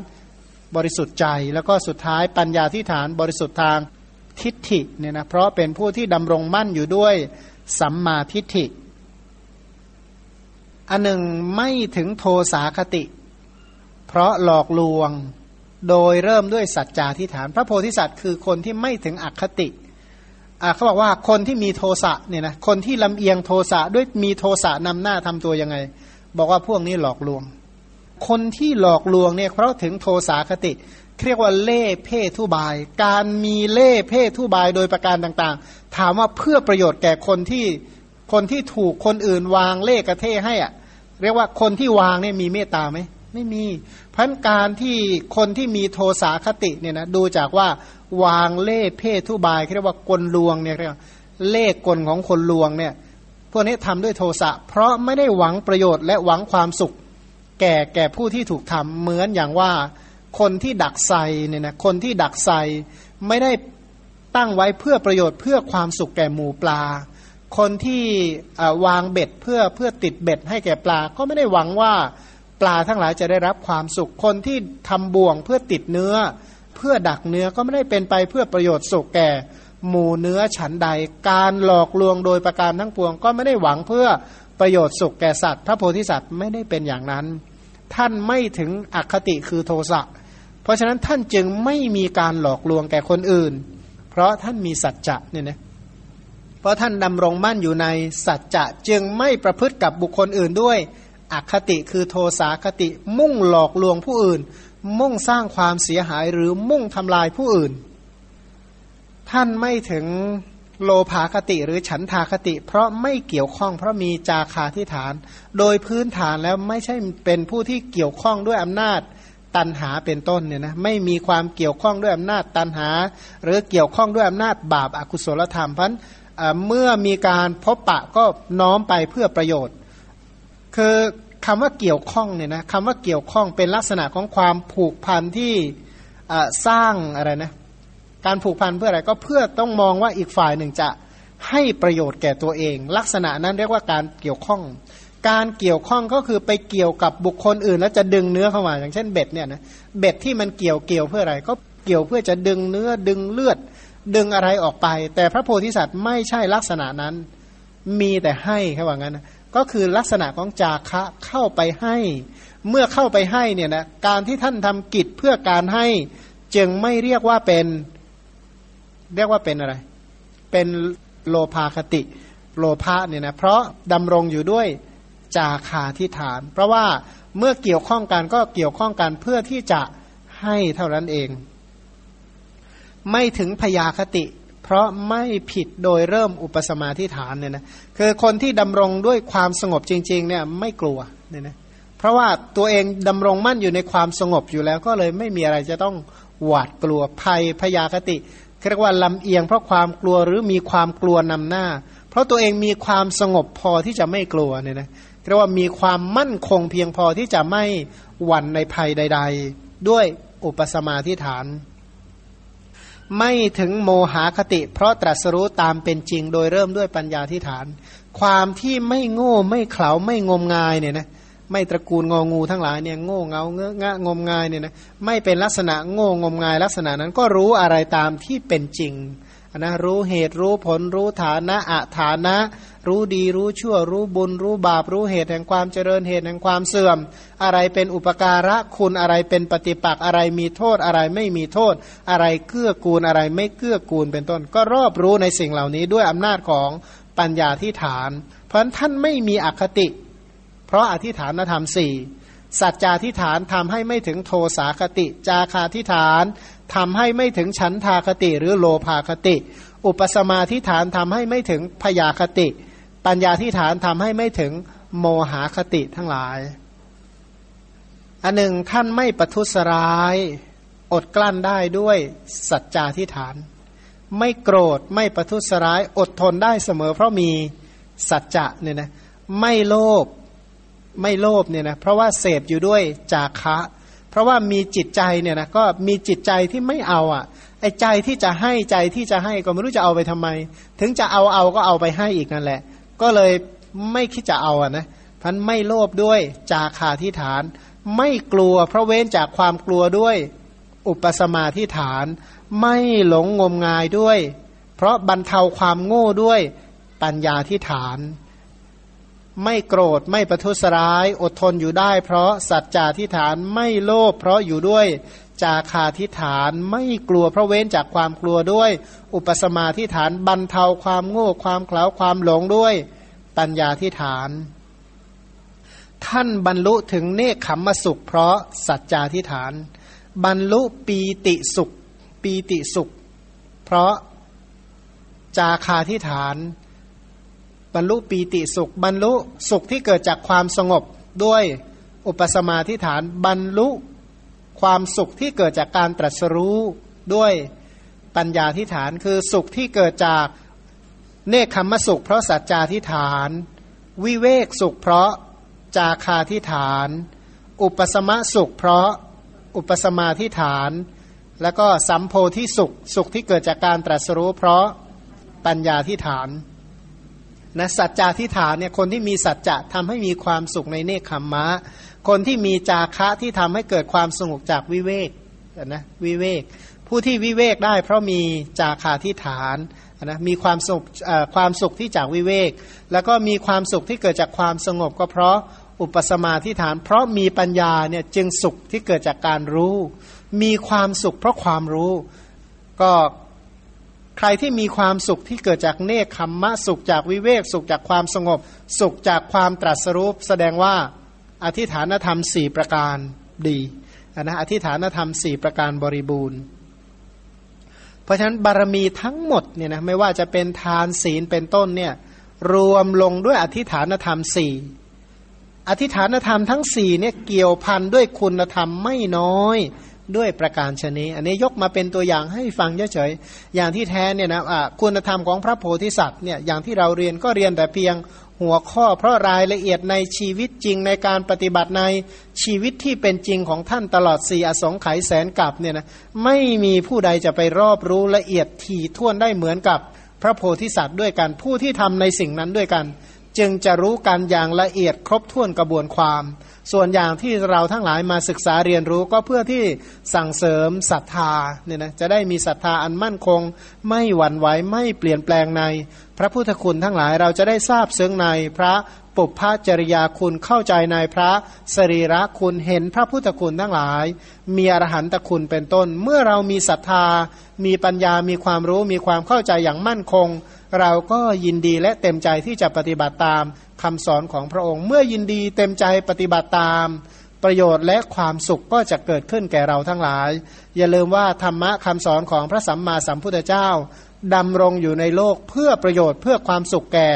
บริสุทธิ์ใจ แล้วก็สุดท้ายปัญญาทิฐานบริสุทธิ์ทางทิฏฐิเนี่ยนะเพราะเป็นผู้ที่ดำรงมั่นอยู่ด้วยสัมมาทิฏฐิอันหนึ่งไม่ถึงโทสาคติ เพราะหลอกลวง โดยเริ่มด้วยสัจจาทิฐาน พระโพธิสัตว์คือคนที่ไม่ถึงอคติเขาบอกว่าคนที่มีโทสะเนี่ยนะคนที่ลำเอียงโทสะด้วยมีโทสะนำหน้าทำตัวยังไง บอกว่าพวกนี้หลอกลวง คนที่หลอกลวงเนี่ยเพราะถึงโทสาคติเรียกว่าเล่เพ่ทุบาย การมีเล่เพ่ทุบายโดยประการต่างๆ ถามว่าเพื่อประโยชน์แก่คนที่คนที่ถูกคนอื่นวางเล่กระเทให้อะเรียกว่าคนที่วางเนี่ยมีเมตตาไหม ไม่มีพันการที่คนที่มีโทสาคติเนี่ยนะดูจากว่าวางเล่เพ่ทุบายเรียกว่ากลลวงเนี่ยเรียกเล่กลของคนลวงเนี่ยพวกนี้ทำด้วยโทสะเพราะไม่ได้หวังประโยชน์และหวังความสุข แก่แก่ผู้ที่ถูกทำเหมือนอย่างว่าคนที่ดักไซเนี่ยนะคนที่ดักไซไม่ได้ตั้งไว้เพื่อประโยชน์เพื่อความสุขแก่หมูปลา คนที่วางเบ็ดเพื่อเพื่อติดเบ็ดให้แก่ปลา ก็ไม่ได้หวังว่า ปลาทั้งหลายจะได้รับความสุข คนที่ทำบ่วงเพื่อติดเนื้อ เพื่อดักเนื้อก็ไม่ได้เป็นไปเพื่อประโยชน์สุขแก่ หมูเนื้อฉันใด การหลอกลวงโดยประการทั้งปวง ก็ไม่ได้หวังเพื่อประโยชน์สุขแก่สัตว์ พระโพธิสัตว์ไม่ได้เป็นอย่างนั้น ท่านไม่ถึงอคติคือโทสะเพราะฉะนั้นท่านจึงไม่มีการหลอกลวงแก่คนอื่น เพราะท่านมีสัจจะเนี่ยนะเพราะท่านดำรงมั่นอยู่ในสัจจะจึงไม่ประพฤติกับบุคคลอื่นด้วย อคติคือโทสาคติ มุ่งหลอกลวงผู้อื่น มุ่งสร้างความเสียหายหรือมุ่งทำลายผู้อื่น ท่านไม่ถึงโลภาคติหรือฉันทาคติ เพราะไม่เกี่ยวข้องเพราะมีจาคาที่ฐาน โดยพื้นฐานแล้วไม่ใช่เป็นผู้ที่เกี่ยวข้องด้วยอำนาจตันหาเป็นต้นเนี่ยนะไม่มีความเกี่ยวข้องด้วยอำนาจตันหา หรือเกี่ยวข้องด้วยอำนาจบาปอากุศลธรรมเพราะเมื่อมีการพบปะก็น้อมไปเพื่อประโยชน์ คือคำว่าเกี่ยวข้องเนี่ยนะคำว่าเกี่ยวข้องเป็นลักษณะของความผูกพันที่สร้างอะไรนะการผูกพันเพื่ออะไรก็เพื่อต้องมองว่าอีกฝ่ายหนึ่งจะให้ประโยชน์แก่ตัวเอง ลักษณะนั้นเรียกว่าการเกี่ยวข้อง การเกี่ยวข้องก็คือไปเกี่ยวกับบุคคลอื่น แล้วจะดึงเนื้อเข้ามา อย่างเช่นเบ็ดเนี่ยนะเบ็ดที่มันเกี่ยวเกี่ยวเพื่ออะไร ก็เกี่ยวเพื่อจะดึงเนื้อดึงเลือด ดึงอะไรออกไป แต่พระโพธิสัตว์ไม่ใช่ลักษณะนั้น มีแต่ให้แค่ว่างั้นนะ ก็คือลักษณะของจาคะเข้าไปให้ เมื่อเข้าไปให้เนี่ยนะการที่ท่านทำกิจเพื่อการให้จึงไม่เรียกว่าเป็น เรียกว่าเป็นอะไร เป็นโลภาคติโลภะเนี่ยนะเพราะดำรงอยู่ด้วยจาคาทิฐาน เพราะว่าเมื่อเกี่ยวข้องกันก็เกี่ยวข้องกันเพื่อที่จะให้เท่านั้นเอง ไม่ถึงพยาคติ เพราะไม่ผิดโดยเริ่มอุปสมาธิฐานเนี่ยนะคือคนที่ดำรงด้วยความสงบจริงๆเนี่ยไม่กลัวเนี่ยนะเพราะว่าตัวเองดำรงมั่นอยู่ในความสงบอยู่แล้ว ก็เลยไม่มีอะไรจะต้องหวาดกลัวภัยพยาคติเรียกว่าลำเอียงเพราะความกลัวหรือมีความกลัวนำหน้า เพราะตัวเองมีความสงบพอที่จะไม่กลัวเนี่ยนะเรียกว่ามีความมั่นคงเพียงพอที่จะไม่หวั่นในภัยใด ๆ ด้วยอุปสมาธิฐาน ไม่ถึงโมหคติ เพราะตรัสรู้ตามเป็นจริง โดยเริ่มด้วยปัญญาที่ฐาน ความที่ไม่โง่ไม่เขลาไม่งมงายเนี่ยนะไม่ตระกูลงองูทั้งหลายเนี่ยโง่เงาเงอะงะงมงายเนี่ยนะไม่เป็นลักษณะโง่งมงายลักษณะนั้นก็รู้อะไรตามที่เป็นจริง นะรู้เหตุรู้ผลรู้ฐานะอะฐานะ รู้ดีรู้ชั่วรู้บุญ รู้บาปรู้เหตุแห่งความเจริญเหตุแห่งความเสื่อม อะไรเป็นอุปการะคุณอะไรเป็นปฏิปักษ์อะไรมีโทษอะไรไม่มีโทษ อะไรเกื้อกูลอะไรไม่เกื้อกูลเป็นต้น ก็รอบรู้ในสิ่งเหล่านี้ด้วยอำนาจของปัญญาที่ฐาน เพราะท่านไม่มีอคติ เพราะอธิฐานธรรมสี่สัจจาธิฐานทำให้ไม่ถึงโทสาคติ จาคาธิฐาน ทำให้ไม่ถึงฉันทาคติหรือโลภาคติ อุปสมาธิฐานทำให้ไม่ถึงพยาคติ ปัญญาธิฐานทำให้ไม่ถึงโมหาคติทั้งหลาย อันหนึ่งท่านไม่ประทุษร้าย อดกลั้นได้ด้วยสัจจาธิฐาน ไม่โกรธไม่ประทุษร้าย อดทนได้เสมอ เพราะมีสัจจะเนี่ยนะไม่โลภไม่โลภเนี่ยนะเพราะว่าเสพอยู่ด้วยจาคะ เพราะว่ามีจิตใจเนี่ยนะก็มีจิตใจที่ไม่เอาอะไอ้ใจที่จะให้ใจที่จะให้ก็ไม่รู้จะเอาไปทำไม ถึงจะเอาเอาก็เอาไปให้อีกนั่นแหละ ก็เลยไม่คิดจะเอาอะนะพันไม่โลภด้วยจาคาที่ฐาน ไม่กลัวเพราะเว้นจากความกลัวด้วย อุปสมาที่ฐาน ไม่หลงงมงายด้วย เพราะบรรเทาความโง่ด้วยปัญญาที่ฐาน ไม่โกรธไม่ประทุษร้าย อดทนอยู่ได้ เพราะสัจจาที่ฐานไม่โลภเพราะอยู่ด้วยจาคาทิฐานไม่กลัวเพราะเว้นจากความกลัวด้วย อุปสมาทิฐานบรรเทาความโง่ความเขลาความหลงด้วย ปัญญาทิฐาน ท่านบรรลุถึงเนคขมมสุข เพราะสัจจาทิฐาน บรรลุปีติสุข ปีติสุข เพราะจาคาทิฐาน บรรลุปีติสุข บรรลุสุขที่เกิดจากความสงบด้วยอุปสมาทิฐานบรรลุความสุขที่เกิดจากการตรัสรู้ด้วยปัญญาทิฐานคือสุขที่เกิดจากเนคขมสุข เพราะสัจจาทิฐาน วิเวกสุข เพราะจาคาทิฐาน อุปสมะสุข เพราะอุปสมาทิฐาน แล้วก็สัมโพธิสุข สุขที่เกิดจากการตรัสรู้เพราะปัญญาทิฐาน นะสัจจาทิฐานเนี่ยคนที่มีสัจจะทำให้มีความสุขในเนคขมมะ คนที่มีจาคะที่ทำให้เกิดความสงบจากวิเวกนะวิเวก ผู้ที่วิเวกได้ เพราะมีจาคาที่ฐานนะมีความสุขความสุขที่จากวิเวก แล้วก็มีความสุขที่เกิดจากความสงบก็เพราะอุปสมาธิฐาน เพราะมีปัญญาเนี่ยจึงสุขที่เกิดจากการรู้ มีความสุขเพราะความรู้ ก็ ใครที่มีความสุขที่เกิดจากเนคขมมะสุขจากวิเวก สุขจากความสงบ สุขจากความตรัสรู้แสดงว่าอธิฐานธรรมสี่ประการดีนะอธิฐานธรรมสี่ประการบริบูรณ์ เพราะฉะนั้นบารมีทั้งหมดเนี่ยนะไม่ว่าจะเป็นทานศีลเป็นต้นเนี่ยรวมลงด้วยอธิฐานธรรมสี่อธิฐานธรรมทั้งสี่เนี่ยเกี่ยวพันด้วยคุณธรรมไม่น้อย ด้วยประการชนีอันนี้ยกมาเป็นตัวอย่างให้ฟังเฉยๆอย่างที่แท้เนี่ยนะะคุณธรรมของพระโพธิสัตว์เนี่ยอย่างที่เราเรียนก็เรียนแต่เพียงหัวข้อ เพราะรายละเอียดในชีวิตจริงในการปฏิบัติในชีวิตที่เป็นจริงของท่านตลอดสี่อสงไขยแสนกับเนี่ยนะไม่มีผู้ใดจะไปรอบรู้ละเอียดถี่ท่วนได้เหมือนกับพระโพธิสัตว์ด้วยกันผู้ที่ทำในสิ่งนั้นด้วยกัน จึงจะรู้กันอย่างละเอียดครบถ้วนกระบวนความ ส่วนอย่างที่เราทั้งหลายมาศึกษาเรียนรู้ก็เพื่อที่สั่งเสริมศรัทธาเนี่ยนะจะได้มีศรัทธาอันมั่นคง ไม่หวั่นไหวไม่เปลี่ยนแปลงใน พระพุทธคุณทั้งหลายเราจะได้ทราบซึ้งในพระปุพพจริยาคุณเข้าใจในพระสรีระคุณเห็นพระพุทธคุณทั้งหลาย มีอรหันตคุณเป็นต้น เมื่อเรามีศรัทธา มีปัญญามีความรู้มีความเข้าใจอย่างมั่นคง เราก็ยินดีและเต็มใจที่จะปฏิบัติตามคำสอนของพระองค์ เมื่อยินดีเต็มใจปฏิบัติตามประโยชน์และความสุขก็จะเกิดขึ้นแก่เราทั้งหลาย อย่าลืมว่าธรรมะคำสอนของพระสัมมาสัมพุทธเจ้าดำรงอยู่ในโลกเพื่อประโยชน์เพื่อความสุขแก่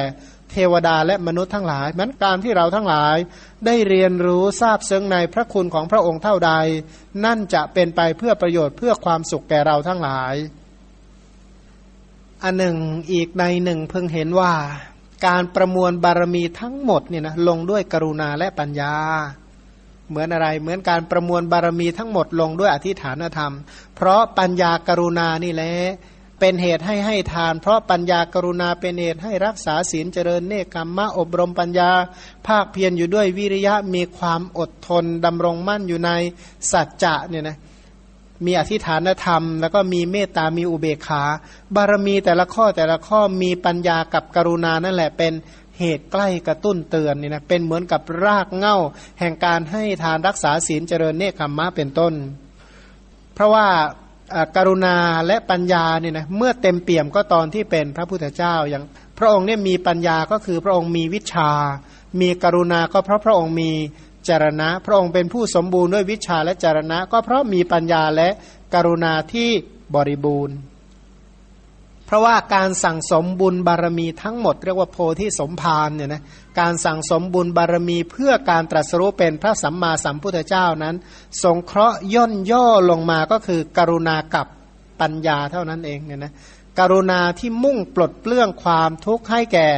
เทวดาและมนุษย์ทั้งหลายมันการที่เราทั้งหลาย ได้เรียนรู้ทราบซึ้งในพระคุณของพระองค์เท่าใด นั่นจะเป็นไปเพื่อประโยชน์เพื่อความสุขแก่เราทั้งหลาย อันหนึ่งอีกในหนึ่งเพิ่งเห็นว่า การประมวลบารมีทั้งหมดเนี่ยนะลงด้วยกรุณาและปัญญา เหมือนอะไรเหมือนการประมวลบารมีทั้งหมดลงด้วยอธิฐานธรรม เพราะปัญญากรุณานี่แหละเป็นเหตุให้ให้ทาน เพราะปัญญากรุณาเป็นเหตุให้รักษาศีลเจริญเนคขมมะอบรมปัญญา ภาคเพียรอยู่ด้วยวิริยะมีความอดทนดำรงมั่นอยู่ในสัจจะเนี่ยนะ มีอธิฐานธรรม แล้วก็มีเมตตามีอุเบกขา บารมีแต่ละข้อแต่ละข้อมีปัญญากับกรุณานั่นแหละเป็นเหตุใกล้กระตุ้นเตือนนี่นะเป็นเหมือนกับรากเง่า แห่งการให้ทานรักษาศีลเจริญเนคขมมะเป็นต้น เพราะว่าการุณาและปัญญาเนี่ยนะเมื่อเต็มเปี่ยมก็ตอนที่เป็นพระพุทธเจ้าอย่างพระองค์เนี่ยมีปัญญาก็คือพระองค์มีวิชา มีกรุณาก็เพราะพระองค์มี จารณะ พระองค์เป็นผู้สมบูรณ์ด้วยวิชาและจารณะ ก็เพราะมีปัญญาและกรุณาที่บริบูรณ์ เพราะว่าการสั่งสมบุญบารมีทั้งหมดเรียกว่าโพธิสมภารเนี่ยนะการสั่งสมบุญบารมีเพื่อการตรัสรู้เป็นพระสัมมาสัมพุทธเจ้านั้น สงเคราะห์ย่นย่อลงมาก็คือกรุณากับปัญญาเท่านั้นเองเนี่ยนะกรุณาที่มุ่งปลดเปลื้องความทุกข์ให้แก่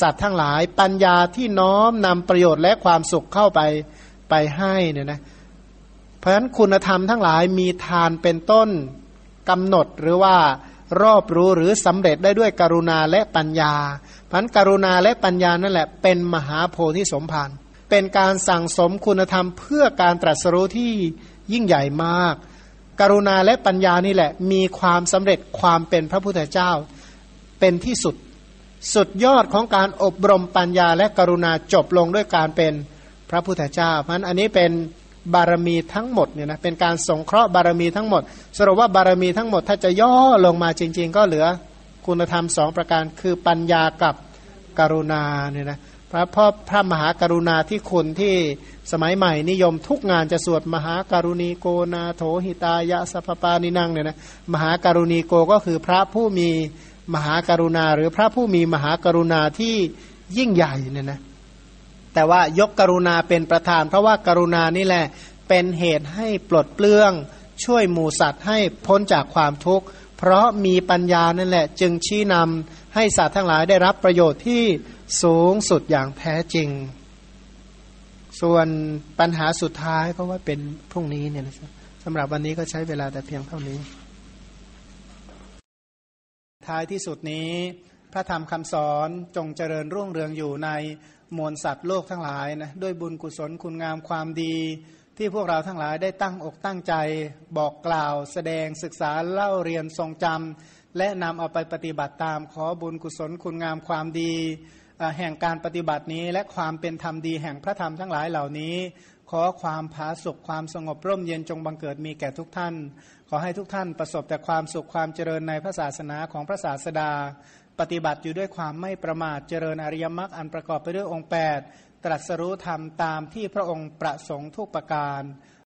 สัตว์ทั้งหลายปัญญาที่น้อมนำประโยชน์และความสุขเข้าไปไปให้เนี่ยนะเพราะฉะนั้นคุณธรรมทั้งหลายมีทานเป็นต้นกำหนดหรือว่ารอบรู้หรือสำเร็จได้ด้วยกรุณาและปัญญาพันกรุณาและปัญญานั่นแหละเป็นมหาโพธิสมภารเป็นการสั่งสมคุณธรรมเพื่อการตรัสรู้ที่ยิ่งใหญ่มาก กรุณาและปัญญานี่แหละมีความสำเร็จความเป็นพระพุทธเจ้าเป็นที่สุด สุดยอดของการอบรมปัญญาและกรุณาจบลงด้วยการเป็นพระพุทธเจ้า เพราะนั้นอันนี้เป็นบารมีทั้งหมดเนี่ยนะเป็นการสงเคราะห์บารมีทั้งหมด สรุปว่าบารมีทั้งหมดถ้าจะย่อลงมาจริง ๆ ก็เหลือคุณธรรมสองประการคือปัญญากับกรุณาเนี่ยนะพระพ่อพระมหากรุณาที่คุณที่สมัยใหม่นิยมทุกงานจะสวดมหาการุณีโกนาโถหิตายะสัพปานินังเนี่ยนะมหาการุณีโกก็คือพระผู้มี มหากรุณาหรือพระผู้มีมหากรุณาที่ยิ่งใหญ่เนี่ยนะแต่ว่ายกกรุณาเป็นประธาน เพราะว่ากรุณานี่แหละเป็นเหตุให้ปลดเปลื้อง ช่วยหมูสัตว์ให้พ้นจากความทุกข์ เพราะมีปัญญานั่นแหละ จึงชี้นำให้สัตว์ทั้งหลายได้รับประโยชน์ที่สูงสุดอย่างแท้จริง ส่วนปัญหาสุดท้ายก็ว่าเป็นพรุ่งนี้เนี่ยนะสำหรับวันนี้ก็ใช้เวลาแต่เพียงเท่านี้ ท้ายที่สุดนี้ พระธรรมคำสอนจงเจริญรุ่งเรืองอยู่ในมวลสัตว์โลกทั้งหลายนะด้วยบุญกุศลคุณงามความดี ที่พวกเราทั้งหลายได้ตั้งอกตั้งใจ บอกกล่าว แสดงศึกษาเล่าเรียนทรงจำและนำเอาไปปฏิบัติตามขอบุญกุศลคุณงามความดี แห่งการปฏิบัตินี้และความเป็นธรรมดีแห่งพระธรรมทั้งหลายเหล่านี้ ขอความผาสุกความสงบร่มเย็นจงบังเกิดมีแก่ทุกท่าน ขอให้ทุกท่านประสบแต่ความสุขความเจริญในพระศาสนาของพระศาสดา ปฏิบัติอยู่ด้วยความไม่ประมาทเจริญอริยมรรคอันประกอบไปด้วยองค์ 8 ตรัสรู้ธรรมตามที่พระองค์ประสงค์ทุกประการ